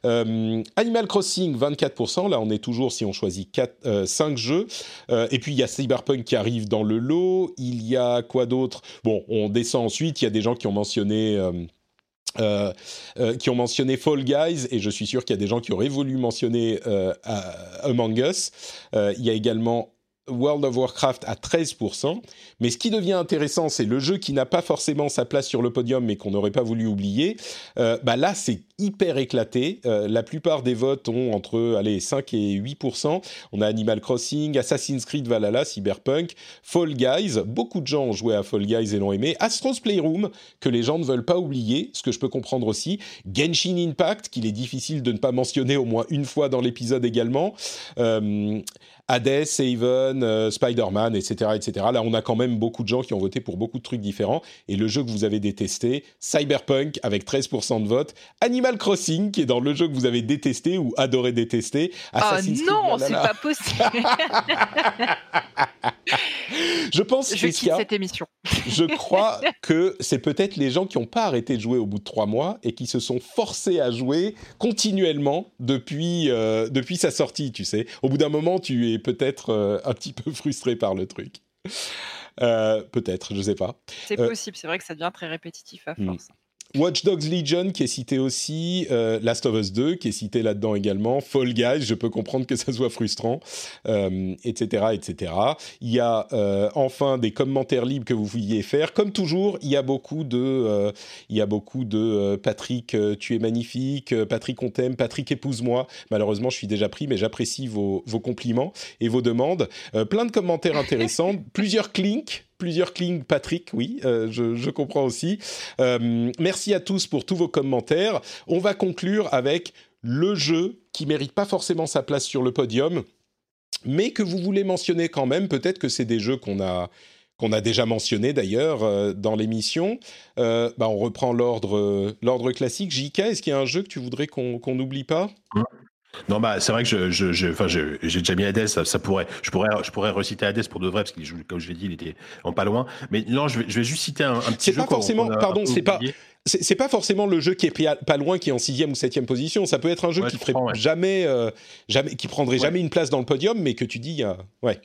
Euh, Animal Crossing, 24%. Là, on est toujours, si on choisit 4, euh, 5 jeux. Et puis, il y a Cyberpunk qui arrive dans le lot. Il y a quoi d'autre? Bon, on descend ensuite. Il y a des gens qui ont mentionné... euh, euh, qui ont mentionné Fall Guys et je suis sûr qu'il y a des gens qui auraient voulu mentionner euh, Among Us. Euh, il y a également World of Warcraft à 13%. Mais ce qui devient intéressant, c'est le jeu qui n'a pas forcément sa place sur le podium, mais qu'on n'aurait pas voulu oublier. Euh, bah là, c'est hyper éclaté. Euh, la plupart des votes ont entre allez, 5 et 8%. On a Animal Crossing, Assassin's Creed Valhalla, Cyberpunk, Fall Guys. Beaucoup de gens ont joué à Fall Guys et l'ont aimé. Astro's Playroom, que les gens ne veulent pas oublier, ce que je peux comprendre aussi. Genshin Impact, qu'il est difficile de ne pas mentionner au moins une fois dans l'épisode également. Euh, Hades, Haven, euh, Spider-Man, etc., etc. Là, on a quand même beaucoup de gens qui ont voté pour beaucoup de trucs différents. Et le jeu que vous avez détesté, Cyberpunk avec 13% de vote, Animal Crossing qui est dans le jeu que vous avez détesté ou adoré détester, Ah Assassin's non, c'est pas possible. Je pense, Je quitte cette émission. je crois que c'est peut-être les gens qui n'ont pas arrêté de jouer au bout de trois mois et qui se sont forcés à jouer continuellement depuis, euh, depuis sa sortie, tu sais. Au bout d'un moment, tu es peut-être euh, un petit peu frustré par le truc. Euh, peut-être, je sais pas. C'est Euh, possible, c'est vrai que ça devient très répétitif à Hmm. force. Watch Dogs Legion qui est cité aussi, euh, Last of Us 2 qui est cité là-dedans également, Fall Guys, je peux comprendre que ça soit frustrant, euh, etc., etc. Il y a euh, enfin des commentaires libres que vous vouliez faire. Comme toujours, il y a beaucoup de, euh, il y a beaucoup de euh, Patrick, euh, tu es magnifique, Patrick on t'aime, Patrick épouse-moi. Malheureusement, je suis déjà pris, mais j'apprécie vos, vos compliments et vos demandes. Plein de commentaires intéressants, plusieurs clinks. Plusieurs clinks, Patrick, oui, euh, je, comprends aussi. Euh, merci à tous pour tous vos commentaires. On va conclure avec le jeu qui mérite pas forcément sa place sur le podium, mais que vous voulez mentionner quand même. Peut-être que c'est des jeux qu'on a qu'on a déjà mentionné d'ailleurs euh, dans l'émission. Bah, on reprend l'ordre classique. JK, est-ce qu'il y a un jeu que tu voudrais qu'on n'oublie pas? Non, bah, c'est vrai que je, je, je- enfin, j'ai déjà mis Hades, ça, ça pourrait, je pourrais, je pourrais reciter Hades pour de vrai, parce qu'il joue, comme je l'ai dit, il était en pas loin. Mais non, je vais, je vais juste citer un, un petit C'est jeu. pas qu'on- forcément- a pardon, c'est pas- c'est c'est pas forcément le jeu qui est pas pas loin, qui est en sixième ou septième position. Ça peut être un jeu Ouais, qui ferait ouais. jamais, euh, jamais, qui prendrait Ouais. jamais une place dans le podium, mais que tu dis, a- ouais.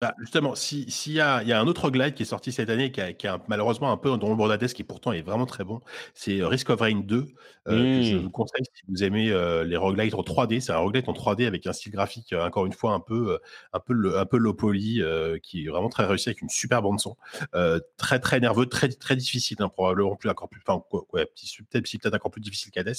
Bah, justement, si- s'il y, a, il y a un autre glide qui est sorti cette année, qui a, qui a malheureusement un peu dans le bord d'Hades, qui pourtant est vraiment très bon, c'est euh, Risk of Rain 2, euh, que je Mm. vous conseille si vous aimez euh, les roguelites en 3D. C'est un roguelite en 3D avec un style graphique, euh, encore une fois, un peu, un peu, le- un peu low poly, qui est vraiment très réussi avec une super bande son. Euh, très, très nerveux, très, très difficile, hein, probablement plus, encore plus, enfin, quoi, ouais, peut-être encore plus difficile qu'Hades.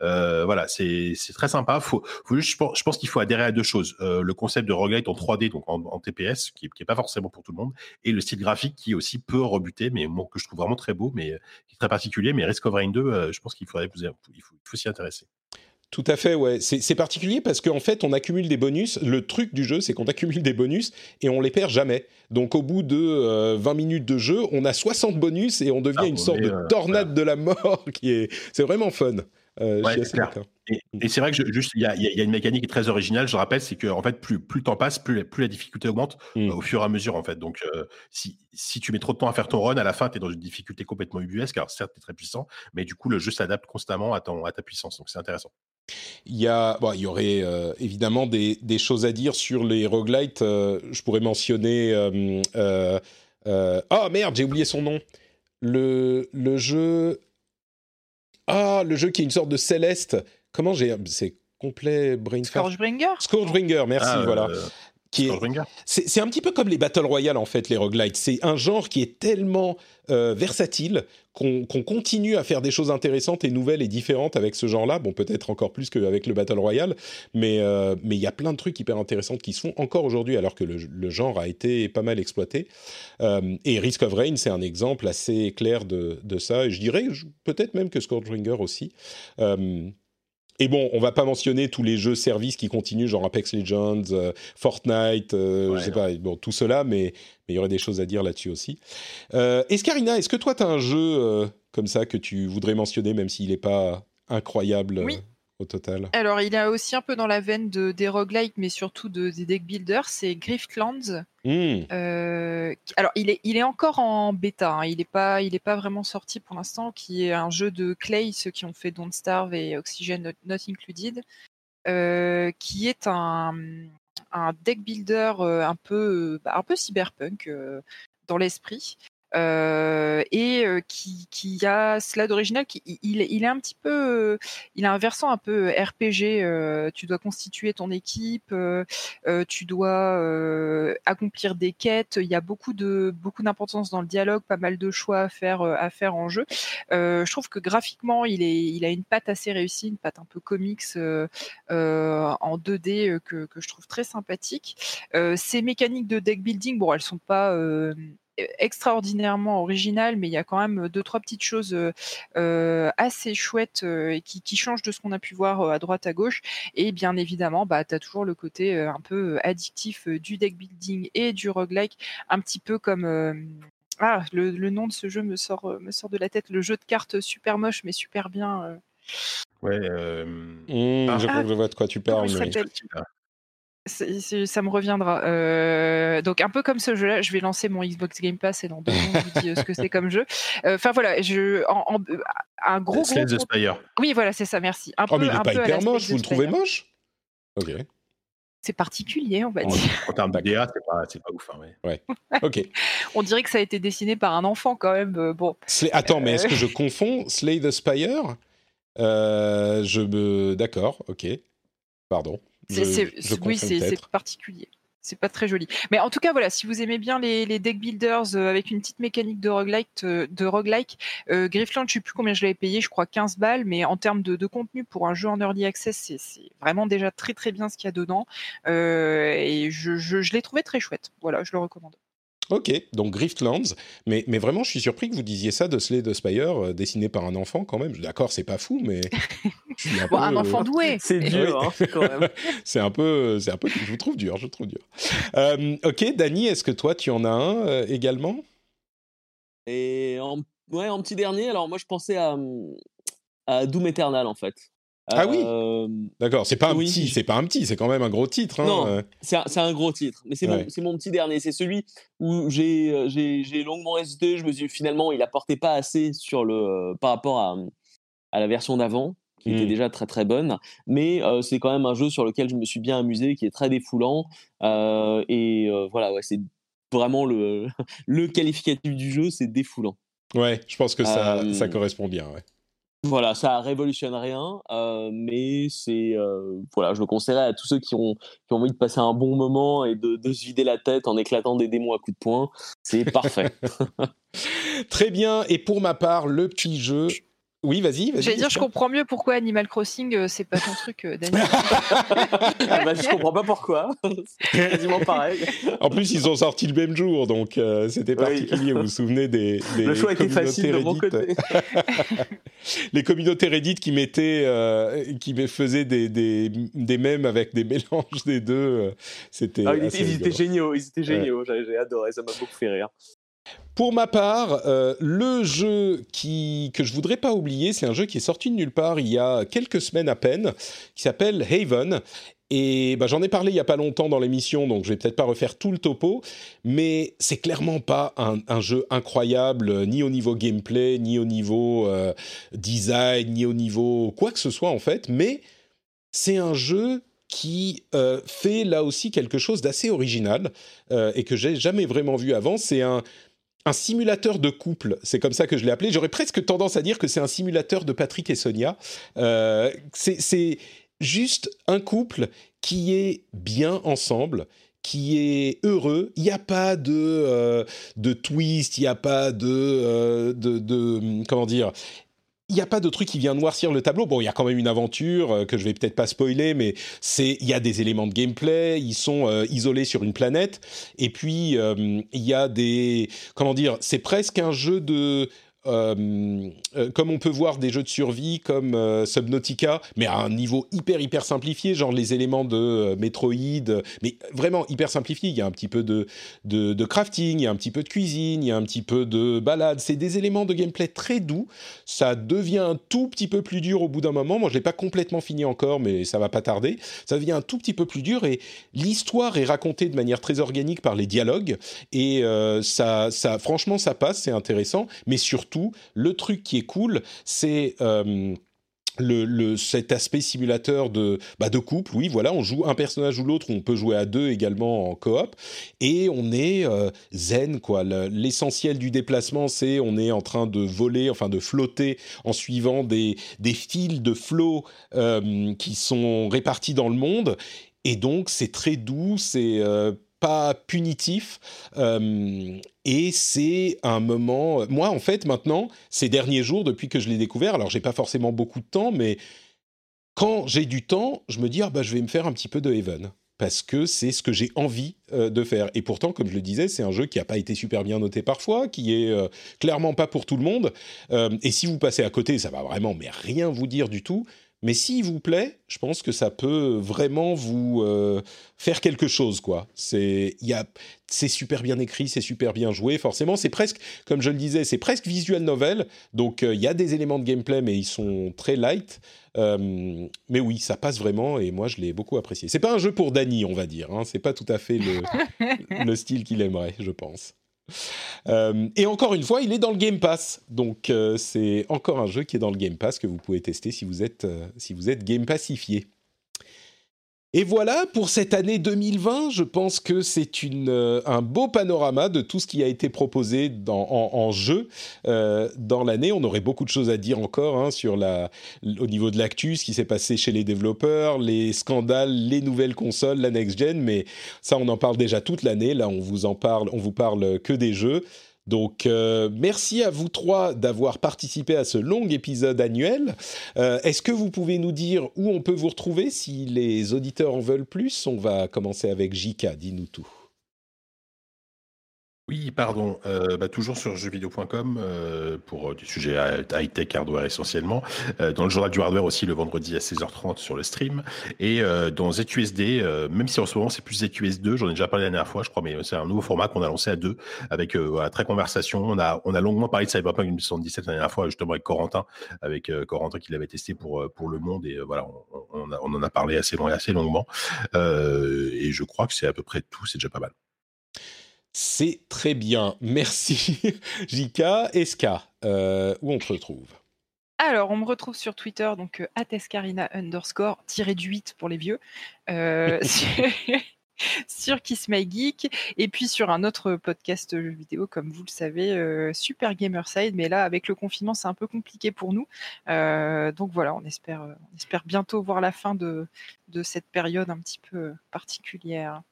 Voilà, c'est très sympa. Faut, faut juste, je pense, qu'il faut adhérer à deux choses. Le concept de roguelite en 3D, donc en, en TPS, qui n'est pas forcément pour tout le monde, et le style graphique qui aussi peut rebuter, mais que je trouve vraiment très beau, mais euh, qui est très particulier. Mais Risk of Rain 2, euh, je pense qu'il faudrait vous, il faut, s'y intéresser. Tout à fait, ouais. C'est particulier parce qu'en fait, on accumule des bonus. Le truc du jeu, c'est qu'on accumule des bonus et on les perd jamais. Donc, au bout de euh, 20 minutes de jeu, on a 60 bonus et on devient Ah, une sorte est, de euh, tornade de la mort qui est. C'est vraiment fun. Euh, je Ouais, suis assez d'accord. Et, et c'est vrai que je- juste, il y a, y a- une mécanique très originale. Je rappelle, c'est que en fait, plus, plus le temps passe, plus, plus la difficulté augmente Mm. euh, au fur et à mesure, en fait. Donc, euh, si, si tu mets trop de temps à faire ton run, à la fin, tu es dans une difficulté complètement ubuesque. Alors, certes, tu es très puissant, mais du coup, le jeu s'adapte constamment à, ton, à ta puissance. Donc, c'est intéressant. Il y, a, bon, il y aurait euh, évidemment des, des choses à dire sur les roguelites. Euh, je pourrais mentionner. Ah merde, j'ai oublié son nom. Le, le jeu. Ah, le jeu qui est une sorte de céleste. Comment j'ai. C'est complet brain. Scourgebringer? Scourgebringer, merci, Ah, euh, est, c'est un petit peu comme les battle royale en fait, les roguelites. C'est un genre qui est tellement euh, versatile qu'on continue à faire des choses intéressantes et nouvelles et différentes avec ce genre-là. Bon, peut-être encore plus qu'avec le battle royale, mais euh, mais il y a plein de trucs hyper intéressants qui se font encore aujourd'hui, alors que le, genre a été pas mal exploité. Euh, et Risk of Rain, c'est un exemple assez clair de, de ça. Et je dirais peut-être même que Scourgebringer aussi. Et bon, on va pas mentionner tous les jeux services qui continuent, genre Apex Legends, euh, Fortnite, euh, je sais pas, bon, tout cela, mais il y aurait des choses à dire là-dessus aussi. Euh, Escarina, est-ce que toi, tu as un jeu euh, comme ça que tu voudrais mentionner, même s'il n'est pas incroyable oui total Alors, il est aussi un peu dans la veine de, des roguelikes, mais surtout de, des deck builders, c'est Griftlands. Mmh. Euh, alors, il est, il est encore en bêta, hein. il n'est pas, il est pas vraiment sorti pour l'instant, qui est un jeu de Clay, ceux qui ont fait Don't Starve et Oxygen Not, Included, euh, qui est un, un deck builder euh, un peu, bah, un peu cyberpunk dans l'esprit. Euh, et euh, qui, qui, a cela d'original. Il, il, est un petit peu, euh, il a un versant un peu RPG. tu dois constituer ton équipe, tu dois accomplir des quêtes. Il y a beaucoup de beaucoup d'importance dans le dialogue, pas mal de choix à faire à faire en jeu. je trouve que graphiquement, il est, il a une patte assez réussie, une patte un peu comics en 2D que, que, je trouve très sympathique. ces mécaniques de deck building, bon, elles sont pas extraordinairement original, mais il y a quand même deux trois petites choses euh, assez chouettes et qui, qui, changent de ce qu'on a pu voir à droite à gauche. Et bien évidemment, bah, tu as toujours le côté un peu addictif du deck building et du roguelike, un petit peu comme ah, le, le, nom de ce jeu me sort, me sort de la tête, le jeu de cartes super moche mais super bien. Ouais. Mmh, ah, je crois que je vois de quoi tu parles. Mais ça me reviendra. Euh, donc un peu comme ce jeu-là, je vais lancer mon Xbox Game Pass et dans deux je vous dis euh, ce que c'est comme jeu. Euh, enfin voilà, je, en, un gros. Slay the Spire. Oui, voilà, c'est ça. Merci. Un oh, mais il n'est pas hyper moche. Vous le trouvez moche? Ok. C'est particulier, on va dire. En, termes d'ADA, c'est pas, pas ouf. Hein, ouais. Ok. on dirait que ça a été dessiné par un enfant quand même. bon. Attends, mais est-ce que je confonds Slay the Spire? Je me. D'accord. Ok. Pardon oui, c'est particulier. C'est pas très joli. Mais en tout cas, voilà, si vous aimez bien les, deck builders euh, avec une petite mécanique de roguelike, euh, de roguelike euh, Griffland, je sais plus combien je l'avais payé, je crois 15 balles, mais en termes de, contenu pour un jeu en early access, c'est vraiment déjà très très bien ce qu'il y a dedans. et je, je l'ai trouvé très chouette. Voilà, je le recommande. Ok, donc Griftlands, mais, mais vraiment, je suis surpris que vous disiez ça de Slay the Spire, euh, dessiné par un enfant quand même. D'accord, c'est pas fou, mais. un, enfant doué C'est dur, hein, quand même. c'est un peu. C'est un peu. Je vous trouve dur, je vous trouve dur. Euh, ok, Dany, est-ce que toi, tu en as un euh, également? Et en, ouais, en petit dernier, alors moi, je pensais à, à Doom Eternal, en fait. Ah oui euh, D'accord, c'est pas un petit, c'est pas un petit, c'est quand même un gros titre. Hein, non, euh. c'est un, un, gros titre, mais c'est mon, mon, petit dernier. C'est celui où euh, j'ai longuement hésité. Je me suis finalement, il apportait pas assez sur le, par rapport à, à la version d'avant, qui était mmh. déjà très très bonne. Mais c'est quand même un jeu sur lequel je me suis bien amusé, qui est très défoulant. et voilà, ouais, c'est vraiment le, le qualificatif du jeu, c'est défoulant. Ouais, je pense que ça, ça correspond bien. Ouais. Voilà, ça révolutionne rien, euh, mais c'est euh, voilà, je le conseillerais à tous ceux qui ont qui ont envie de passer un bon moment et de, de se vider la tête en éclatant des démons à coups de poing, c'est parfait. Très bien. Et pour ma part, le petit jeu oui, vas-y. Vas J'allais dire, je comprends mieux pourquoi Animal Crossing, euh, c'est pas ton truc, euh, Daniel. ah bah, je comprends pas pourquoi. c'est quasiment pareil. En plus, ils ont sorti le même jour, donc euh, c'était particulier. Vous vous souvenez des, des Le choix était facile de mon côté. Les communautés Reddit qui mettaient, qui faisaient des, des, des mèmes avec des mélanges des deux. c'était. Ah, ils, étaient géniaux, ils étaient géniaux. J'ai adoré, ça m'a beaucoup fait rire. Pour ma part, euh, le jeu que je voudrais pas oublier, c'est un jeu qui est sorti de nulle part il y a quelques semaines à peine, qui s'appelle Haven. Et bah, j'en ai parlé il y a pas longtemps dans l'émission, donc je vais peut-être pas refaire tout le topo, mais c'est clairement pas un, jeu incroyable, ni au niveau gameplay, ni au niveau euh, design, ni au niveau quoi que ce soit en fait. Mais c'est un jeu qui euh, fait là aussi quelque chose d'assez original et que j'ai jamais vraiment vu avant. C'est un un simulateur de couple, c'est comme ça que je l'ai appelé. J'aurais presque tendance à dire que c'est un simulateur de Patrick et Sonia. Euh, c'est juste un couple qui est bien ensemble, qui est heureux. Il n'y a pas de, euh, de twist, il n'y a pas euh, de, de, comment dire, il n'y a pas de truc qui vient noircir le tableau. Bon, il y a quand même une aventure euh, que je vais peut-être pas spoiler, mais c'est il y a des éléments de gameplay. Ils sont euh, isolés sur une planète, et puis euh, il y a des comment dire. C'est presque un jeu de euh, euh, comme on peut voir des jeux de survie comme euh, Subnautica, mais à un niveau hyper hyper simplifié, genre les éléments de Metroid, mais vraiment hyper simplifié. Il y a un petit peu de, de, de, crafting, il y a un petit peu de cuisine, il y a un petit peu de balade. C'est des éléments de gameplay très doux. Ça devient un tout petit peu plus dur au bout d'un moment. Moi, je l'ai pas complètement fini encore, mais ça va pas tarder. Ça devient un tout petit peu plus dur et l'histoire est racontée de manière très organique par les dialogues et ça, ça, franchement, ça passe, c'est intéressant, mais surtout le truc qui est cool, c'est euh, le, cet aspect simulateur de, bah de couple, oui, voilà, on joue un personnage ou l'autre, on peut jouer à deux également en coop, et on est euh, zen, quoi. L'essentiel du déplacement, c'est on est en train de voler, enfin de flotter en suivant des, des fils de flot euh, qui sont répartis dans le monde, et donc c'est très doux, c'est pas punitif. Euh, et c'est un moment. Moi, en fait, maintenant, ces derniers jours, depuis que je l'ai découvert, alors j'ai pas forcément beaucoup de temps, mais quand j'ai du temps, je me dis ah bah je vais me faire un petit peu de Heaven parce que c'est ce que j'ai envie euh, de faire. Et pourtant, comme je le disais, c'est un jeu qui n'a pas été super bien noté parfois, qui est euh, clairement pas pour tout le monde. et si vous passez à côté, ça va vraiment mais rien vous dire du tout. Mais s'il vous plaît, je pense que ça peut vraiment vous euh, faire quelque chose, quoi. C'est, il y a, c'est super bien écrit, c'est super bien joué. Forcément, c'est presque, comme je le disais, c'est presque visual novel. Donc, euh, il y a des éléments de gameplay, mais ils sont très light. Euh, mais oui, ça passe vraiment, et moi, je l'ai beaucoup apprécié. C'est pas un jeu pour Danny, on va dire. Hein. C'est pas tout à fait le, le style qu'il aimerait, je pense. Euh, et encore une fois, il est dans le Game Pass. Donc, euh, c'est encore un jeu qui est dans le Game Pass que vous pouvez tester si vous êtes, euh, si vous êtes Game Passifié. Et voilà pour cette année 2020. Je pense que c'est une, euh, un beau panorama de tout ce qui a été proposé dans, en, jeu euh, dans l'année. On aurait beaucoup de choses à dire encore hein, sur la, au niveau de l'actu, ce qui s'est passé chez les développeurs, les scandales, les nouvelles consoles, la next gen. Mais ça, on en parle déjà toute l'année. Là, on vous en parle, on vous parle que des jeux. Donc, euh, merci à vous trois d'avoir participé à ce long épisode annuel. Euh, est-ce que vous pouvez nous dire où on peut vous retrouver si les auditeurs en veulent plus? On va commencer avec Jika, dis-nous tout. Oui, pardon. Euh, bah, toujours sur jeuxvideo.com euh, pour euh, du sujet high-tech, hardware essentiellement. dans le journal du hardware aussi le vendredi à 16h30 sur le stream. Et dans ZQSD, même si en ce moment c'est plus ZQS2, j'en ai déjà parlé la dernière fois, je crois, mais c'est un nouveau format qu'on a lancé à deux avec très conversation. On a, on a longuement parlé de Cyberpunk 2077 la dernière fois, justement avec Corentin, avec Corentin qui l'avait testé pour, pour Le Monde. Et voilà, on, on, en a parlé assez, long, assez longuement. et je crois que c'est à peu près tout, c'est déjà pas mal. C'est très bien. Merci. Jika, Eska, euh, où on te retrouve? Alors, on me retrouve sur Twitter, donc euh, atescarina underscore, tiré du 8 pour les vieux, euh, sur, Kiss My Geek, et puis sur un autre podcast vidéo, comme vous le savez, Super Gamerside, mais là, avec le confinement, c'est un peu compliqué pour nous. donc voilà, on espère, on espère bientôt voir la fin de, de cette période un petit peu particulière.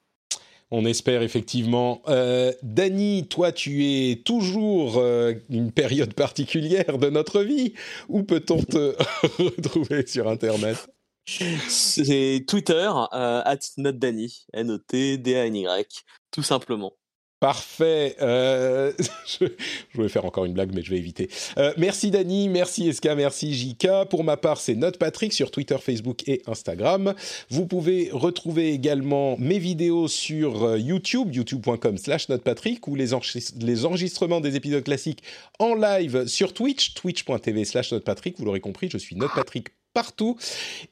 On espère effectivement. Euh, Dany, toi, tu es toujours euh, une période particulière de notre vie. Où peut-on te retrouver sur Internet? C'est Twitter, euh, at notdany, tout simplement. Parfait. Euh, je, voulais faire encore une blague, mais je vais éviter. Euh, merci Dani, merci Eska, merci Jika. Pour ma part, c'est Note Patrick sur Twitter, Facebook et Instagram. Vous pouvez retrouver également mes vidéos sur euh, YouTube, youtube.com slash notepatrick, ou les, les enregistrements des épisodes classiques en live sur Twitch, twitch.tv slash notepatrick. Vous l'aurez compris, je suis Note Patrick partout.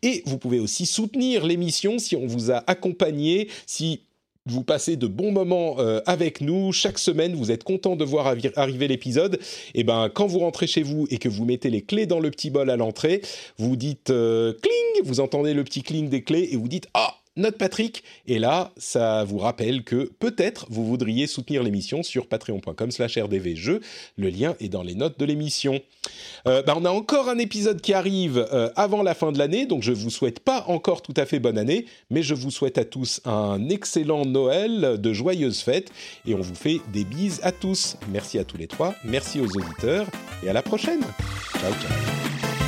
Et vous pouvez aussi soutenir l'émission si on vous a accompagné, si vous passez de bons moments euh, avec nous chaque semaine. Vous êtes content de voir arriver l'épisode. Et eh ben, quand vous rentrez chez vous et que vous mettez les clés dans le petit bol à l'entrée, vous dites euh, cling, vous entendez le petit cling des clés et vous dites ah notre Patrick. Et là, ça vous rappelle que peut-être vous voudriez soutenir l'émission sur patreon.com slash rdvjeux. Le lien est dans les notes de l'émission. Euh, bah, on a encore un épisode qui arrive euh, avant la fin de l'année, donc je vous souhaite pas encore tout à fait bonne année, mais je vous souhaite à tous un excellent Noël, de joyeuses fêtes, et on vous fait des bises à tous. Merci à tous les trois, merci aux auditeurs, et à la prochaine. Ciao, ciao.